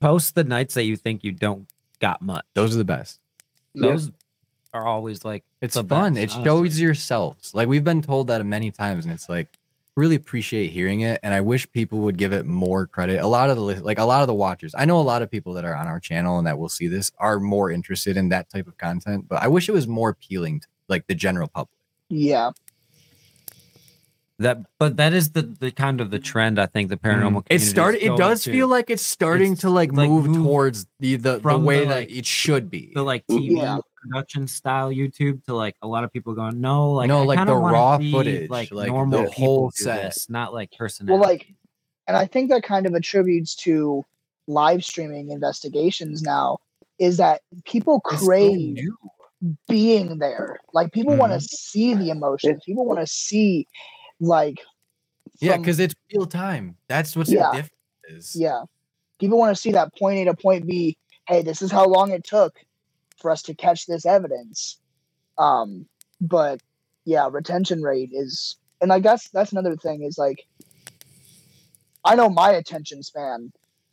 post the nights that you think you don't got much. Those are the best. Yeah. Those are always like It's fun. best, it shows yourselves. Like we've been told that many times, and it's like really appreciate hearing it. And I wish people would give it more credit. A lot of the like a lot of the watchers, I know a lot of people that are on our channel and that will see this are more interested in that type of content. But I wish it was more appealing to like the general public. yeah, that, but that is the the kind of the trend. I think the paranormal. Mm. It community is started. It does to. feel like it's starting It's to like like move, move towards the the, the way the, that like- it should be. the like TV Yeah. Production style YouTube to like a lot of people going no like No, I like the raw see, footage, like, like the normal whole whole set. this, not like personality. well, like, and I think that kind of attributes to live streaming investigations now is that people It's so crave being there. Like people want to mm-hmm. see the emotions. People want to see, like, Yeah, because it's real time. That's what's Yeah. the difference. Is. yeah, people want to see that point A to point B. Hey, this is how long it took for us to catch this evidence. Um, but yeah, retention rate is, and I guess that's another thing is like, I know my attention span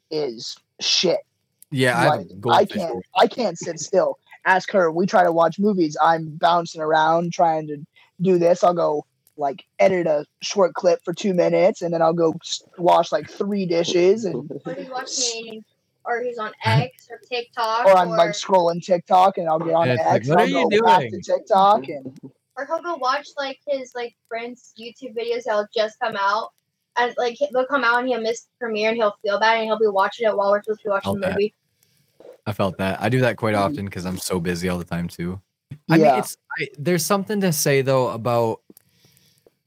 is shit. Yeah, I, Like, I goldfish can't over- I can't sit still. Ask her. We try to watch movies. I'm bouncing around trying to do this. I'll go like edit a short clip for two minutes, and then I'll go wash like three dishes, and Or he's watching, or he's on X or TikTok, or I'm like scrolling TikTok, and I'll get on And it's X. like, "What and are I'll you go back to doing?" TikTok, and or he'll go watch like his like friends' YouTube videos that'll just come out, and like they'll come out and he'll miss the premiere and he'll feel bad and he'll be watching it while we're supposed to be watching the Okay. movie. I felt that. I do that quite mm. often because I'm so busy all the time too. I Yeah. mean, it's I, there's something to say though about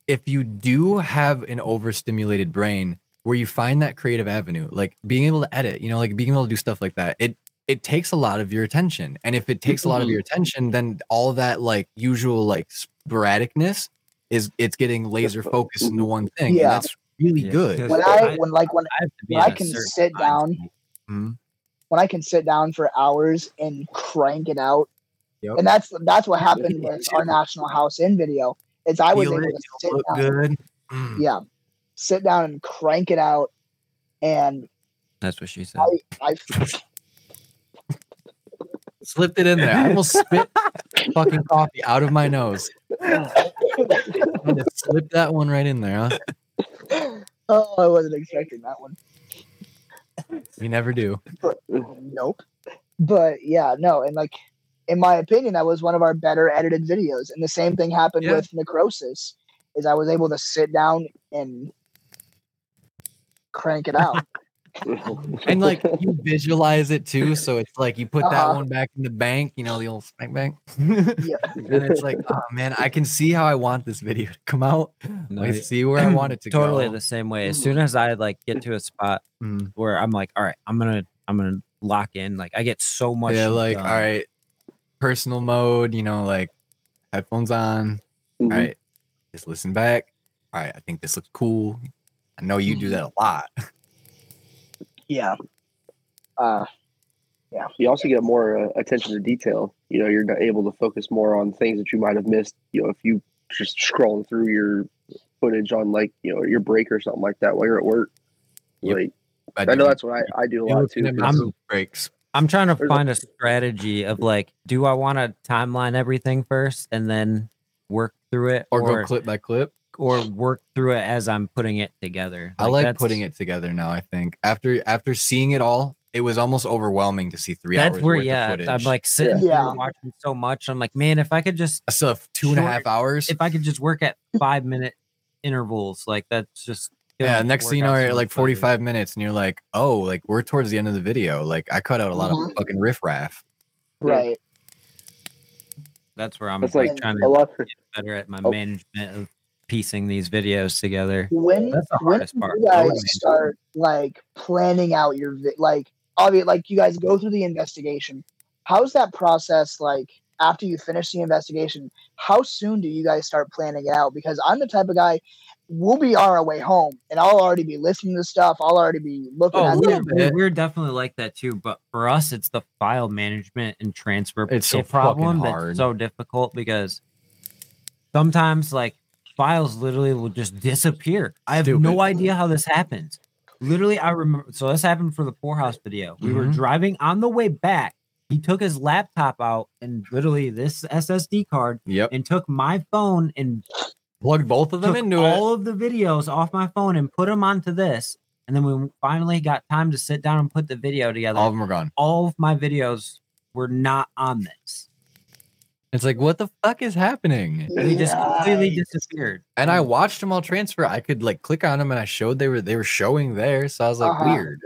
if you do have an overstimulated brain where you find that creative avenue, like being able to edit, you know, like being able to do stuff like that. It it takes a lot of your attention, and if it takes a lot of your attention, then all that like usual like sporadicness is it's getting laser focused into one thing. Yeah. that's really Yeah, good. When I- I when like when I have to be when I can sit down- to- Mhm. when I can sit down for hours and crank it out. Yep. And that's that's what happened with our National House Inn video. Is I was Feel able it, to sit down, good. Mm. yeah, sit down and crank it out, and That's what she said. I Slipped it in there. I almost spit fucking coffee out of my nose. I just slipped that one right in there, huh? oh I wasn't expecting that one. You never do. Nope. But yeah, no, and like in my opinion, that was one of our better edited videos. And the same thing happened Yeah. with necrosis, is I was able to sit down and crank it out. And like you visualize it too, so it's like you put that Uh-huh. one back in the bank, you know, the old spank bank. yeah. and it's like, oh man, I can see how I want this video to come out. No, I y- see where I want it to totally go. the same way. As soon as I like get to a spot Mm. where I'm like, all right, I'm gonna I'm gonna lock in. Like I get so much. Yeah, like done. all right, personal mode, you know, like headphones on. Mhm. All right, just listen back. All right, I think this looks cool. I know you do that a lot. Yeah. Uh you also get more uh, attention to detail. You know, you're able to focus more on things that you might have missed. You know, if you just scrolling through your footage on like you know your break or something like that while you're at work. Yep. Like I do know that's what I, I do a You're lot too. looking at my 'cause- poop breaks. I'm trying to There's a- find a strategy of like, do I want to timeline everything first and then work through it, Or, or go clip by clip. Or work through it as I'm putting it together? I like that's- putting it together now. I think after after seeing it all, it was almost overwhelming to see three That's hours where worth yeah, of footage. I'm like sitting Yeah. through watching so much. I'm like, man, if I could just I still have two and a half short- hours. if I could just work at five minute intervals, like that's just yeah, next work thing you know, you're at much like better. 45 minutes, and you're like, oh, like we're towards the end of the video. Like I cut out a lot of Mhm. fucking riffraff. right. That's where I'm That's like, like trying a to lot. get better at my Oh. management of piecing these videos together. When That's the when hardest do part. you guys imagine. start like planning out your vi- like obviously like you guys go through the investigation. How's that process like after you finish the investigation? How soon do you guys start planning it out? Because I'm the type of guy we'll be on our way home and I'll already be listening to stuff. I'll already be looking Oh, at we're, it. bit. we're definitely like that too. But for us, it's the file management and transfer It's so problem fucking that's hard. so difficult because sometimes like files literally will just disappear. I have Stupid. no idea how this happens. Literally, I remember. So this happened for the poorhouse video. We were Mhm. driving on the way back. He took his laptop out and literally this SSD card Yep. and took my phone and plugged both of them into all it. of the videos off my phone and put them onto this. And then we finally got time to sit down and put the video together. All, of them are gone. All of my videos were not on this. It's like, what the fuck is happening? They just completely disappeared. And I watched them all transfer. I could like click on them and I showed they were they were showing there. So I was like, Uh-huh. weird.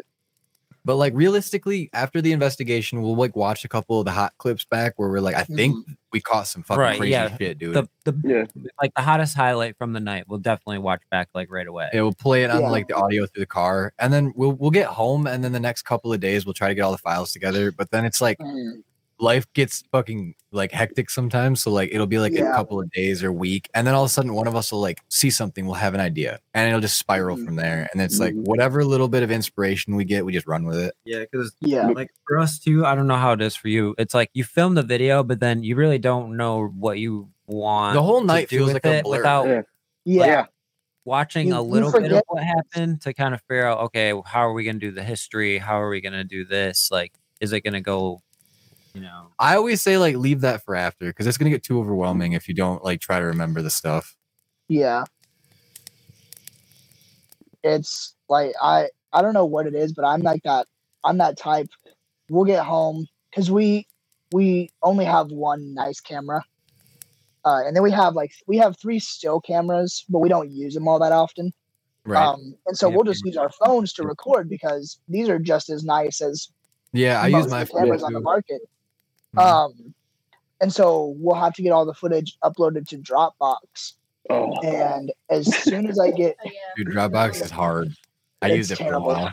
But like realistically, after the investigation, we'll like watch a couple of the hot clips back where we're like, I think we caught some fucking Right, crazy yeah. shit, dude. The, the Yeah. like the hottest highlight from the night. We'll definitely watch back like right away. Yeah, we'll play it on Yeah. like the audio through the car, and then we'll we'll get home, and then the next couple of days we'll try to get all the files together. But then it's like Mm, life gets fucking like hectic sometimes, so like it'll be like a couple of days or week, and then all of a sudden one of us will like see something, we'll have an idea, and it'll just spiral Mhm. from there. And it's like Mhm. whatever little bit of inspiration we get, we just run with it. Yeah, because Yeah. like for us too, I don't know how it is for you. It's like you film the video, but then you really don't know what you want. The whole night feels like a blur. without Yeah. Yeah. watching You- a little bit of what happened to kind of figure out okay how are we going to do the history how are we going to do this like is it going to go you know I always say like leave that for after because it's gonna get too overwhelming if you don't like try to remember the stuff. Yeah. It's like I I don't know what it is, but I'm like that I'm that type. We'll get home because we we only have one nice camera. Uh, and then we have like we have three still cameras, but we don't use them all that often. Right. Um, and so Yeah. we'll just use our phones to record because these are just as nice as yeah, I most use my phone cameras on the too. market. Mhm. Um, and so we'll have to get all the footage uploaded to Dropbox. Oh, And as soon as I get, Oh, yeah. Dude, Dropbox is hard. I It's used it for a while.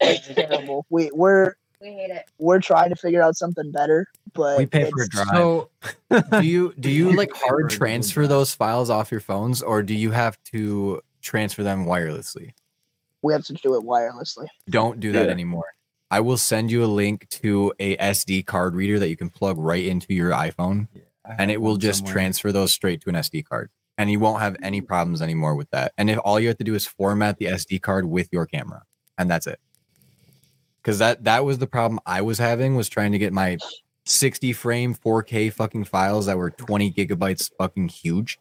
it's terrible. We we're We hate it. we're trying to figure out something better, but We pay for a drive. So do you do you like hard transfer those files off your phones or do you have to transfer them wirelessly? we have to do it wirelessly. Don't do that Yeah. anymore. I will send you a link to a SD card reader that you can plug right into your iPhone I and it will just somewhere. transfer those straight to an SD card. And you won't have any problems anymore with that. And if all you have to do is format the SD card with your camera, and that's it. Because that that was the problem I was having was trying to get my 60 frame 4K fucking files that were 20 gigabytes fucking huge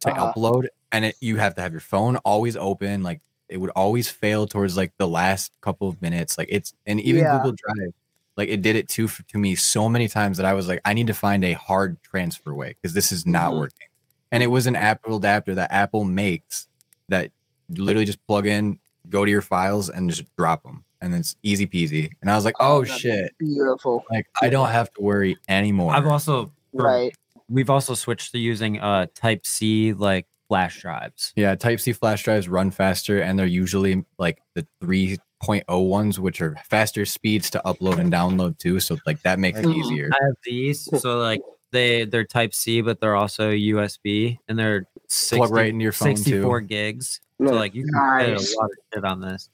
to Uh-huh. upload, and it, you have to have your phone always open. Like it would always fail towards like the last couple of minutes. Like it's and even Yeah. Google Drive like it did it too f- to me so many times that I was like, I need to find a hard transfer way because this is not Mhm. working. And it was an Apple adapter that Apple makes that you literally just plug in, go to your files, and just drop them, and it's easy peasy. And I was like, Oh, oh shit, Beautiful, like I don't have to worry anymore. I've also right? we've also switched to using uh Type C like flash drives. yeah, Type C flash drives run faster, and they're usually like the 3.0 ones, which are faster speeds to upload and download too. So like that makes it Mhm. easier. I have these, so like they they're Type C, but they're also USB, and they're 60, Plug right into your phone, too. 64 gigs. So like you can fit Nice. a lot of shit on this.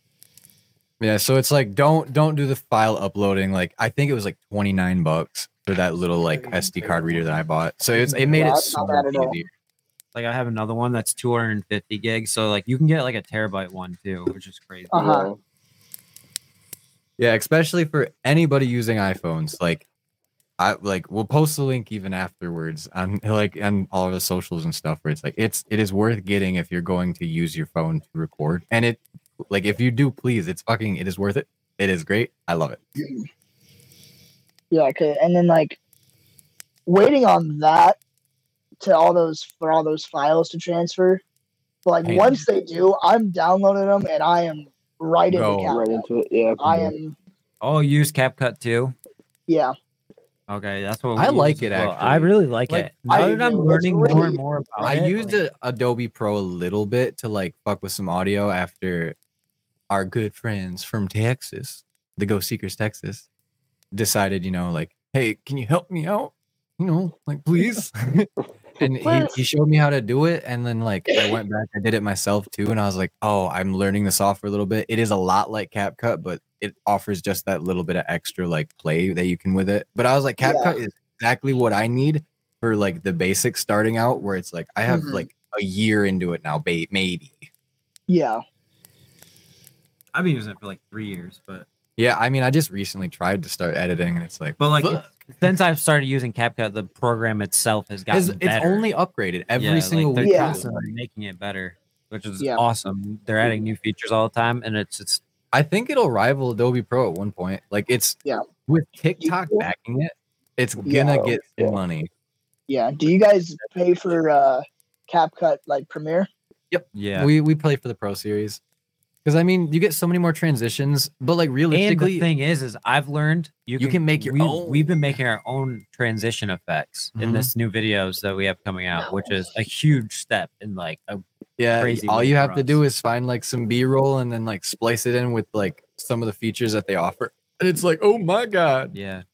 Yeah, so it's like don't don't do the file uploading. Like I think it was like 29 bucks for that little like SD card reader that I bought. So it's it made Yeah, it that's so not Like I have another one that's 250 gigs, so like you can get like a terabyte one too, which is crazy. Uh-huh. Yeah, especially for anybody using iPhones. Like I like we'll post the link even afterwards on like on all of the socials and stuff where it's like it's it is worth getting if you're going to use your phone to record. And it like if you do please, it's fucking it is worth it. It is great. I love it. Yeah, okay. And then like waiting on that to all those for all those files to transfer. But like Pain. once they do, I'm downloading them and I am right into Go CapCut. Right into it. Yeah. I am Oh, use CapCut too. yeah. Okay, that's what I like it, as well. I really like, Like, it. Now I that I'm do. It's learning more and more about I it, used like, a Adobe Pro a little bit to like fuck with some audio after our good friends from Texas, the Go Seekers Texas, decided, you know, like, hey, can you help me out? You know, like please. and he, he showed me how to do it. And then like I went back, I did it myself too. And I was like, oh, I'm learning the software a little bit. It is a lot like CapCut, but it offers just that little bit of extra like play that you can with it. But I was like, Yeah. CapCut is exactly what I need for like the basics starting out, where it's like I have Mhm. like a year into it now, ba- maybe. Yeah. I've been using it for like three years, but Yeah, I mean, I just recently tried to start editing, and it's like, but like fuck. Since I've started using CapCut, the program itself has gotten it's, it's only upgraded every Yeah, like, single they're week. Yeah. constantly making it better, which is Yeah. awesome. They're adding new features all the time, and it's it's I think it'll rival Adobe Pro at one point. Like it's Yeah. with TikTok Yeah. backing it, it's gonna get Yeah. money. Yeah. Do you guys pay for uh CapCut like Premiere? Yep. Yeah. We we play for the Pro series because I mean, you get so many more transitions, but like and realistically, the thing is, is I've learned you, You can make your we, own. We've been making our own transition effects in Mhm. this new videos that we have coming out, which is a huge step in like a yeah, crazy all you for have to do is find like some B roll and then like splice it in with like some of the features that they offer. And it's like, oh my god, yeah,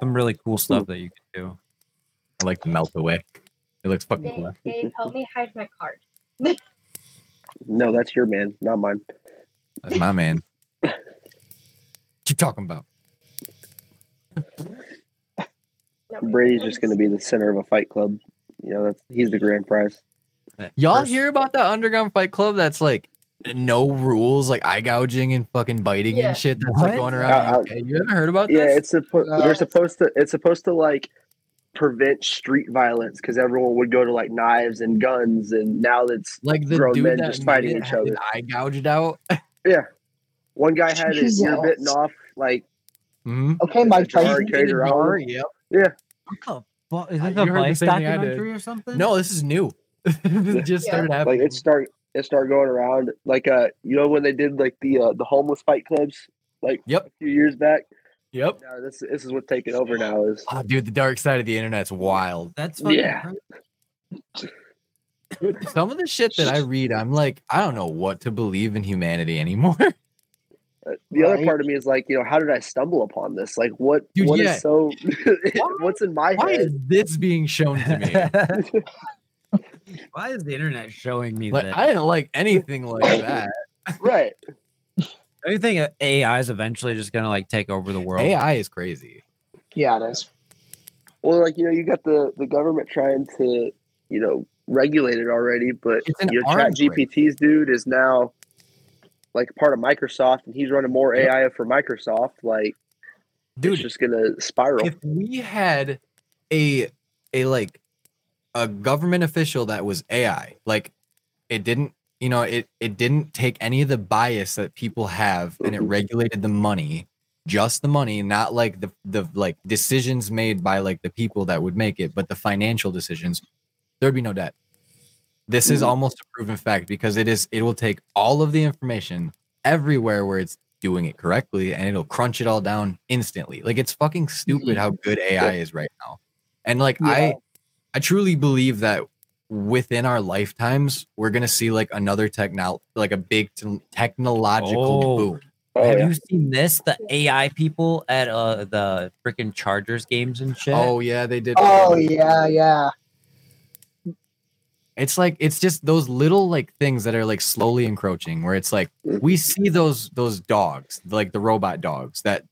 some really cool stuff that you can do. I like to melt away. It looks fucking Dave, cool. Dave, help me hide my card. No, that's your man, not mine. That's my man. what you talking about? Brady's just going to be the center of a fight club. You know, that's he's the grand prize. Y'all First- hear about that underground fight club that's like no rules, like eye gouging and fucking biting Yeah. and shit that's like going around. Uh, uh, You haven't heard about Yeah, this? it's supposed Uh, they're supposed to it's supposed to like prevent street violence because everyone would go to like knives and guns, and now that's like the grown dude men that just fighting each other. I eye gouged out. Yeah, one guy had his ear bitten off. Like Mhm. Okay, Mike jar Tyson. carried around. Jar, with him. yep. Well, is Uh, this a you the Vice thing I did. documentary or something? No, this is new. this just Yeah. started like happening. it start it started going around like uh you know when they did like the uh, the homeless fight clubs like Yep. a few years back. Yep. Now this this is what's taking over now is Oh, dude, the dark side of the internet's wild. That's fucking Yeah. crazy. Some of the shit that I read, I'm like, I don't know what to believe in humanity anymore. Uh, the other Right. part of me is like, you know, how did I stumble upon this? Like, what Dude, what is yeah. so? what's in my Why head? is this being shown to me? Why is the internet showing me like, that? I didn't like anything like that. right. Do you think AI is eventually just gonna like take over the world? AI is crazy. Yeah, it is. Well, like you know, you got the the government trying to, you know, regulate it already, but It's an you know, Chat. GPT's dude is now like part of Microsoft, and he's running more AI for Microsoft. Like, Dude, it's just gonna spiral. if we had a a like a government official that was AI, like it didn't, you know, it it didn't take any of the bias that people have and it Mhm. regulated the money, just the money, not like the the like decisions made by like the people that would make it, but the financial decisions, there'd be no debt. This is Mhm. almost a proven fact because it is it will take all of the information everywhere where it's doing it correctly and it'll crunch it all down instantly. Like it's fucking stupid how good AI is right now. And like Yeah. I I truly believe that within our lifetimes we're going to see like another techno like a big te- technological Oh. boom. Oh, Have yeah. you seen this? The AI people at uh the freaking Chargers games and shit. Oh yeah, they did. Oh yeah, yeah. It's like it's just those little like things that are like slowly encroaching where it's like we see those those dogs, like the robot dogs that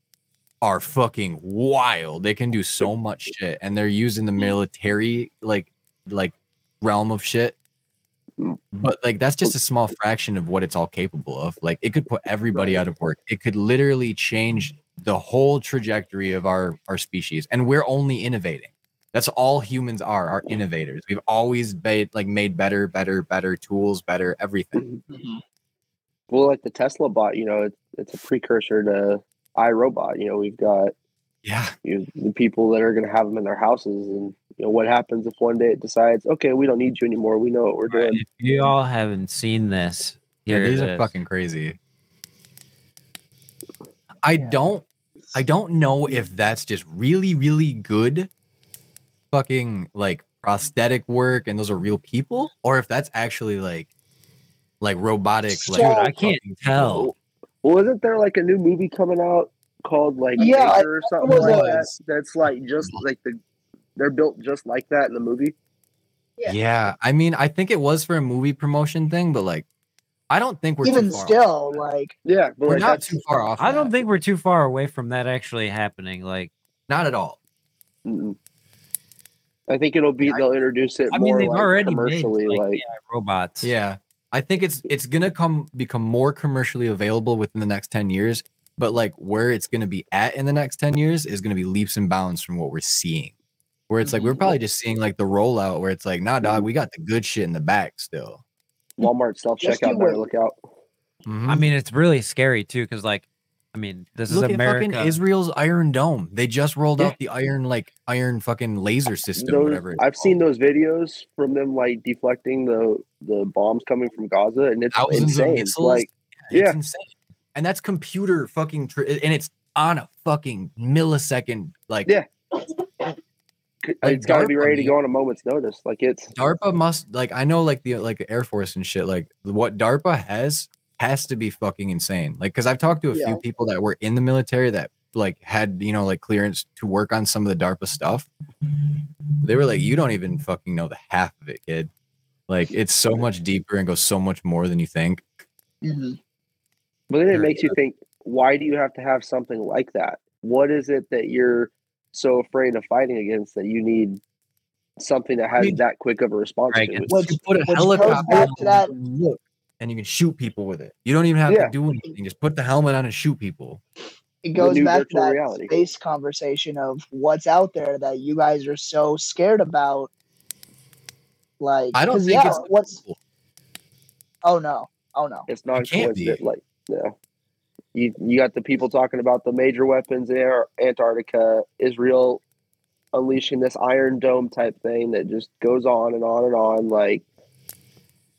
are fucking wild. They can do so much shit and they're using the military like like realm of shit. Mm. But like that's just a small fraction of what it's all capable of. Like it could put everybody out of work. It could literally change the whole trajectory of our our species and we're only innovating. That's all humans are, are innovators. We've always made like made better, better, better tools, better everything. Mm-hmm. Mm-hmm. Well, like the Tesla bot, you know, it's it's a precursor to iRobot. You know, we've got Yeah. you know, the people that are going to have them in their houses, and you know, what happens if one day it decides, okay, we don't need you anymore. We know what we're doing. If you all haven't seen this, Yeah, these are is. fucking crazy. I don't I don't know if that's just really, really good fucking like prosthetic work and those are real people, or if that's actually like like robotic like I can't tell. Well, isn't there like a new movie coming out called like Yeah, Maker or something was like that? That's like just like the they're built just like that in the movie. Yeah. Yeah, I mean, I think it was for a movie promotion thing, but like, I don't think we're too Even far still, that. like Yeah, but we're like not too far off. I don't that. think we're too far away from that actually happening. Like, not at all. mm-mm. I think it'll be they'll introduce it I mean, they've like already made commercially, like, like AI robots. Yeah, I think it's it's gonna come become more commercially available within the next ten years. But like where it's gonna be at in the next ten years is gonna be leaps and bounds from what we're seeing. Where it's like we're probably just seeing like the rollout where it's like, nah, dog, we got the good shit in the back still. Walmart self checkout, do Better look out. Mhm. I mean, it's really scary too, because like, I mean, this Look is at America. fucking Israel's Iron Dome. They just rolled Yeah. out the iron like iron fucking laser system, Those- whatever. I've seen those videos from them like deflecting the the bombs coming from Gaza, and it's thousands of insane. missiles. Like It's yeah. insane. And that's computer fucking tr- and it's on a fucking millisecond. Like Yeah. It's got to be ready to go on a moment's notice. Like it's DARPA must like I know like the like Air Force and shit. Like what DARPA has has to be fucking insane. Like because I've talked to a Yeah. few people that were in the military that like had you know like clearance to work on some of the DARPA stuff. They were like, you don't even fucking know the half of it, kid. Like it's so much deeper and goes so much more than you think. mhm. But then it makes you think, why do you have to have something like that? What is it that you're so afraid of fighting against that you need something that has mean- that quick of a response Right, to and it? Which- you put a which helicopter on to that- and look, and you can shoot people with it. You don't even have Yeah. to do anything. Just put the helmet on and shoot people. it goes back to that reality. space conversation of what's out there that you guys are so scared about. Like, I don't think yeah, it's what's. Oh no! Oh no! It's not It can't be. coincident. Like, yeah. You, you got the people talking about the major weapons in Ar- Antarctica, Israel unleashing this Iron Dome type thing that just goes on and on and on. Like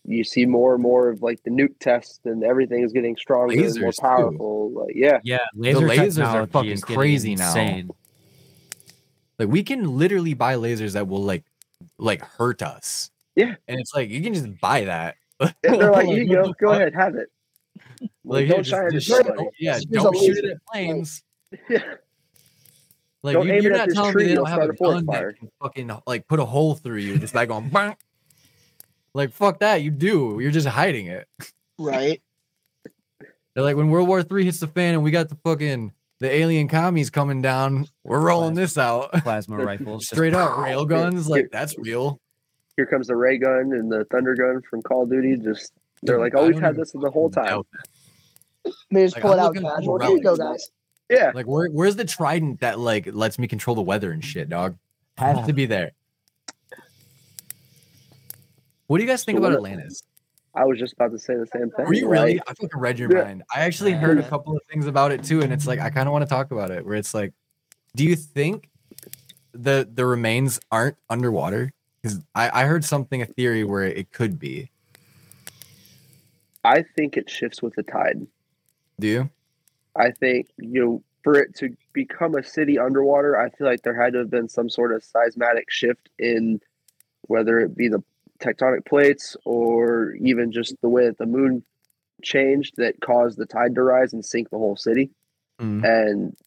you see more and more of like the nuke test and everything is getting stronger and more Lasers, too. powerful. Like yeah, Yeah, laser lasers are fucking is getting crazy now. insane. Like we can literally buy lasers that will like like hurt us. Yeah. And it's like you can just buy that. and they're like, you go, go ahead, have it. Like, Like, don't just- shine it just shoot somebody. it- Yeah, don't shoot it at planes. Yeah. Like Don't you, you're not telling tree, me they don't have a start a forest gun fire. that can fucking like put a hole through you just by going bang. Like fuck that, you do. You're just hiding it. Right. They're like when World War Three hits the fan and we got the fucking the alien commies coming down, we're rolling this out. Plasma rifles. Straight up rail guns, Yeah. like that's real. Here comes the ray gun and the thunder gun from Call of Duty. Just they're like, I oh, we've had this the whole time. They just Like, pull it out looking for casual. Here you go, guys. Yeah, Like where where's the trident that like lets me control the weather and shit, dog? Has to be there. What do you guys think So about Atlantis? I was just about to say the same thing. Were you really? like, I fucking read your Yeah. mind. I actually heard a couple of things about it too, and it's like I kind of want to talk about it. Where it's like, do you think the the remains aren't underwater? Because I, I heard something a theory where it could be. I think it shifts with the tide. Do you? I think you know for it to become a city underwater, I feel like there had to have been some sort of seismic shift in whether it be the tectonic plates or even just the way that the moon changed that caused the tide to rise and sink the whole city. Mm. And,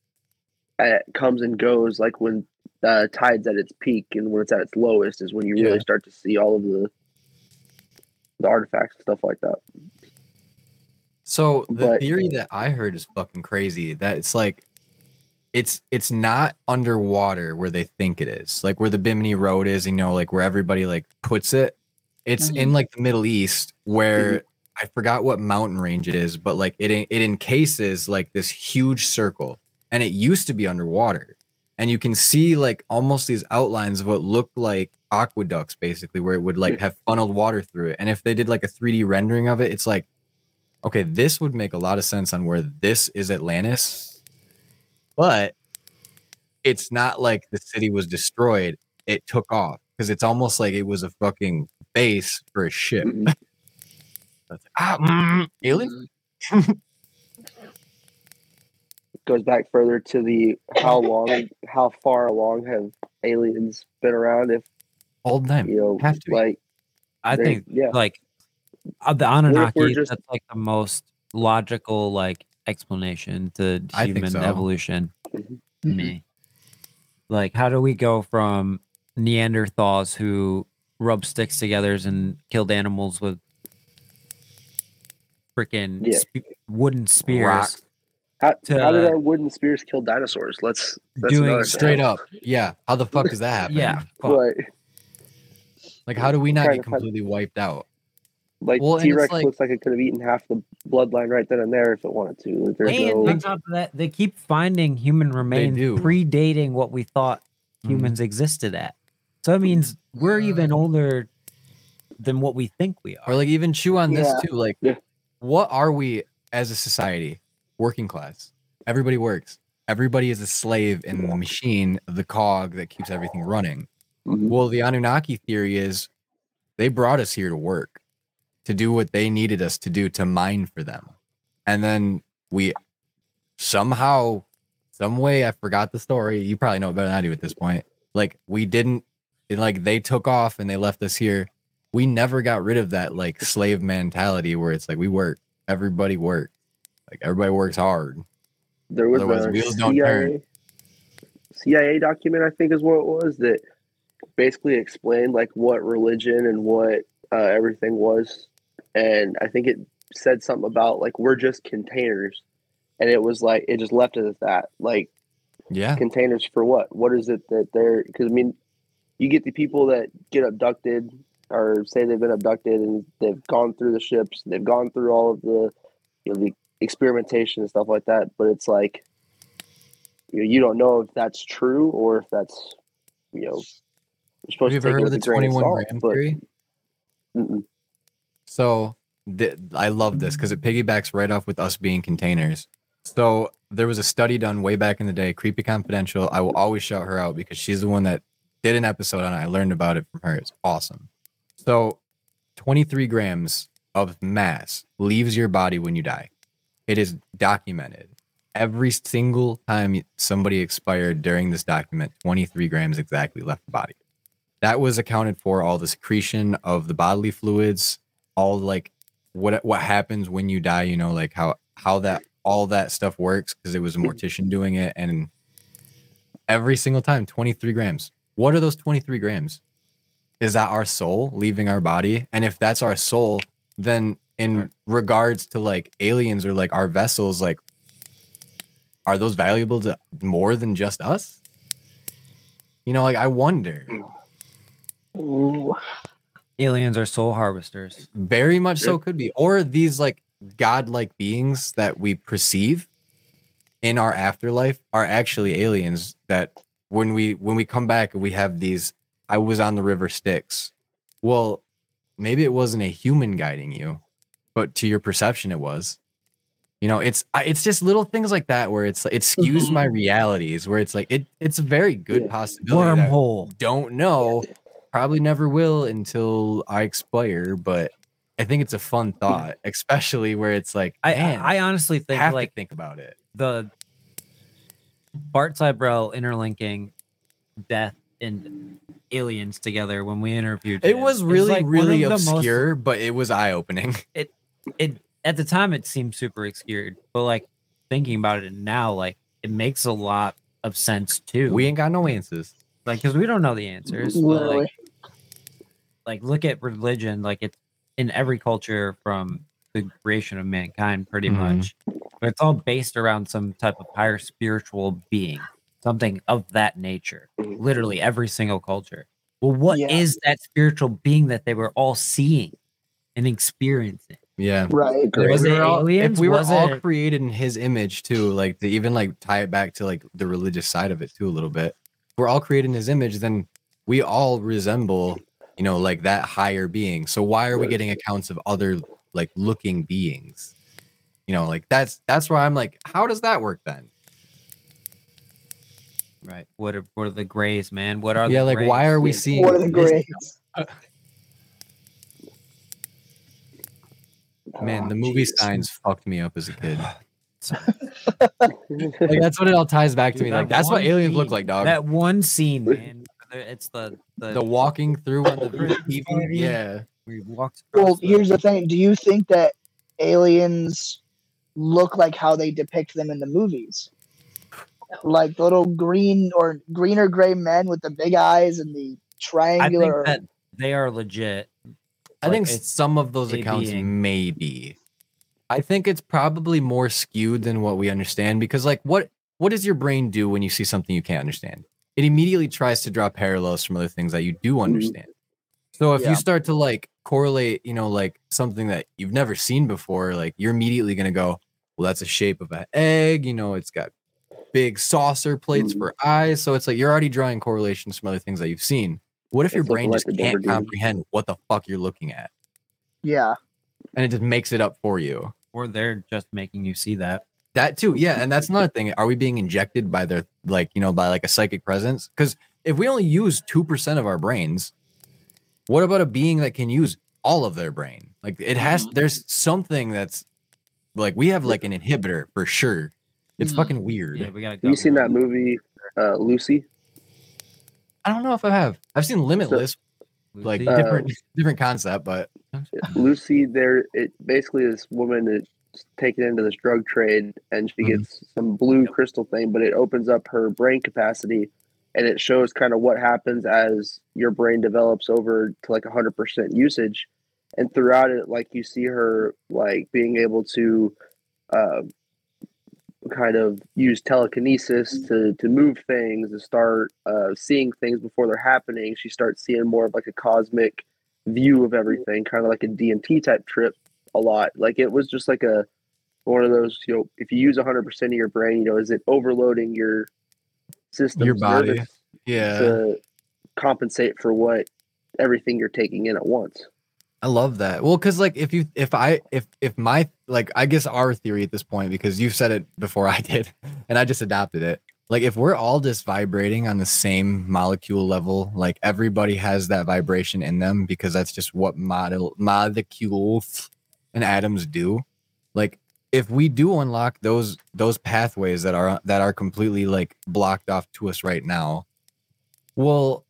and it comes and goes like when the tide's at its peak and when it's at its lowest is when you really start to see all of the the artifacts and stuff like that. So the But- theory that I heard is fucking crazy. That it's like it's it's not underwater where they think it is. Like where the Bimini Road is, you know, like where everybody like puts it. It's in mm-hmm. like the Middle East mm-hmm. where I forgot what mountain range it is, but like it it encases like this huge circle and it used to be underwater. And you can see like almost these outlines of what look like aqueducts basically where it would like have funneled water through it. And if they did like a 3D rendering of it, it's like okay, this would make a lot of sense on where this is Atlantis, but it's not like the city was destroyed. It took off because it's almost like it was a fucking base for a ship. Mhm. That's- ah, mm, alien? goes back further to the how long, how far along have aliens been around? If All the time. you know, Have to be. like I think yeah, like uh, the we're Anunnaki. just- that's like the most logical like explanation to human so. evolution. Mhm. Me, like, how do we go from Neanderthals who rub sticks together and killed animals with freaking Yeah. spe- wooden spears? Rock. how, to- how did our wooden spears kill dinosaurs? Let's that's Doing Straight thing. up. Yeah. How the fuck does that happen? Yeah, fuck. But Like, how do we not Trying get to completely wiped out? Like Well, T Rex like- looks like it could have eaten half the bloodline right then and there if it wanted to. Like, there's And no, on top of that, they keep finding human remains predating what we thought Mhm. humans existed at. So that means we're even older than what we think we are. Or like even chew on this Yeah. too. Like, Yeah. what are we as a society? Working class. Everybody works. Everybody is a slave in the machine, the cog that keeps everything running. Mhm. Well, the Anunnaki theory is they brought us here to work, to do what they needed us to do, to mine for them. And then we somehow, some way, I forgot the story. You probably know better than I do at this point. Like, we didn't, it, like, they took off and they left us here. We never got rid of that, like, slave mentality where it's like, we work, everybody work. Like, everybody works hard. there was Otherwise, a wheels don't CIA, turn. CIA document, I think is what it was, that basically explained like what religion and what uh, everything was. And I think it said something about like we're just containers. And it was like it just left it at that. Like Yeah. containers for what? What is it that they're? Because I mean, you get the people that get abducted or say they've been abducted and they've gone through the ships, they've gone through all of the, you know, the experimentation and stuff like that. But it's like, you know, you don't know if that's true or if that's, you know, you're supposed Have to you ever heard of the a 21 salt, gram theory? Mm-mm. So th- I love this because it mm-hmm. piggybacks right off with us being containers. So there was a study done way back in the day, Creepy Confidential. I will always shout her out because she's the one that did an episode on it. I learned about it from her. It's awesome. So 23 grams of mass leaves your body when you die. It is documented. Every single time somebody expired during this document, 23 grams exactly left the body. That was accounted for all the secretion of the bodily fluids, all like what what happens when you die, you know, like how how that all that stuff works because it was a mm-hmm. mortician doing it and every single time 23 grams. What are those 23 grams? Is that our soul leaving our body? And if that's our soul, then in regards to like aliens or like our vessels, like are those valuable to more than just us? You know, like I wonder. Mm. Ooh. Aliens are soul harvesters. Very much so could be. Or these like godlike beings that we perceive in our afterlife are actually aliens that when we when we come back we have these I was on the river Styx. Well, maybe it wasn't a human guiding you, but to your perception it was. You know, it's it's just little things like that where it's it skews mm-hmm. my realities where it's like it it's a very good Yeah. possibility. Wormhole. don't know probably never will until i expire but i think it's a fun thought especially where it's like I man, I honestly think have like to think about it the Bart Cybro interlinking death and aliens together when we interviewed it him was is, really like, really of the most- obscure but it was eye-opening it it at the time it seemed super obscured, but like thinking about it now, like it makes a lot of sense too. we ain't got no answers like because we don't know the answers. but, like, like look at religion, like it's in every culture from the creation of mankind, pretty Mhm. much. But it's all based around some type of higher spiritual being, something of that nature. Literally every single culture. Well, what is Yeah. that spiritual being that they were all seeing and experiencing? yeah Right. If Was we it were all- aliens? if we were Was all it- created in his image too like to even like tie it back to like the religious side of it too a little bit if we're all created in his image then we all resemble you know like that higher being so why are we getting accounts of other like looking beings you know like that's that's where i'm like how does that work then Right. What are what are the grays, man? What are yeah the like why are we seeing What are the this- grades? man Oh, the movie Jesus. signs fucked me up as a kid like that's what it all ties back to Dude, me that like that's what one aliens look like dog That one scene, man. It's the the, the walking through on the TV, yeah we walked. Well, the- here's the thing. Do you think that aliens look like how they depict them in the movies? Like little green or green or gray men with the big eyes and the I think triangular. that they are legit. I think Like, it's some of those accounts being. may be. I think it's probably more skewed than what we understand because, like, what what does your brain do when you see something you can't understand? It immediately tries to draw parallels from other things that you do understand. So if Yeah. you start to like correlate, you know, like something that you've never seen before, like you're immediately gonna go, well, that's a shape of an egg. You know, it's got big saucer plates Mhm. for eyes. So it's like you're already drawing correlations from other things that you've seen. What if your It's like brain just can't comprehend what the fuck you're looking at? yeah. and it just makes it up for you. Or they're just making you see that. That too, yeah, and that's another thing. Are we being injected by their like you know by like a psychic presence? Because if we only use two percent of our brains, what about a being that can use all of their brain? Like it has. There's something that's like we have like an inhibitor for sure. It's Mhm. fucking weird. Yeah, we gotta. Have you seen that movie, uh, Lucy? I don't know if I have. I've seen Limitless, like Lucy? Uh, different different concept, but Lucy, there, it basically this woman is taken into this drug trade, and she Mhm. gets some blue crystal thing, but it opens up her brain capacity, and it shows kind of what happens as your brain develops over to like hundred percent usage, and throughout it, like you see her like being able to, uh, kind of use telekinesis to to move things, to start uh, seeing things before they're happening. She starts seeing more of like a cosmic view of everything, kind of like a DMT type trip a lot. Like it was just like a one of those, you know, if you use 100% of your brain, you know, is it overloading your system, Your body. yeah, to compensate for what everything you're taking in at once? I love that. Well, because like if you if I if if my like I guess our theory at this point, because you've said it before I did, and I just adopted it. Like if we're all just vibrating on the same molecule level, like everybody has that vibration in them because that's just what model molecules and atoms do. Like if we do unlock those those pathways that are that are completely like blocked off to us right now, well,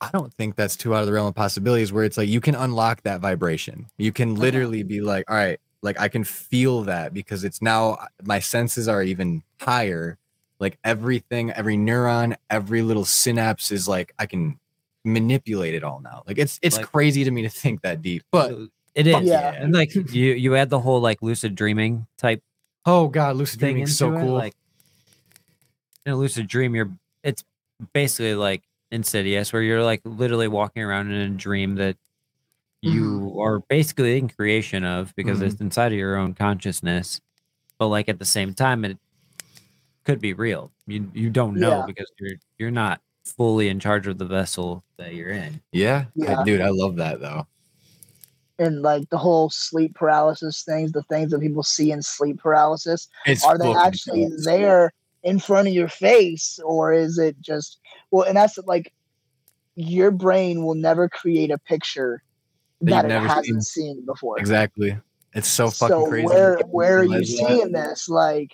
I don't think that's too out of the realm of possibilities where it's like you can unlock that vibration. You can literally be like, all right, like I can feel that because it's now my senses are even higher. Like everything, every neuron, every little synapse is like I can manipulate it all now. Like it's it's Like- crazy to me to think that deep. But it is. fuck Yeah. And like you you add the whole like lucid dreaming type oh god, lucid thing dreaming into is so it, cool. Like in a lucid dream, you're it's basically like insidious, where you're like literally walking around in a dream that you are basically in creation of because Mhm. it's inside of your own consciousness. But like at the same time, it could be real. You you don't know Yeah. because you're you're not fully in charge of the vessel that you're in. yeah, Yeah. dude, I love that though. And like the whole sleep paralysis things, the things that people see in sleep paralysis, It's are they actually cool. there in front of your face, or is it just well? And that's like your brain will never create a picture That that, you've it hasn't seen, before. Exactly. It's so fucking so crazy. where where are you Realize that. seeing this? Like,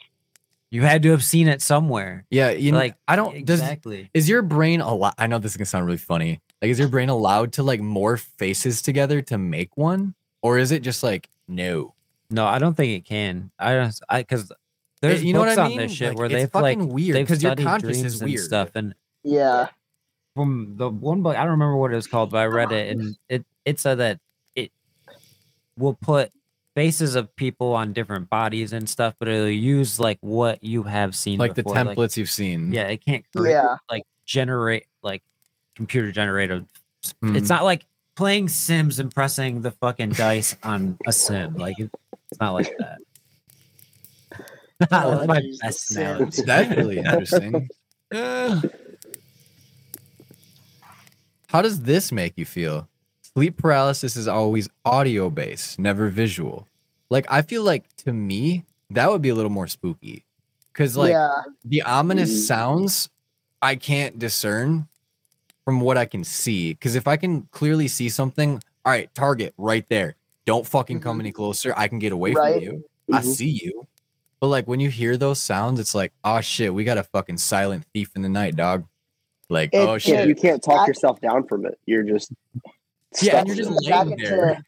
You had to have seen it somewhere. Yeah, you know, Like I don't. Does exactly. is your brain a lot? I know this is gonna sound really funny. Like, is your brain allowed to like morph faces together to make one, or is it just like no? No, I don't think it can. I don't. I because there's you know what books I on mean? this shit Like, where they've like fucking weird they've 'cause your studied conscious dreams is and weird. stuff. And yeah, from the one book, I don't remember what it was called, but I read it and it it said that it will put faces of people on different bodies and stuff, but it'll use like what you have seen, Like the before. templates you've seen. yeah, it can't create yeah, like generate like computer generated. Mhm. It's not like playing Sims and pressing the fucking dice on a sim. Like it's not like that. Oh, That's my best analogy. That's really interesting. Uh, How does this make you feel? Sleep paralysis is always audio based, never visual. Like I feel like to me that would be a little more spooky, because like yeah, the ominous Mm. sounds I can't discern from what I can see. Because if I can clearly see something, all right, target right there. Don't fucking come Mhm. any closer. I can get away Right. from you. I Mhm. see you. But like when you hear those sounds, it's like, oh shit, we got a fucking silent thief in the night, dog. Like, It- oh Yeah, shit. you can't talk That- yourself down from it. You're just Yeah, and you're just it. back laying into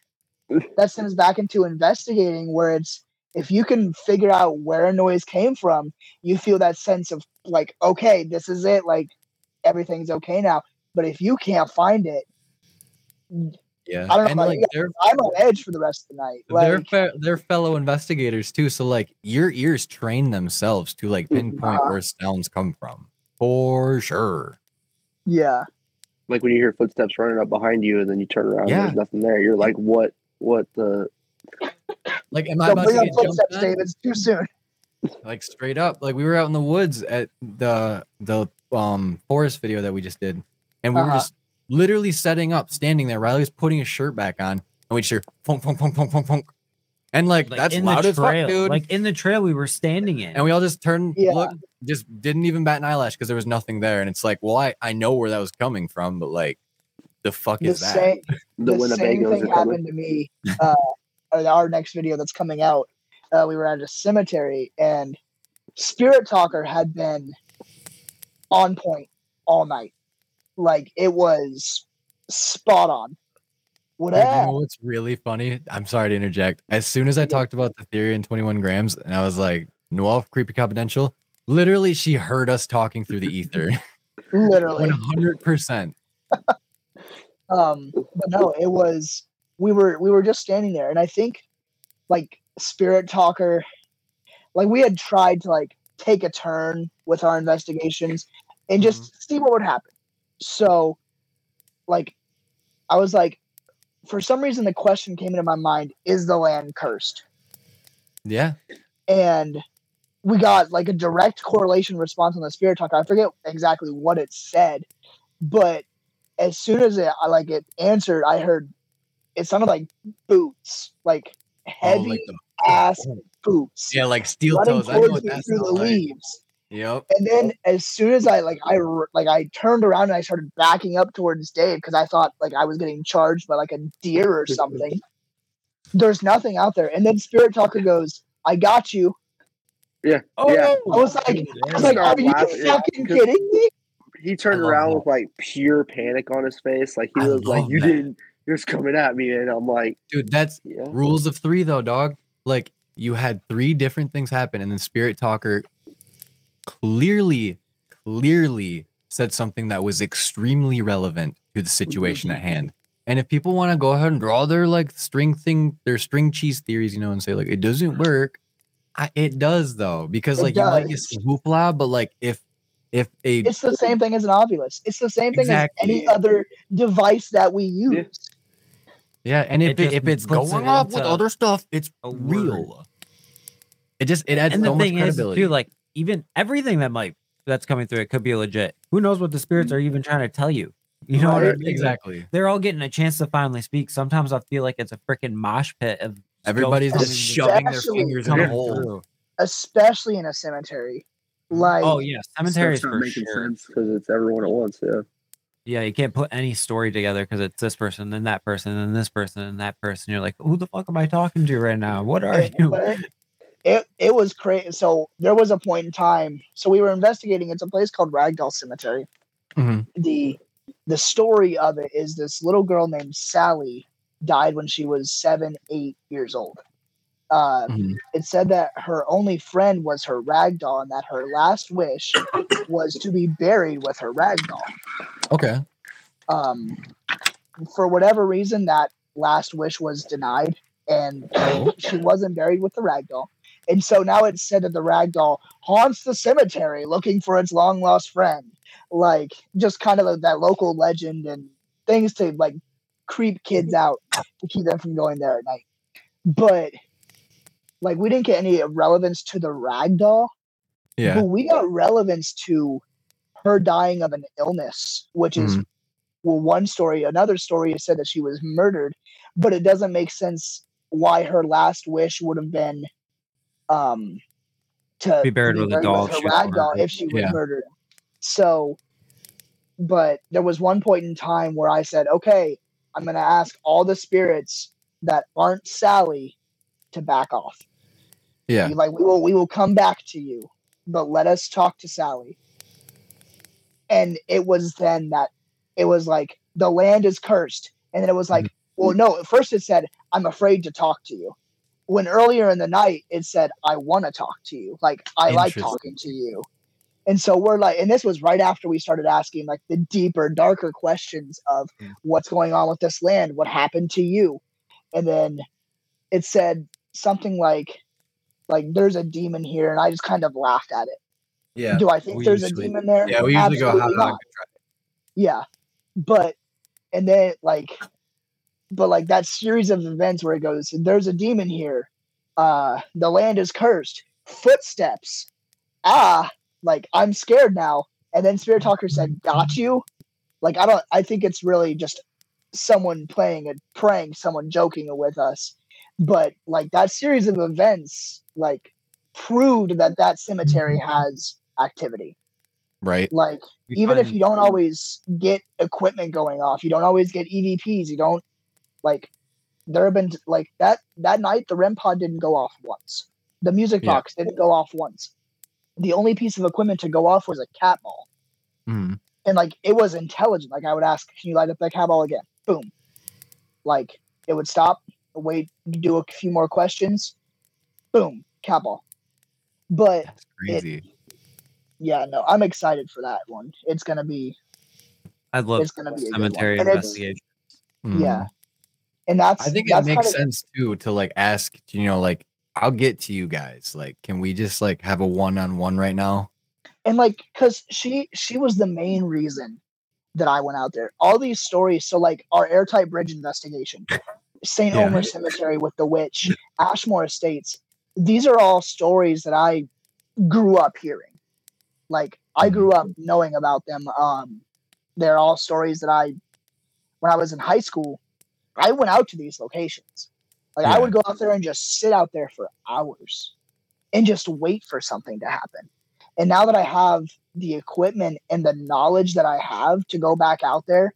that stems back into investigating where it's if you can figure out where a noise came from, you feel that sense of like, okay, this is it, like everything's okay now. But if you can't find it, Yeah. I don't know and about like you. they're I'm on edge for the rest of the night. they're fe- they're fellow investigators too. So like your ears train themselves to like pinpoint Uh-huh. where sounds come from. For sure. yeah, like when you hear footsteps running up behind you and then you turn around Yeah. and there's nothing there. You're like, what? What the? Like, am I don't about bring to up get footsteps, on? Dave. It's too soon. Like straight up. Like we were out in the woods at the the um forest video that we just did. And we were Uh-huh. just literally setting up, standing there. Riley was putting his shirt back on, and we'd hear funk, funk, funk, funk, funk, funk. And like, Like, that's in loud the as fuck, dude. like in the trail we were standing in. and we all just turned, Yeah. look, just didn't even bat an eyelash because there was nothing there. And it's like, well, I, I know where that was coming from, but like, the fuck The is that? The, the same Winnebagos thing are happened to me. Uh, our next video that's coming out, uh, we were at a cemetery and Spirit Talker had been on point all night. Like it was spot on. Dude, What you know what's really funny? I'm sorry to interject. As soon as I talked about the theory in 21 grams, and I was like, Noel, creepy confidential, literally, she heard us talking through the ether. Literally. 100%. Um, but no, it was we were we were just standing there, and I think like Spirit Talker, like we had tried to like take a turn with our investigations and just see what would happen. So, like, I was like, for some reason, the question came into my mind: Is the land cursed? Yeah. and we got like a direct correlation response on the spirit talk. I forget exactly what it said, but as soon as it I like it answered, I heard it sounded like boots, like Oh, heavy like the, ass boots, yeah, like steel toes. I know what that's that through the like. leaves. Yep. And then as soon as I like I like I turned around and I started backing up towards Dave because I thought like I was getting charged by like a deer or something. There's nothing out there. And then Spirit Talker goes, "I got you." Yeah. Oh, Yeah. I was like, I was like, "Are you laughing, yeah, fucking because- kidding me?" He turned around that. with like pure panic on his face. Like he I was like, "You that. didn't. You're just coming at me," and I'm like, Dude, that's "Yeah." rules of three though, dog. Like you had three different things happen, and then Spirit Talker clearly, clearly said something that was extremely relevant to the situation at hand. And if people want to go ahead and draw their like string thing, their string cheese theories, you know, and say like it doesn't work, I, it does though, because It like you might get does. some hoopla, but like if if a It's the same thing as an Ovilus. It's the same thing Exactly. as any other device that we use. yeah, and if It it, if it's going off with other stuff, it's a word. real. It just it adds and so the much thing is, credibility. too, like even everything that might that's coming through, it could be legit. Who knows what the spirits are mm-hmm. even trying to tell you? You know what I mean? exactly. They're all getting a chance to finally speak. Sometimes I feel like it's a freaking mosh pit of Everybody's just shoving their fingers in a hole. especially in a cemetery. Mm-hmm. Like, Oh yeah, cemeteries Stuff's for not making sure. sense because it's everyone at once. Yeah. Yeah, you can't put any story together because it's this person, then that person, then this person, and that person. You're like, who the fuck am I talking to right now? What are eh, you? It, it, was crazy. So there was a point in time. So we were investigating. It's a place called Ragdoll Cemetery. Mhm. The the story of it is this little girl named Sally died when she was seven, eight years old. Uh, Mhm. It said that her only friend was her ragdoll, and that her last wish was to be buried with her ragdoll. Okay. um, for whatever reason, that last wish was denied, and she wasn't buried with the ragdoll. And so now it's said that the ragdoll haunts the cemetery looking for its long lost friend. Like just kind of that local legend and things to like creep kids out to keep them from going there at night. But like we didn't get any relevance to the ragdoll, Yeah. but we got relevance to her dying of an illness, which is Mhm. well, one story. Another story said that she was murdered, but it doesn't make sense why her last wish would have been um to Be buried with a doll her rag doll if she was Yeah. murdered. So, but there was one point in time where I said, "Okay, I'm going to ask all the spirits that aren't Sally to back off." Yeah. Be like we will we will come back to you, but let us talk to Sally. And it was then that it was like the land is cursed. And then it was like, well, no, at first it said, I'm afraid to talk to you. When earlier in the night it said, I want to talk to you. Like I like talking to you. And so we're like, and this was right after we started asking like the deeper, darker questions of Mm. what's going on with this land, what happened to you. And then it said something like, like there's a demon here, and I just kind of laughed at it. Yeah. Do I think there's a demon there? Yeah. We usually go, how Absolutely about not. Yeah, but and then like, but like that series of events where it goes, there's a demon here. Uh, the land is cursed. Footsteps. Ah, like I'm scared now. And then Spirit Talker said, "Got you." Like I don't. I think it's really just someone playing a prank, someone joking with us. But like that series of events, like proved that that cemetery has activity Right. like even if you don't always get equipment going off you don't always get evps you don't like there have been like that that night the rem pod didn't go off once the music Yeah. box didn't go off once the only piece of equipment to go off was a cat ball Mhm. and like it was intelligent like i would ask can you light up that cat ball again boom like it would stop wait do a few more questions boom cat ball but That's crazy. yeah no i'm excited for that one it's gonna be I love it's gonna be a good one. cemetery investigation. Mhm. Yeah, and that's I think it makes kind of, sense too to like ask, you know, like I'll get to you guys. Like, can we just like have a one on one right now? and like because she she was the main reason that I went out there. All these stories, so like our airtight bridge investigation, St. Yeah. Omer Cemetery with the witch, Ashmore Estates. These are all stories that I grew up hearing. Like I grew up knowing about them. Um, they're all stories that I, when I was in high school, I went out to these locations. Like I would go out there and just sit out there for hours and just wait for something to happen. And now that I have the equipment and the knowledge that I have to go back out there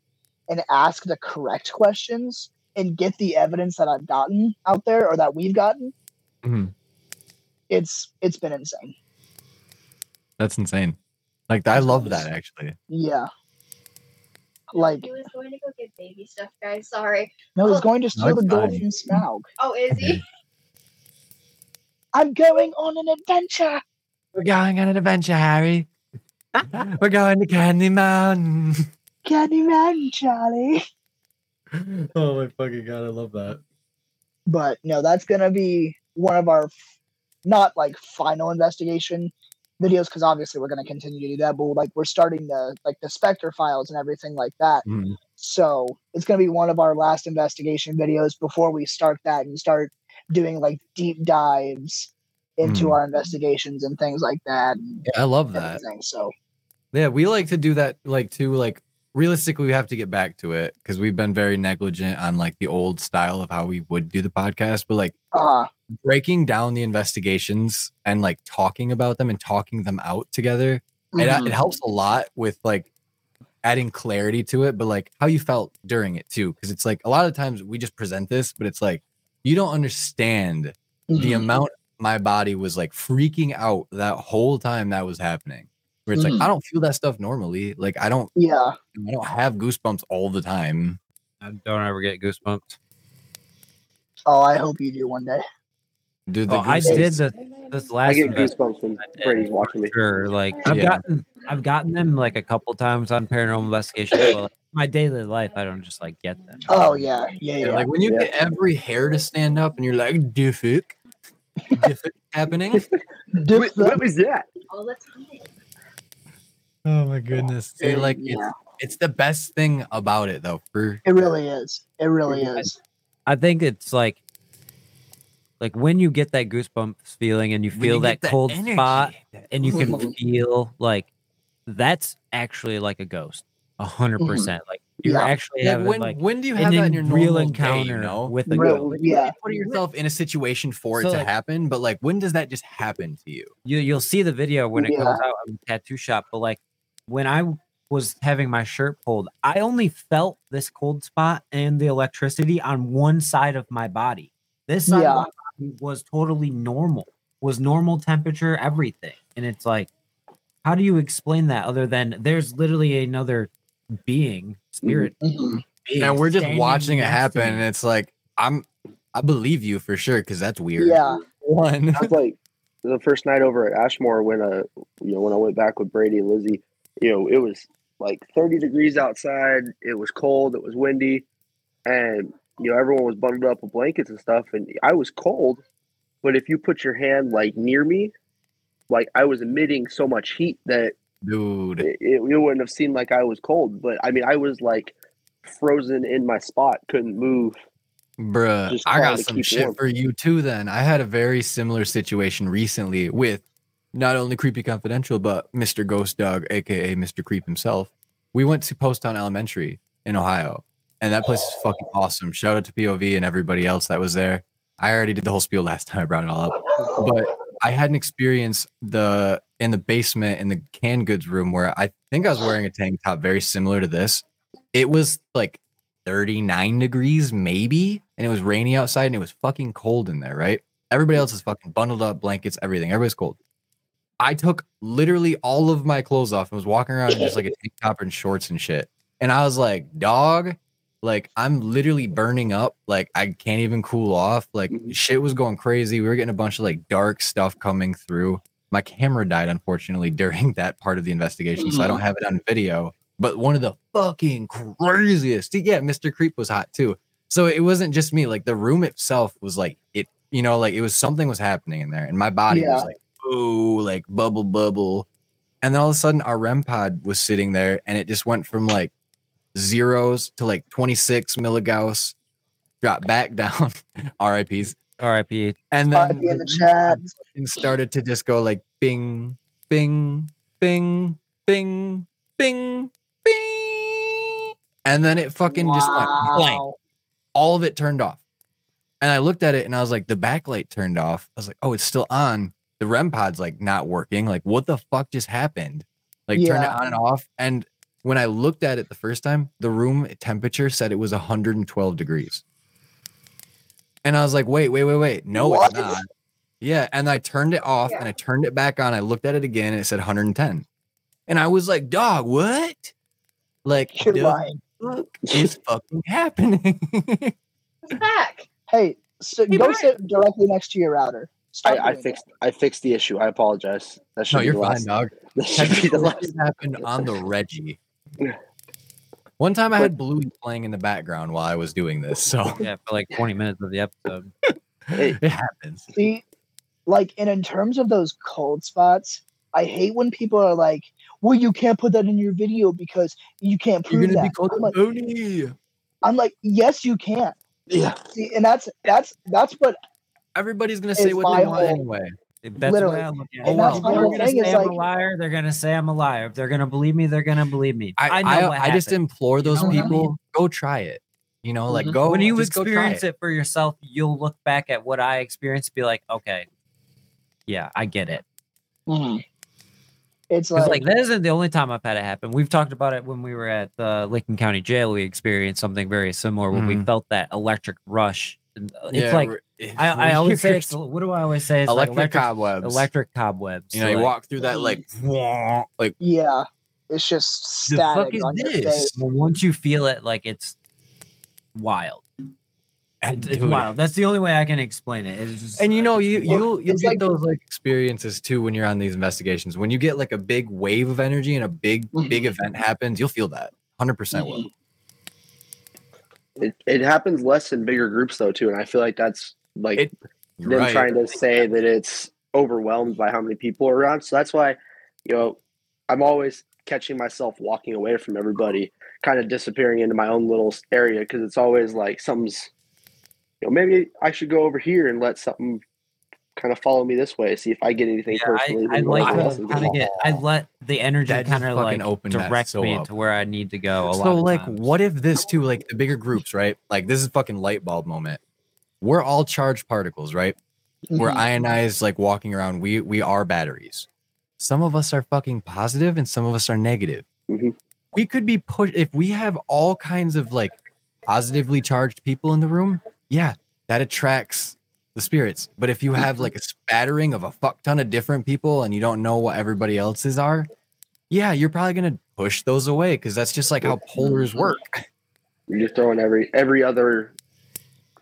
and ask the correct questions and get the evidence that I've gotten out there or that we've gotten, Mhm. it's it's been insane. That's insane. Like I love that actually. Yeah. Like he was going to go get baby stuff, guys. Sorry. no, he's oh, going to No, steal the gold from Smaug. Oh, is he? I'm going on an adventure. We're going on an adventure, Harry. We're going to Candy Mountain. Candyman Charlie. oh my fucking god, I love that. but no, that's gonna be one of our f- not like final investigation videos because obviously we're gonna continue to do that. But like we're starting the like the Spectre files and everything like that. Mhm. So it's gonna be one of our last investigation videos before we start that and start doing like deep dives into Mm. our investigations and things like that. Yeah, I love that. So Yeah, we like to do that like too like realistically we have to get back to it because we've been very negligent on like the old style of how we would do the podcast, but like uh breaking down the investigations and like talking about them and talking them out together it, mhm. it helps a lot with like adding clarity to it but like how you felt during it too because it's like a lot of times we just present this but it's like you don't understand the Mhm. amount my body was like freaking out that whole time that was happening where it's Mhm. like i don't feel that stuff normally like i don't yeah. i don't have goosebumps all the time I don't ever get goosebumps. Oh, I hope you do one day. Dude the Oh, I did the this I get goosebumps when Brady's watching me. Sure, like I've Yeah. gotten I've gotten them like a couple times on paranormal investigation, but like, my daily life I don't just like get them. Oh yeah, yeah, Yeah, yeah. like when you Yeah. get every hair to stand up and you're like diffic diffic happening What, what was that? All the time. oh my goodness See, like yeah. it's, it's the best thing about it though for It really is. It really Yeah. is. I think it's like like when you get that goosebumps feeling and you feel you that get the cold energy, spot that- and you can feel like that's actually like a ghost. A hundred Mhm. percent. Like you're Yeah. actually like having when like when do you have that in your real normal day, encounter you know? with a Real- ghost. Yeah. you put yourself in a situation for So, it to like- happen, but like when does that just happen to you? you you'll see the video when it Yeah. comes out of the tattoo shop but like when i was having my shirt pulled i only felt this cold spot and the electricity on one side of my body this side Yeah. Of my body was totally normal was normal temperature everything and it's like how do you explain that other than there's literally another being spirit Mhm. being And we're just watching it happen, and it's like I'm I believe you for sure because that's weird. Yeah. One. I was like the first night over at Ashmore when uh you know when I went back with Brady and Lizzie, you know, it was like 30 degrees outside, it was cold, it was windy, and you know, everyone was bundled up with blankets and stuff, and I was cold, but if you put your hand like near me, like I was emitting so much heat that Dude. it, it, you wouldn't have seemed like I was cold. But I mean I was like frozen in my spot, couldn't move. Bruh, I got some shit warm. for you too. Then I had a very similar situation recently with not only Creepy Confidential, but Mr. Ghost Dog, aka Mr. Creep himself. We went to Poasttown Elementary in Ohio, and that place is oh. fucking awesome. Shout out to POV and everybody else that was there. I already did the whole spiel last time I brought it all up, but I had an experience the in the basement in the canned goods room where I think I was wearing a tank top very similar to this. It was like 39 degrees, maybe, and it was rainy outside and it was fucking cold in there, right? Everybody else is fucking bundled up, blankets, everything. Everybody's cold. I took literally all of my clothes off and was walking around in just like a tank top and shorts and shit. And I was like, dog, like I'm literally burning up. Like I can't even cool off. Like Mhm. shit was going crazy. We were getting a bunch of like dark stuff coming through. My camera died unfortunately during that part of the investigation, so I don't have it on video. But one of the fucking craziest, yeah, Mr. Creep was hot too. So it wasn't just me. Like the room itself was like it, you know, like it was something was happening in there, and my body Yeah. was like, ooh, like bubble bubble. And then all of a sudden, our REM pod was sitting there, and it just went from like zeros to like 26 milligauss, dropped back down, RIPs, rip and RIP then in the chat. and started to just go like bing, bing, bing, bing, bing, bing, and then it fucking just went blank all of it turned off. And I looked at it and I was like, the backlight turned off. I was like, oh, it's still on. The REM pod's like not working. Like, what the fuck just happened? Like, turn it on and off. And when I looked at it the first time, the room temperature said it was 112 degrees. And I was like, wait, wait, wait, wait. No, What? it's not. Yeah. And I turned it off and I turned it back on. I looked at it again and it said 110. And I was like, dog, what? Like, You're lying. fuck is fucking happening? Back. Hey, so Hey, go Brian. sit directly next to your router. I, I doing fixed I fixed the issue. I apologize. That should no, be you're the fine, last. dog. That should be the Technically, last. this happened on the Reggie. One time I had Bluey playing in the background while I was doing this, so Yeah, for like 20 minutes of the episode. Hey, it happens. See, like, and in terms of those cold spots, I hate when people are like, "Well, you can't put that in your video because you can't prove You're gonna that." be called I'm like, boonie. I'm like, yes, you can. yeah. See, and that's that's that's what Everybody's gonna say what they want whole- anyway. That's Literally. the way I look at it. that's If my they're gonna say I'm a liar, they're gonna say I'm a liar. If they're gonna believe me, they're gonna believe me. I I, know I, what I just implore those know what I people go try it. You know, like Mhm. go when you just go try experience it. for yourself, you'll look back at what I experienced, be like, okay, yeah, I get it. it's 'Cause, like, like that isn't the only time I've had it happen. We've talked about it when we were at the Lincoln County Jail. We experienced something very similar when we Mhm. felt that electric rush. And, It's Yeah, like it's I, I always say, it's, what do I always say? It's like electric, cobwebs. electric cobwebs. You know, So, you like, walk through that like, like yeah, it's just the fuck is on your this? face. well, once you feel it, like it's wild. It's, it's Dude. wild. That's the only way I can explain it. It's just, And you know, you you'll you'll get like- those like experiences too when you're on these investigations. When you get like a big wave of energy and a big big Mhm. event happens, you'll feel that. Hundred percent will. It, it happens less in bigger groups though too, and I feel like that's like It- them Right. trying to say that it's overwhelmed by how many people are around. So that's why, you know, I'm always catching myself walking away from everybody, kind of disappearing into my own little area because it's always like something's, you know, maybe I should go over here and let something kind of follow me this way, see if I get anything Yeah, I, personally. I that no one like else is kind of get. I let the energy kind of like open direct so me up. to where I need to go. A So of like, times. what if this too? Like the bigger groups, right? Like this is fucking light bulb moment. We're all charged particles, right? We're Mhm. ionized, like walking around. We we are batteries. Some of us are fucking positive, and some of us are negative. Mhm. We could be pushed if we have all kinds of like positively charged people in the room. Yeah, that attracts the spirits. But if you have like a spattering of a fuck ton of different people and you don't know what everybody else's are, yeah, you're probably gonna push those away because that's just like how polars work. You're just throwing every every other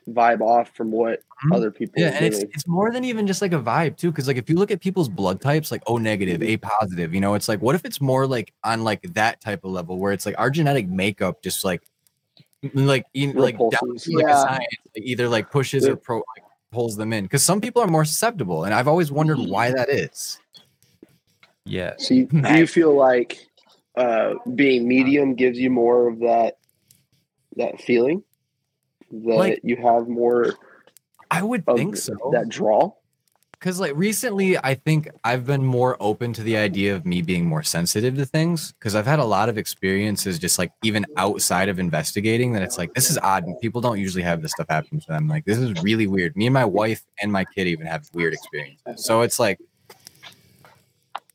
vibe off from what Mhm. other people Yeah, are and it's it's more than even just like a vibe too, because like if you look at people's blood types, like O negative, A positive, you know, it's like what if it's more like on like that type of level where it's like our genetic makeup just like like like down to like a science, like either like pushes Yeah. or pro like pulls them in because some people are more susceptible, and I've always wondered Mm-hmm. why that is. yeah, So you, do you feel like uh, being medium gives you more of that that feeling that Like- you have more I would of think so. that draw? Because like recently i think i've been more open to the idea of me being more sensitive to things because i've had a lot of experiences just like even outside of investigating that it's like this is odd and people don't usually have this stuff happen to them like this is really weird. Me and my wife and my kid even have weird experiences. So it's like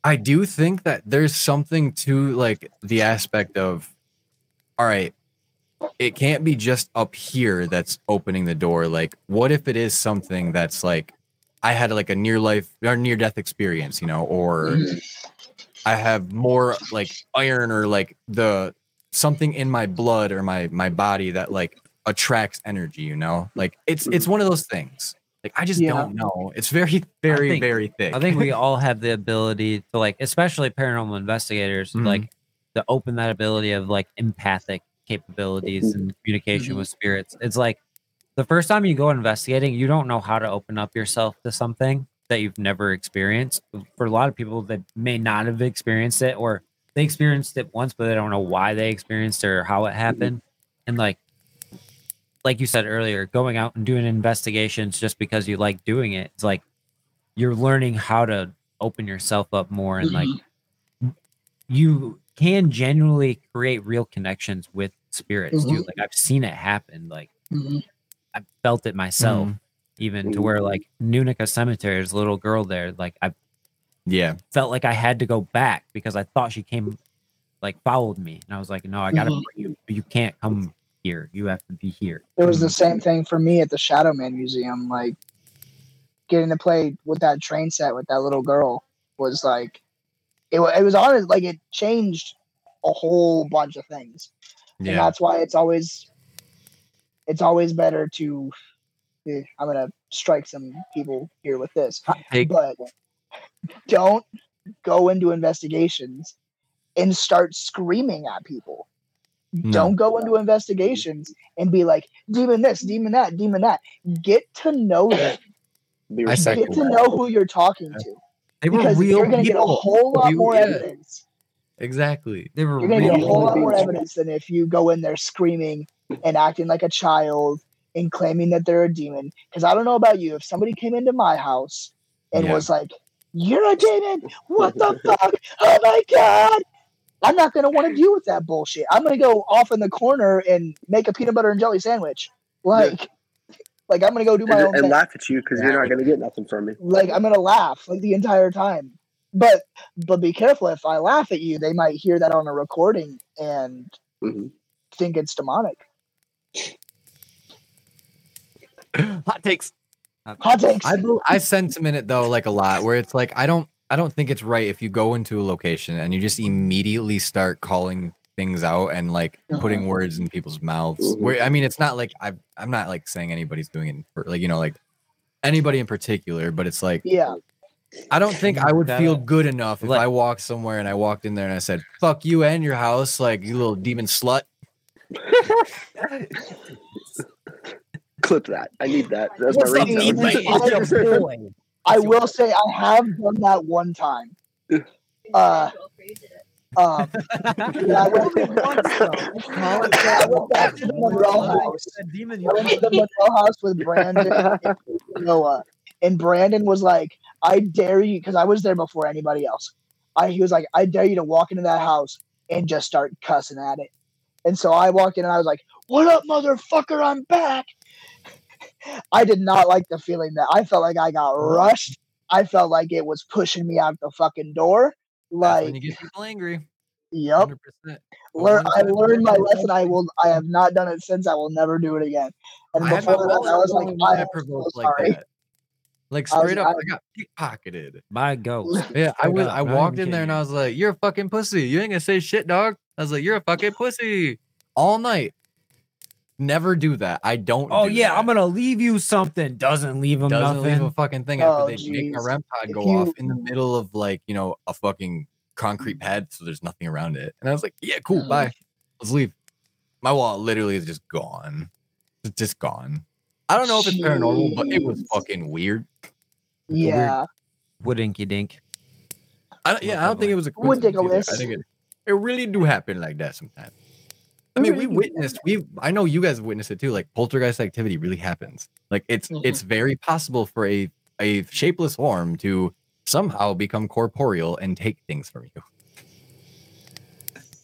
i do think that there's something to like the aspect of all right it can't be just up here that's opening the door like what if it is something that's like I had like a near life or near death experience, you know, or I have more like iron or like the something in my blood or my my body that like attracts energy, you know? Like it's it's one of those things. Like I just Yeah. don't know. It's very very think- very thick. I think we all have the ability to like, especially paranormal investigators, Mhm. like to open that ability of like empathic capabilities and communication Mhm. with spirits. It's like the first time you go investigating, you don't know how to open up yourself to something that you've never experienced. For a lot of people that may not have experienced it, or they experienced it once, but they don't know why they experienced it or how it happened. And like, like you said earlier, going out and doing investigations just because you like doing it, it's like you're learning how to open yourself up more and like you can genuinely create real connections with spirits too. Mhm. Like I've seen it happen. Like Mhm. I felt it myself, even to where like Nunica Cemetery, there's a little girl there. Like I Yeah. felt like I had to go back because I thought she came, like followed me, and I was like, no, I gotta Mhm. bring you. You can't come here. You have to be here. It was the same thing for me at the Shadow Man Museum. Like getting to play with that train set with that little girl was like it, wa- it was honest like it changed a whole bunch of things. And that's why it's always it's always better to eh, I'm gonna strike some people here with this. Hot. But don't go into investigations and start screaming at people. No. Don't go into investigations and be like, demon this, demon that, demon that. Get to know them. I Get to know who you're talking to. They were Because real you're gonna get a whole lot You- more yeah. evidence. Exactly. They were You're gonna get a whole lot more evidence than if you go in there screaming and acting like a child and claiming that they're a demon. Because I don't know about you, if somebody came into my house and Yeah. was like, "You're a demon," what the fuck? Oh my god! I'm not gonna want to deal with that bullshit. I'm gonna go off in the corner and make a peanut butter and jelly sandwich. Like, like I'm gonna go do my and, own and thing. laugh at you because you're not going to get nothing from me. like I'm gonna laugh like the entire time. But but be careful if I laugh at you, they might hear that on a recording and hmm think it's demonic. hot takes. Hot takes. I bel- I sentiment it though like a lot where it's like I don't I don't think it's right if you go into a location and you just immediately start calling things out and like putting words in people's mouths. Mhm. Where I mean it's not like I I'm not like saying anybody's doing it for like you know like anybody in particular, but it's like yeah. I don't think I would feel good enough if Let- I walked somewhere and I walked in there and I said "fuck you and your house," like you little demon slut. Clip that. I need that. That's my What's up, ringtone. demon? I will say I have done that one time. Uh, um, yeah, I went, I went back to the Monroe house. demon. I went to the Monroe house with Brandon and Noah, and Brandon was like, "I dare you," because I was there before anybody else. I he was like, "I dare you to walk into that house and just start cussing at it." And so I walked in and I was like, "What up, motherfucker? I'm back." I did not like the feeling that I felt like I got rushed. I felt like it was pushing me out the fucking door. Like, when you get people angry. yep. 100%. Learn, I learned my lesson. I will. I have not done it since. I will never do it again. And I before that, I was like, I am provoked so like sorry. that. Like I was- straight up, I- I got pickpocketed. By ghost. Yeah, I was. up, I walked in there and I was like, "You're a fucking pussy. You ain't gonna say shit, dog." I was like, "You're a fucking pussy." All night. Never do that. I don't. Oh do yeah, that. I'm gonna leave you something. Doesn't leave him doesn't nothing. leave a fucking thing after Oh, they make a jeez. REM pod go you- off in the middle of like you know a fucking concrete pad, so there's nothing around it. And I was like, "Yeah, cool, Mm. bye. Let's leave." My wallet literally is just gone. It's just gone. I don't know if it's paranormal, but it was fucking weird. Yeah. Woodinky dink. I don't, yeah, I don't think it was a Would take a coincidence. I think it, it really do happen like that sometimes. I mean, we witnessed. We I know you guys have witnessed it too. Like poltergeist activity really happens. Like it's Mhm. it's very possible for a a shapeless form to somehow become corporeal and take things from you.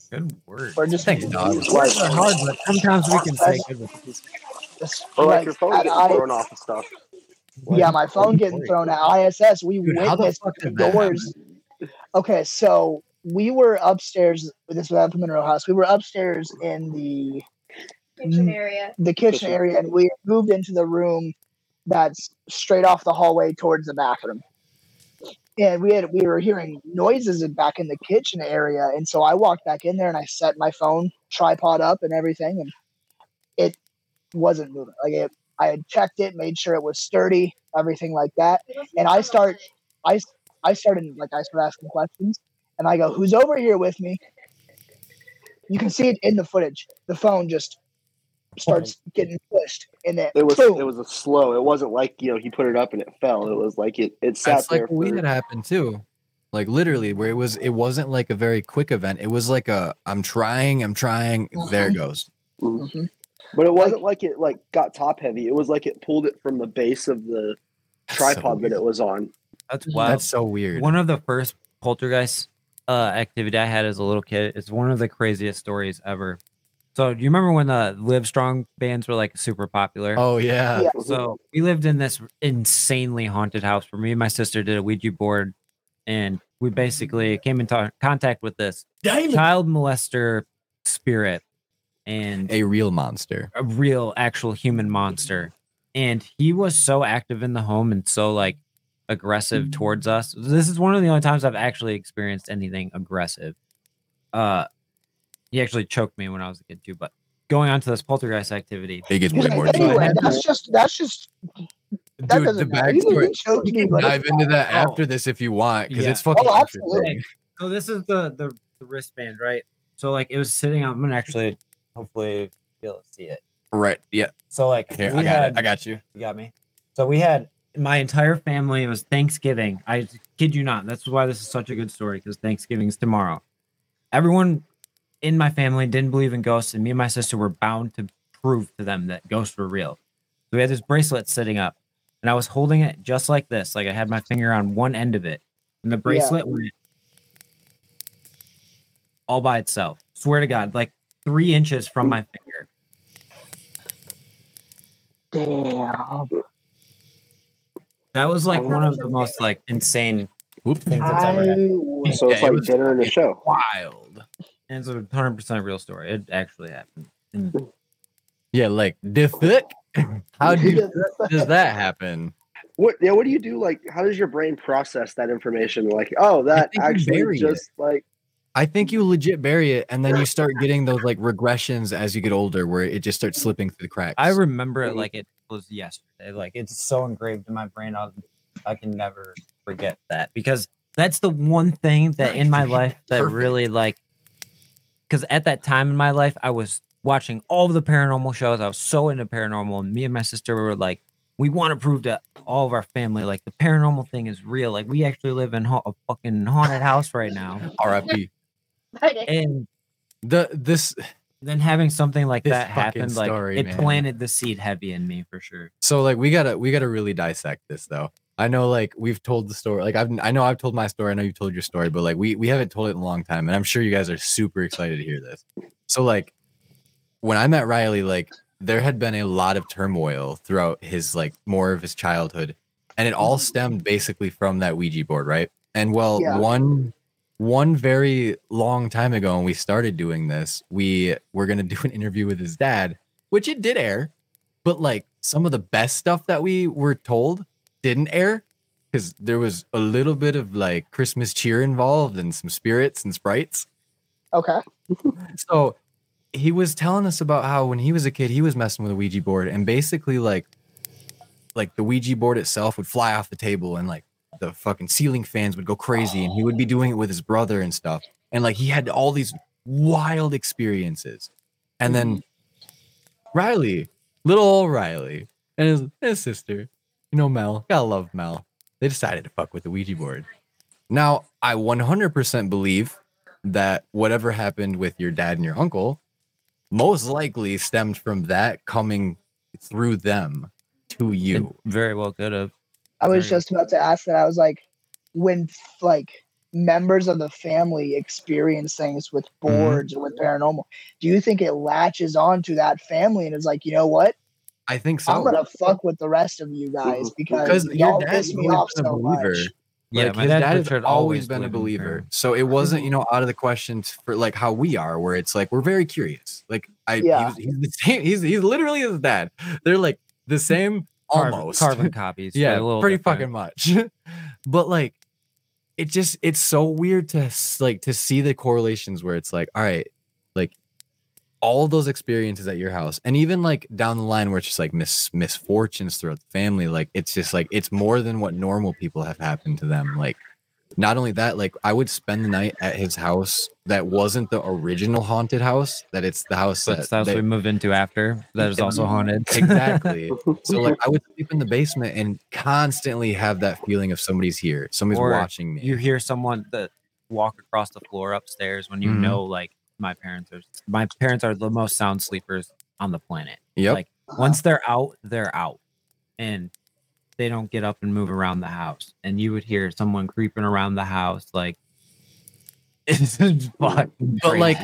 Good word. Or just Thanks, dog. Words are hard, but sometimes we can say good ones. Just, Or like like, your phone getting I- thrown off and stuff. yeah, my phone getting thrown at ISS. We Dude, how the witnessed fuck did doors. Okay, so we were upstairs. This was at the Monroe House. We were upstairs in the Kitchen area. the kitchen Kitchen. area, and we moved into the room that's straight off the hallway towards the bathroom. And we had we were hearing noises back in the kitchen area, and so I walked back in there and I set my phone tripod up and everything, and it wasn't moving. Like it, I had checked it, made sure it was sturdy, everything like that. And I start, I I started like I started asking questions, and I go, "Who's over here with me?" You can see it in the footage. The phone just starts getting pushed, and it, It was boom. it was a slow. It wasn't like you know he put it up and it fell. It was like it it sat That's there. like what we for- had happened too. Like literally, where it was, it wasn't like a very quick event. It was like a, I'm trying, I'm trying. There it goes. Mhm. But it wasn't like it like got top heavy. It was like it pulled it from the base of the That's so tripod that it was on. That's wild. That's so weird. One of the first poltergeist uh, activity I had as a little kid is one of the craziest stories ever. So do you remember when the Live Strong bands were like super popular? Oh yeah. Yeah. So we lived in this insanely haunted house where me and my sister did a Ouija board, and we basically came into contact with this child molester spirit and A real monster. a real actual human monster. And he was so active in the home and so like aggressive towards us. This is one of the only times I've actually experienced anything aggressive. Uh he actually choked me when I was a kid too, but going on to this poltergeist activity. It gets way more. So I anyway, that's just that's just that Dude, the doesn't matter. You backstory. can choke We me, can dive into fine. that Oh. after this if you want, because Yeah. it's fucking Oh, interesting. absolutely. So this is the, the the wristband, right? So like it was sitting on I'm gonna actually hopefully be able to see it. Right. Yeah. So like Here, we I got had, it. I got you. You got me. So we had my entire family. It was Thanksgiving. I kid you not. That's why this is such a good story because Thanksgiving's tomorrow. Everyone in my family didn't believe in ghosts, and me and my sister were bound to prove to them that ghosts were real. So we had this bracelet sitting up, and I was holding it just like this, like I had my finger on one end of it, and the bracelet went all by itself. Swear to God, like three inches from my finger. Damn. That was like one of the most like insane Whoop. things that's ever happened. So it's Yeah, it like was- dinner and a show. Wild. And it's a hundred percent real story. It actually happened. And Yeah, like the fuck. How do, you, does that happen? What? Yeah. What do you do? Like, how does your brain process that information? Like, oh, that actually bury it. just like I think you legit bury it, and then you start getting those like regressions as you get older, where it just starts slipping through the cracks. I remember it like it was yesterday. Like it's so engraved in my brain. I'll, I can never forget that because that's the one thing that in my life that Perfect. really like. Because at that time in my life, I was watching all of the paranormal shows. I was so into paranormal, and me and my sister were like, we want to prove to all of our family like the paranormal thing is real. Like we actually live in ha- a fucking haunted house right now, R.I.P. and The this then having something like This that fucking happen, like story, it man. planted the seed heavy in me for sure. so like we gotta we gotta really dissect this though. I know like we've told the story. Like I've I know I've told my story. I know you've told your story, but like we we haven't told it in a long time, and I'm sure you guys are super excited to hear this. So like when I met Riley, like there had been a lot of turmoil throughout his like more of his childhood, and it all mm-hmm. stemmed basically from that Ouija board, right? And well, Yeah. one one very long time ago when we started doing this, we were gonna do an interview with his dad, which it did air, but like some of the best stuff that we were told didn't air because there was a little bit of like Christmas cheer involved and some spirits and sprites. okay. So he was telling us about how when he was a kid, he was messing with a Ouija board and basically like like the Ouija board itself would fly off the table and like the fucking ceiling fans would go crazy and he would be oh. doing it with his brother and stuff. And like he had all these wild experiences. And then mm-hmm. Riley, little old Riley, and his, his sister, you know, Mel, gotta love Mel. They decided to fuck with the Ouija board. Now, I 100% believe that whatever happened with your dad and your uncle most likely stemmed from that coming through them to It you. very well could have. I was Very- just about to ask that. I was like, when like members of the family experience things with Mm-hmm. boards or with paranormal, do you think it latches on to that family and is like, you know what? I think so. I'm gonna fuck with the rest of you guys because because your y'all dad's piss me always off a so believer. much. Yeah, Like, my his dad dad has Richard always always been a believer. prayer. So it wasn't, you know, out of the question t- for like how we are, where it's like we're very curious. Like I, Yeah. was- he's the same. He's he's literally his dad. They're like the same Carbon- almost. carbon copies. yeah, a little pretty different. fucking much. but like, it just it's so weird to like to see the correlations where it's like, all right, like all those experiences at your house, and even like down the line where it's just like mis- misfortunes throughout the family. Like it's just like it's more than what normal people have happened to them. Like not only that, like I would spend the night at his house that wasn't the original haunted house. That it's the house That's that, the house that we moved into after. That is also haunted. exactly. So like I would sleep in the basement and constantly have that feeling of somebody's here, somebody's Or watching me. you hear someone that walk across the floor upstairs when you Mhm. know like my parents are my parents are the most sound sleepers on the planet. yep. Like once they're out, they're out. And they don't get up and move around the house. And you would hear someone creeping around the house like it's fucking crazy. But, like,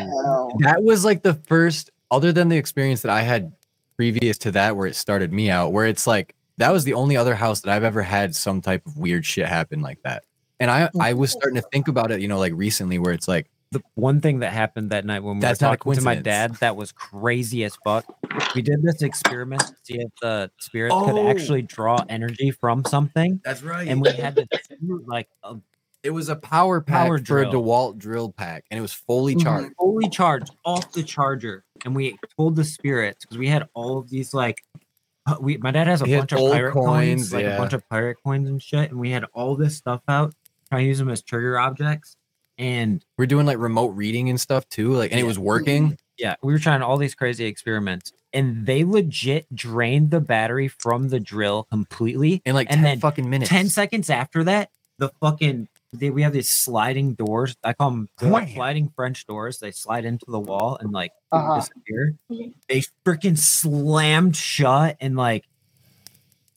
that was like the first other than the experience that I had previous to that, where it started me out, where it's like that was the only other house that I've ever had some type of weird shit happen like that. And I I was starting to think about it, you know, like recently, where it's like the one thing that happened that night when we That's were talking to my dad that was crazy as fuck. We did this experiment to see if the spirits could Oh. actually draw energy from something, that's right. and we had to do like a it was a power pack Power for a drill. DeWalt drill pack, and it was fully Mhm. charged. fully charged off the charger, and we told the spirits because we had all of these like. uh, We, my dad has a He bunch of pirate coins, coins, like yeah. a bunch of pirate coins and shit, and we had all this stuff out, trying to use them as trigger objects. And We're doing like remote reading and stuff too, like, and it was working. Yeah, we were trying all these crazy experiments, and they legit drained the battery from the drill completely. in like And 10 then fucking minutes. Ten seconds after that, the fucking they, we have these sliding doors. I call them Wham! sliding French doors. They slide into the wall and like Uh-huh. disappear. They freaking slammed shut, and like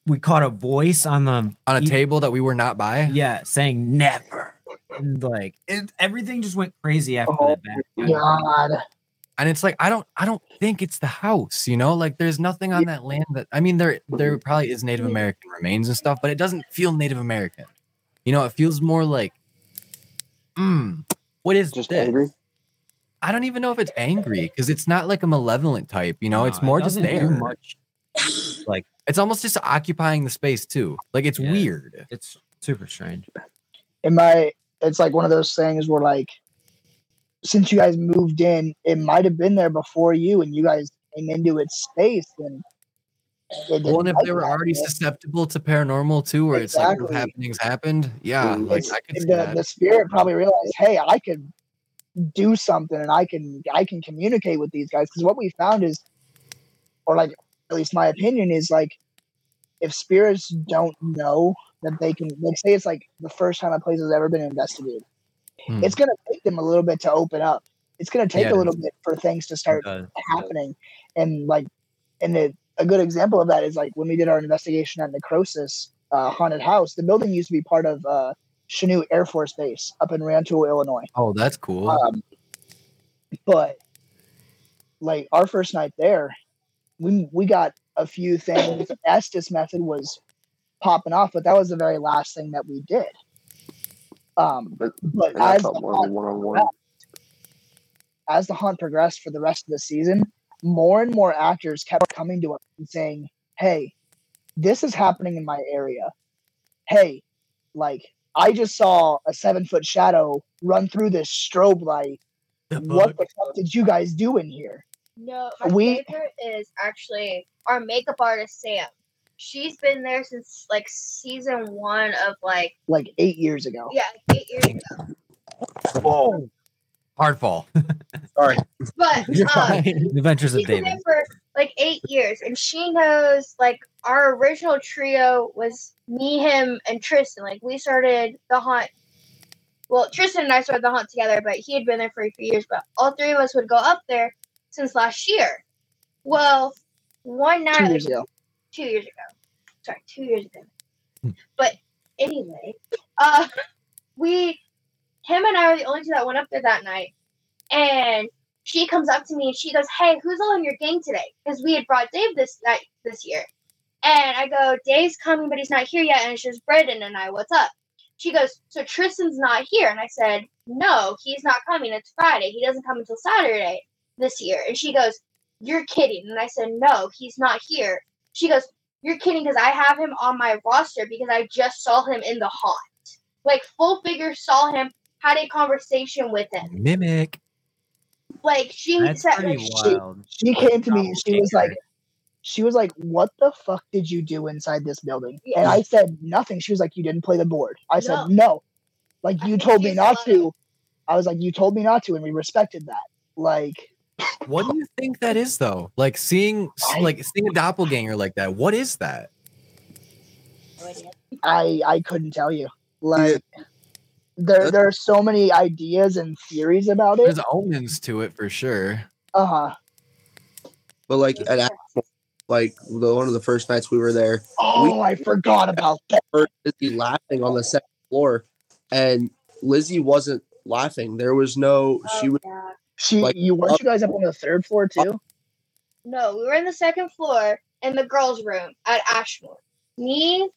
we caught a voice on the on a e- table that we were not by. yeah saying never, and like it, everything just went crazy after Oh that. Back. God. and it's like i don't i don't think it's the house you know like there's nothing on that land that i mean there there probably is native american remains and stuff but it doesn't feel native american you know it feels more like mm, what is Just this? angry. i don't even know if it's angry because it's not like a malevolent type you know it's No, it more just there much. Like it's almost just occupying the space too like it's Yeah. weird it's super strange. Am my it's like one of those things where like since you guys moved in it might have been there before you and you guys came into its space and it well and if they were already know? susceptible to paranormal too where it's like happenings happened yeah like It's- i could the, the spirit probably realized hey i could do something and i can i can communicate with these guys. Because what we found is or like at least my opinion is like if spirits don't know that they can like say it's like the first time a place has ever been investigated. Hmm. it's going to take them a little bit to open up. It's going to take Yeah, a little bit for things to start happening. And like and it, a good example of that is like when we did our investigation at necrosis uh, haunted house the building used to be part of uh Chanute Air Force Base up in Rantoul, Illinois. oh that's cool. Um, but like our first night there, we we got a few things. Estes method was popping off, but that was the very last thing that we did. Um, But, but as the, hunt, one on one. as the hunt progressed for the rest of the season, more and more actors kept coming to us and saying, "Hey, this is happening in my area. Hey, like I just saw a seven foot shadow run through this strobe light. What the fuck did you guys do in here? No, my We- favorite is actually our makeup artist Sam. She's been there since like season one of like Like eight years ago. yeah eight years ago. Whoa. Hard fall. Sorry. But You're um. The Adventures of David. for like eight years, and she knows like our original trio was me, him, and Tristan. Like we started the haunt. Well, Tristan and I started the haunt together, but he had been there for a few years. But all three of us would go up there since last year. Well, one night, Two years ago. Two years ago. Sorry, two years ago. Hmm. But anyway, uh, we, him and I were the only two that went up there that night. And she comes up to me and she goes, "Hey, who's all in your gang today?" Because we had brought Dave this night this year. And I go, "Dave's coming, but he's not here yet." And it's just Brendan and I. What's up? She goes, "So Tristan's not here?" And I said, "No, he's not coming. It's Friday. He doesn't come until Saturday this year." And she goes, "You're kidding." And I said, "No, he's not here." She goes, "You're kidding because I have him on my roster because I just saw him in the haunt. Like full figure saw him, had a conversation with him. Mimic. Like she That's said, like, wild. She came to me and she was like, she was like, "What the fuck did you do inside this building?" And I said nothing. She was like, "You didn't play the board." I said, No. "No." Like you think told me not allowed- to. I was like, "You told me not to," and we respected that. Like, What do you think that is though? Like seeing like seeing a doppelganger like that. What is that? I I couldn't tell you. Like, there there are so many ideas and theories about it. There's omens to it for sure. Uh huh. But like at Apple, like the one of the first nights we were there, Oh, I forgot about that. heard Lizzie laughing on the second floor, and Lizzie wasn't laughing. There was no. She was. She, Like, you weren't up- you guys up on the third floor too? no, we were in the second floor in the girls' room at Ashmore. Me,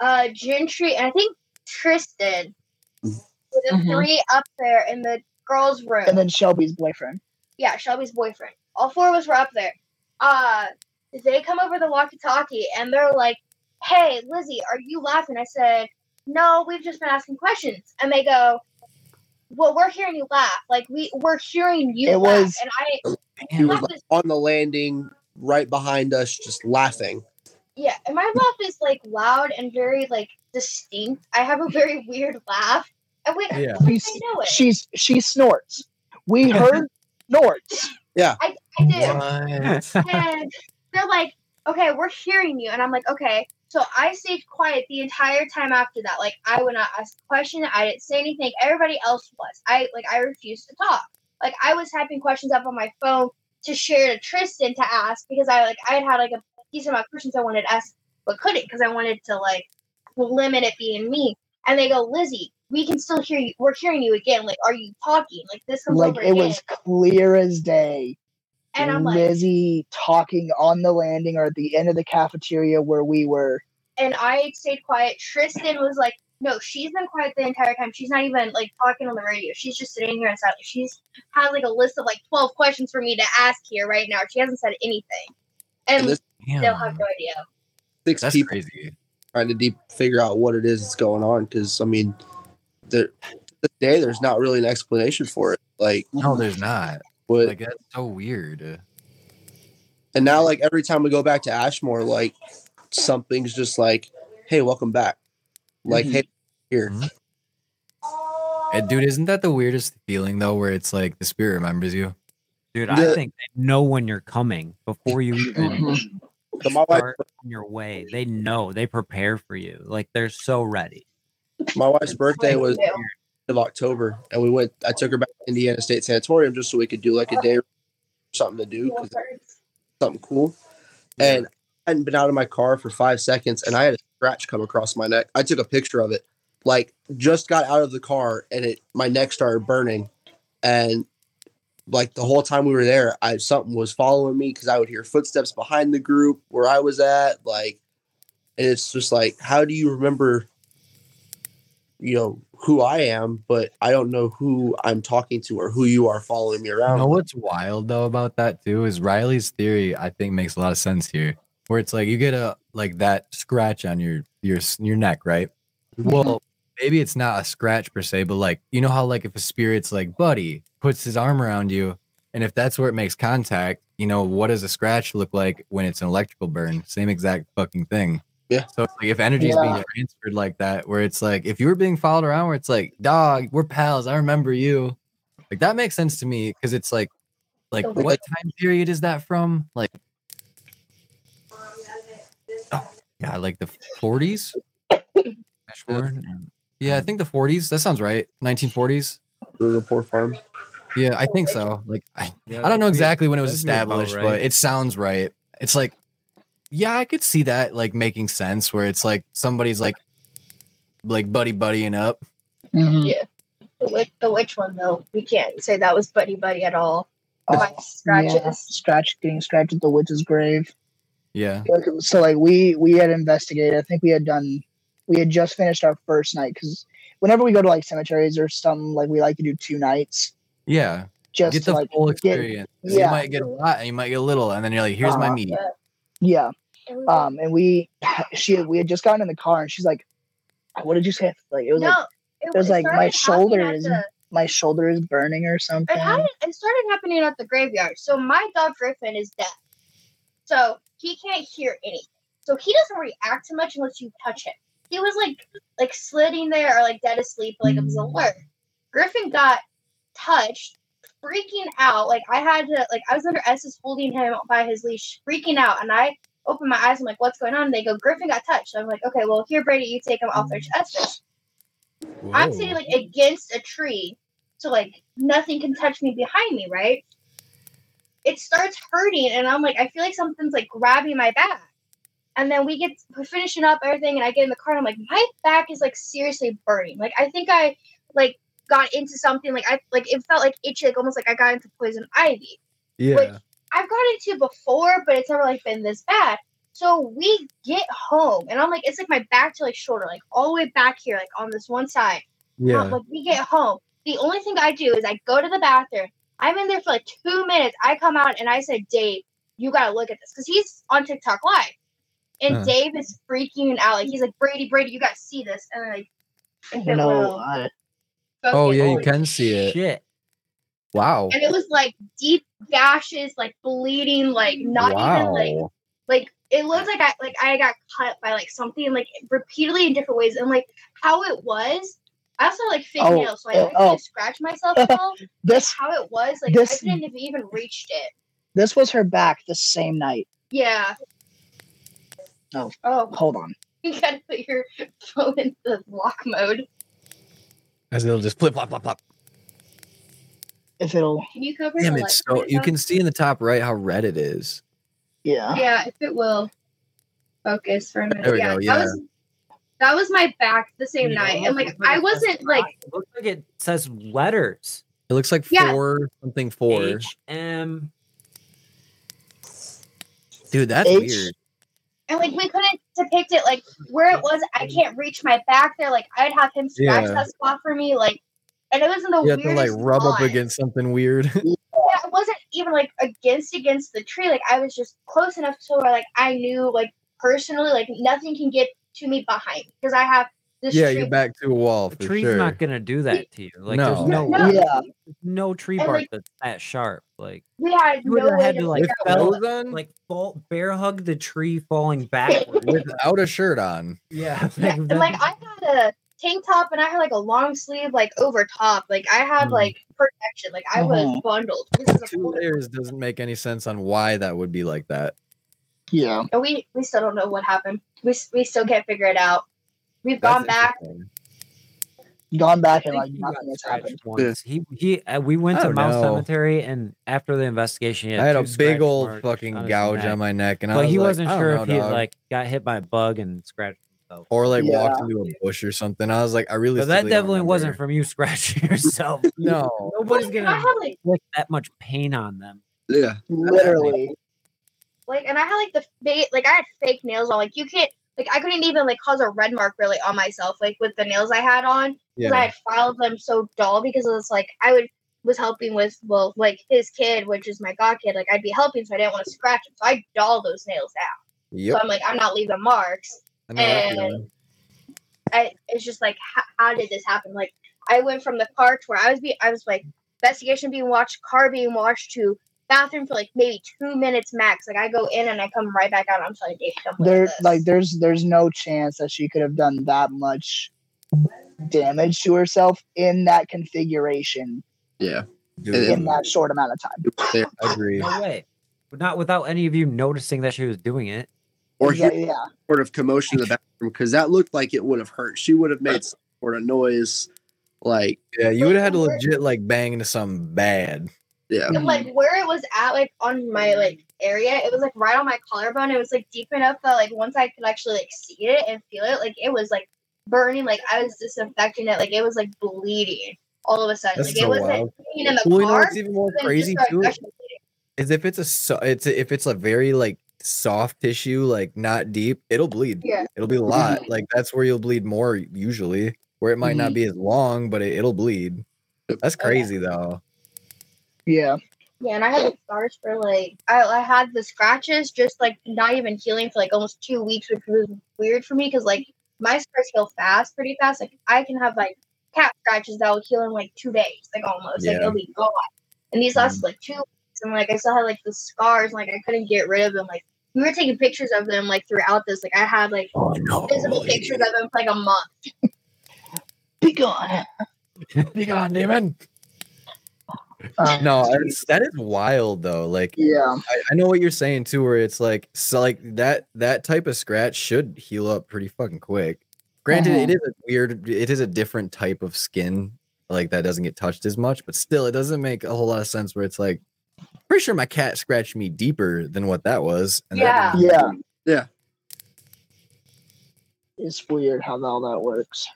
uh, Gentry, and I think Tristan were the Mhm. three up there in the girls' room. And then Shelby's boyfriend. yeah, Shelby's boyfriend. All four of us were up there. Uh, they come over the walkie-talkie and they're like, "Hey, Lizzie, are you laughing?" I said, "No, we've just been asking questions." And they go, "Well, we're hearing you laugh. Like we we're hearing you It laugh." was- and I He was like, is, on the landing right behind us, just laughing. yeah, and my laugh is like loud and very like distinct. I have a very weird laugh. And we, Yeah. we She's, know it. she's she snorts. We heard snorts. I, I do. What? and they're like, okay, we're hearing you. And I'm like, okay. So I stayed quiet the entire time after that. Like I would not ask a question. I didn't say anything. Everybody else was. I like I refused to talk. Like I was typing questions up on my phone to share to Tristan to ask because I like I had had like a decent amount of questions I wanted to ask but couldn't because I wanted to like limit it being me. And they go, Lizzie, we can still hear you. We're hearing you again. Like, are you talking? Like this comes Like over it again. was clear as day. And I'm like, Lizzie talking on the landing or at the end of the cafeteria where we were. and I stayed quiet. Tristan was like, "No, she's been quiet the entire time. She's not even like talking on the radio. She's just sitting here and silent. She's had like a list of like twelve questions for me to ask here right now. She hasn't said anything, and, And this they'll have no idea. six That's people crazy. trying to deep figure out what it is that's going on. Because I mean, there the day there's not really an explanation for it. Like No, there's not. What? Like that's so weird. and now like every time we go back to Ashmore, like something's just like, hey, welcome back. Like Mhm. hey, here. Mhm. And dude, isn't that the weirdest feeling though, where it's like the spirit remembers you? Dude, I think they know when you're coming before you even So my wife, start on your way. They know. They prepare for you. Like they're so ready. my wife's birthday was you. Of October, and we went. I took her back to Indiana State Sanatorium just so we could do like a day, something to do, something cool. And I hadn't been out of my car for five seconds, and I had a scratch come across my neck. I took a picture of it. Like just got out of the car, and it my neck started burning, and like the whole time we were there, I something was following me because I would hear footsteps behind the group where I was at. Like, and it's just like, how do you remember? You know who I am, but I don't know who I'm talking to or who you are following me around. You know what's wild though about that too is Riley's theory. I think makes a lot of sense here, where it's like you get a like that scratch on your your your neck, right? Mm-hmm. Well, maybe it's not a scratch per se, but like you know how like if a spirit's like buddy puts his arm around you, and if that's where it makes contact, you know what does a scratch look like when it's an electrical burn? Same exact fucking thing. Yeah. So like if energy is being transferred like that, where it's like if you were being followed around, where it's like, dog, we're pals. I remember you. Like that makes sense to me because it's like, like So- what time period is that from? Like, oh, yeah, like the 40s. Yeah, I think the 40s. That sounds right. 1940s. the poor farm. Yeah, I think so. Like, I, Yeah, I don't know exactly when it was that'd be about established, but it sounds right. It's like, yeah, I could see that like making sense where it's like somebody's like, like buddy buddying up. Mhm. The witch, the witch one though, we can't say that was buddy buddy at all. Oh, My scratches. Yeah, scratch getting scratched at the witch's grave. Yeah. So like we we had investigated. I think we had done. We had just finished our first night because whenever we go to like cemeteries or something, like we like to do two nights Yeah. just Get to the like full get experience. 'Cause You might get a lot and you might get a little, and then you're like, here's my Uh-huh. meat. yeah. We- Um, and we she we had just gotten in the car and she's like, "What did you say?" Like it was no, like it, was like, my shoulder is- the- my shoulder is burning or something. It. It started happening at the graveyard. So my dog Griffin is deaf, so he can't hear anything. So he doesn't react too much unless you touch him. He was like like slitting there or like dead asleep, like it was alert. Griffin got touched, freaking out. Like I had to like I was under Estes holding him by his leash, freaking out, and I opened my eyes. I'm like, "What's going on?" And they go, "Griffin got touched." So I'm like, "Okay, well here, Brady, you take him. I'll Estes." I'm sitting like against a tree, so like nothing can touch me behind me, right? It starts hurting, and I'm like, I feel like something's like grabbing my back. And then we get we're finishing up everything, and I get in the car, and I'm like, my back is like seriously burning. Like I think I like got into something like I like it felt like itchy, like almost like I got into poison ivy. Yeah. I've gotten into before, but it's never like been this bad. So we get home, and I'm like, it's like my back to like shoulder, like all the way back here, like on this one side. Yeah. Um, like we get home. The only thing I do is I go to the bathroom. I'm in there for like two minutes. I come out and I said, Dave, you gotta look at this because he's on TikTok live, and Huh. Dave is freaking out. Like he's like, Brady, Brady, you gotta see this, and like, if it No, I- Oh yeah, you can see it. Shit. Wow. And it was like deep gashes, like bleeding, like not even like like it looked like I like I got cut by like something like repeatedly in different ways, and like how it was. I also like fake Oh, nails, so I uh, actually oh. scratched myself. at all. This how it was, like This- I couldn't have even reached it. this was her back the same night. Yeah. Oh. Oh, Hold on. you gotta put your phone in the lock mode. As it'll just flip flop flop flop. If it'll Can you cover Damn the it! light So for you Tom? can see in the top right how red it is. yeah. Yeah, if it will focus for a minute. There we yeah, go, That yeah. was that was my back the same night. And like I wasn't like It looks like it says letters. It looks like Yeah. four something four. H M. Dude, that's H- weird. And like we couldn't depict it like where it was I can't reach my back there. Like I'd have him scratch Yeah. that spot for me, like and it was in the You have to weirdest like rub up against something weird. Yeah, it wasn't even like against against the tree. Like I was just close enough to where like I knew like personally like nothing can get to me behind because I have this yeah, tree. you're back to a wall The tree's sure. not gonna do that to you. Like No. there's no No. Yeah. no tree bark like- that's that sharp. Like we had You no would've had to, to, like, figure With out what- clothes on, like fall bear hug the tree falling backwards. without a shirt on. yeah, Yeah, and like I had a tank top and I had like a long sleeve like over top. Like I had Mhm. like protection. Like I was Mhm. bundled. This is Two full- layers doesn't make any sense on why that would be like that. Yeah. and we we still don't know what happened. We we still can't figure it out. We've That's gone back. Gone back and like nothing has happened. once. He he. Uh, we went I to don't Mouse know. Cemetery, and after the investigation, he I had a two big scratch old marks fucking on his gouge neck. on my neck, and I But was he like, wasn't I don't sure know, if he dog. like got hit by a bug and scratched himself. or like walked Yeah. into a bush or something. I was like, I really. But that definitely wasn't from you scratching yourself. No. Nobody's I gonna had like inflict that much pain on them. Yeah. Literally. like and I had like the fake like I had fake nails on. Like you can't like I couldn't even like cause a red mark really on myself like with the nails I had on because I had filed them so dull because it was like I would was helping with well like his kid which is my god kid like I'd be helping so I didn't want to scratch him so I doll those nails out. Yep. so I'm like I'm not leaving marks. I and- I it's just like how, how did this happen? Like I went from the car to where I was be I was like investigation being watched car being watched to bathroom for like maybe two minutes max like I go in and I come right back out I'm sorry Dave don't There like there's there's no chance that she could have done that much damage to herself in that configuration Yeah. Dude, in that short amount of time. I agree. No way. But not without any of you noticing that she was doing it. Or yeah, yeah. sort of commotion in the bathroom because that looked like it would have hurt. She would have made some sort of noise. Like, Yeah, you would have had to legit like bang into something bad. Yeah. And, like where it was at like on my like area it was like right on my collarbone it was like deep enough that like once i could actually like see it and feel it like it was like burning like i was disinfecting it like it was like bleeding all of a sudden That's like so it wasn't wild. in the Well, you know car what's even more then crazy started too gushing is if it's a so, it's a, if it's a very like soft tissue, like not deep, it'll bleed. yeah It'll be a lot. Like that's where you'll bleed more usually. Where it might not Mhm. be as long, but it, it'll bleed. That's crazy though. Yeah. yeah and i had the scars for like I, I had the scratches just like not even healing for like almost two weeks which was weird for me because like my scars heal fast pretty fast like i can have like cat scratches that will heal in like two days like almost like Yeah. it'll be gone and these lasted mm-hmm. like two weeks and like i still had like the scars and like i couldn't get rid of them like we were taking pictures of them like throughout this like i had like oh, visible pictures of them for like a month Be gone. Be gone, demon. Um, No, it's, that is wild though. Like Yeah. I, I know what you're saying too, where it's like so like that that type of scratch should heal up pretty fucking quick. Granted, it is a weird, it is a different type of skin, like that doesn't get touched as much, but still, it doesn't make a whole lot of sense. Where it's like, pretty sure my cat scratched me deeper than what that was. and that didn't- Yeah. Yeah. It's weird how all that works.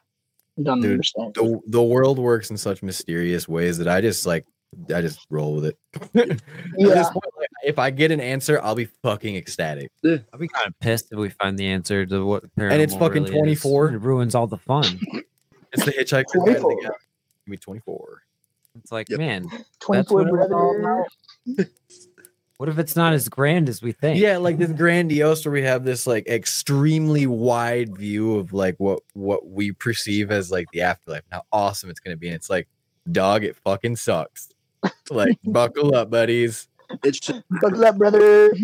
Don't Dude, understand. the the world works in such mysterious ways that I just like I just roll with it. Yeah. point, if I get an answer, I'll be fucking ecstatic. I'll be kind of pissed if we find the answer to what And it's fucking really 24. It ruins all the fun. It's the hitchhiker's guide to the 24. galaxy. Give me 24. It's like, Yep. man, 24 what it was all brother. what if it's not as grand as we think? Yeah, like this grandiose where we have this like extremely wide view of like what what we perceive as like the afterlife and how awesome it's gonna be. And it's like, dog, it fucking sucks. Like, buckle up, buddies. It's just Buckle up, brother.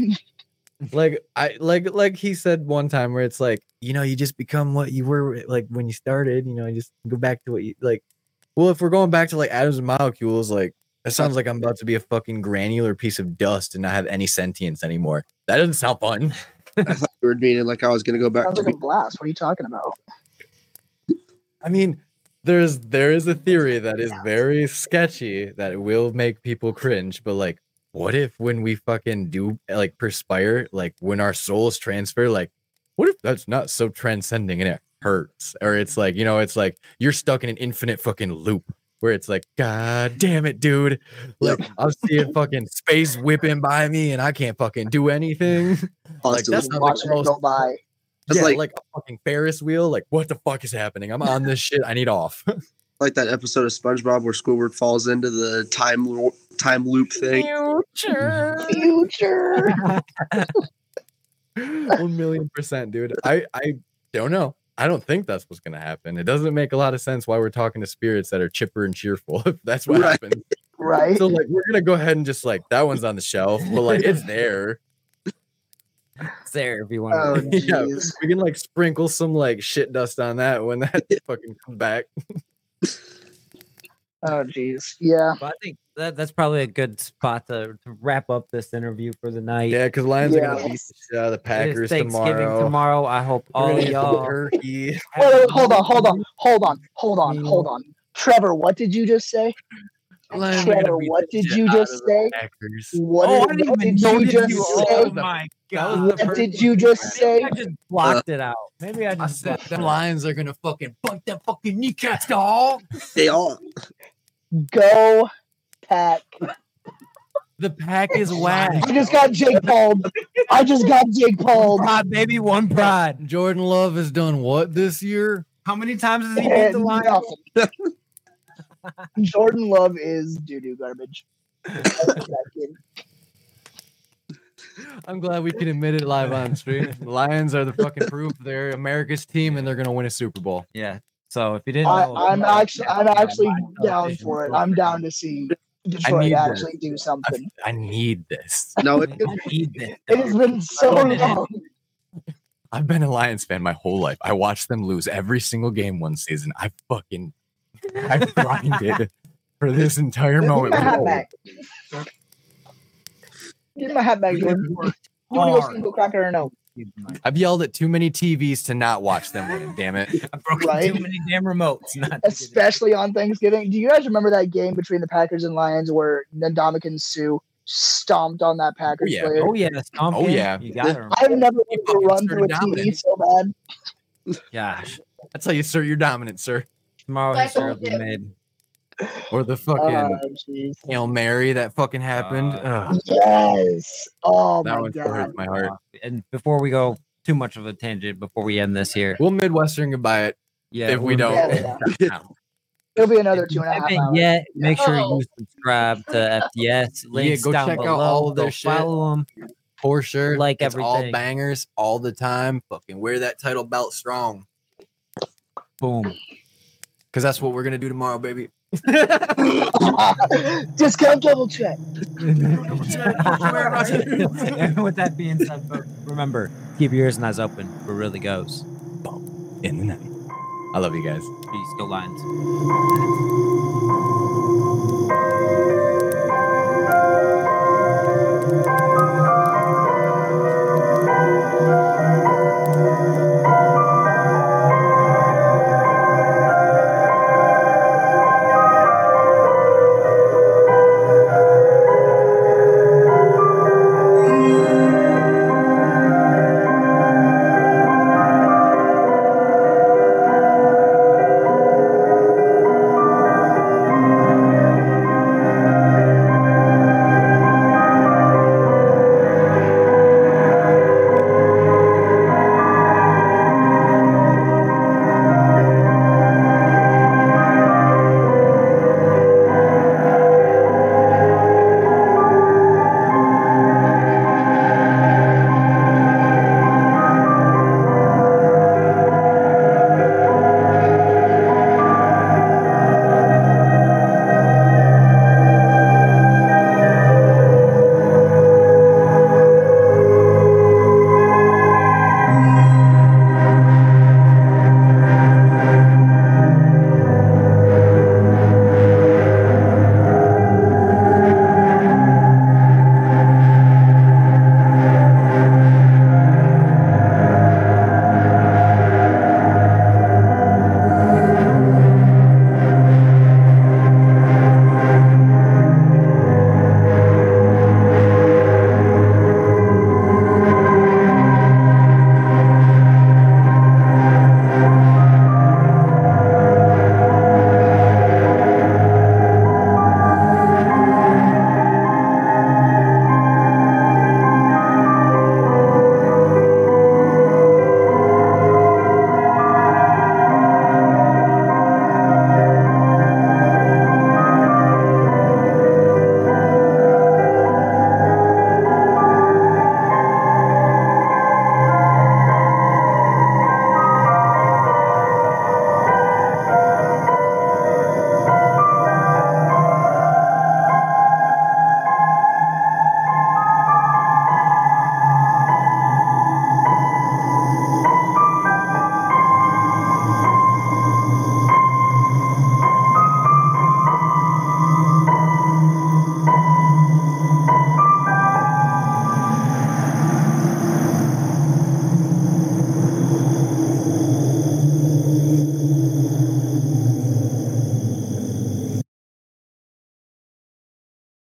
Like I like like he said one time where it's like, you know, you just become what you were like when you started, you know, you just go back to what you like. Well, if we're going back to like atoms and molecules, like that sounds like I'm about to be a fucking granular piece of dust and not have any sentience anymore. That doesn't sound fun. I thought you were meaning like I was gonna go back Sounds to like a blast. What are you talking about? I mean, there's there is a theory that is very sketchy that it will make people cringe, but like, what if when we fucking do like perspire, like when our souls transfer, like, what if that's not so transcending and it hurts? Or it's like, you know, it's like you're stuck in an infinite fucking loop where it's like, God damn it, dude. Like I'm seeing fucking space whipping by me and I can't fucking do anything. like that's not the most go by. That's yeah, like- like, a fucking Ferris wheel. Like, what the fuck is happening? I'm on this shit. I need off. like that episode of SpongeBob where Squidward falls into the time lo- time loop thing. Future, future. One million percent, dude. I I don't know. I don't think that's what's gonna happen. It doesn't make a lot of sense why we're talking to spirits that are chipper and cheerful. If that's what Right. happens. Right? So like, we're gonna go ahead and just like that one's on the shelf, but like it's there. It's there if you want. Oh, to. yeah, we can like sprinkle some like shit dust on that when that fucking comes back. Oh, jeez. Yeah. But I think that, that's probably a good spot to, to wrap up this interview for the night. Yeah, because Lions are Yeah. gonna beat the shit out of the Packers Thanksgiving tomorrow. tomorrow. I hope We're all gonna of y'all. turkey. Wait, wait, hold on, hold on, hold on, hold on, mm. hold on. Trevor, what did you just say? Lions are gonna Trevor, beat what did you just say? What, oh, did, what did you just you. say? Oh my god! What did you just say? I just blocked it out. Maybe I I just. said blocked the. Lions are gonna fucking bunk them fucking kneecaps, dog. They all Go, Pack. The pack is whack. I just got Jake Paul. I just got Jake Paul. Pride, baby, one pride. Jordan Love has done what this year? How many times has he beat And the Lions? Nothing. Jordan Love is doo doo garbage. I'm glad we can admit it live on stream. The Lions are the fucking proof. They're America's team and they're gonna win a Super Bowl. Yeah. So if you didn't I, know, I'm actually I'm actually Lions down for it. I'm down to see Detroit need that. actually do something. I need this. no. It, I need this. It has been so long. I've been a Lions fan my whole life. I watched them lose every single game one season. I fucking I grinded for this entire Give moment. my hat Whoa. back. Give my hat back, Jordan. You want to go single cracker or no? I've yelled at too many TVs to not watch them win. Damn it! I broke Right? too many damn remotes. Not to get it. Especially on Thanksgiving. Do you guys remember that game between the Packers and Lions where Ndamukong Suh stomped on that oh, Packers yeah. player? Oh yeah, stomp Oh, yeah. You got her. I've never He wanted to run through a started TV so bad. Gosh, That's how you assert your dominance, sir. Tomorrow Like history will be made. Or the fucking Oh, jeez. Hail Mary that fucking happened. Uh, Yes. Oh that my one god. hurts my heart. And before we go too much of a tangent, before we end this here, We'll Midwestern goodbye it. yeah, if we don't- Yeah, It'll be another two and a half haven't hours. yet, make sure Oh. you subscribe to FTS. Links go down check out all of their Go shit. Follow them. For sure. Like it's all everything. bangers all the time. Fucking wear that title belt strong. Boom. Because that's what we're gonna do tomorrow, baby. Discount double check. and with that being said, folks, remember keep your ears and eyes open for really goes. In the night. I love you guys. Peace, go Lions.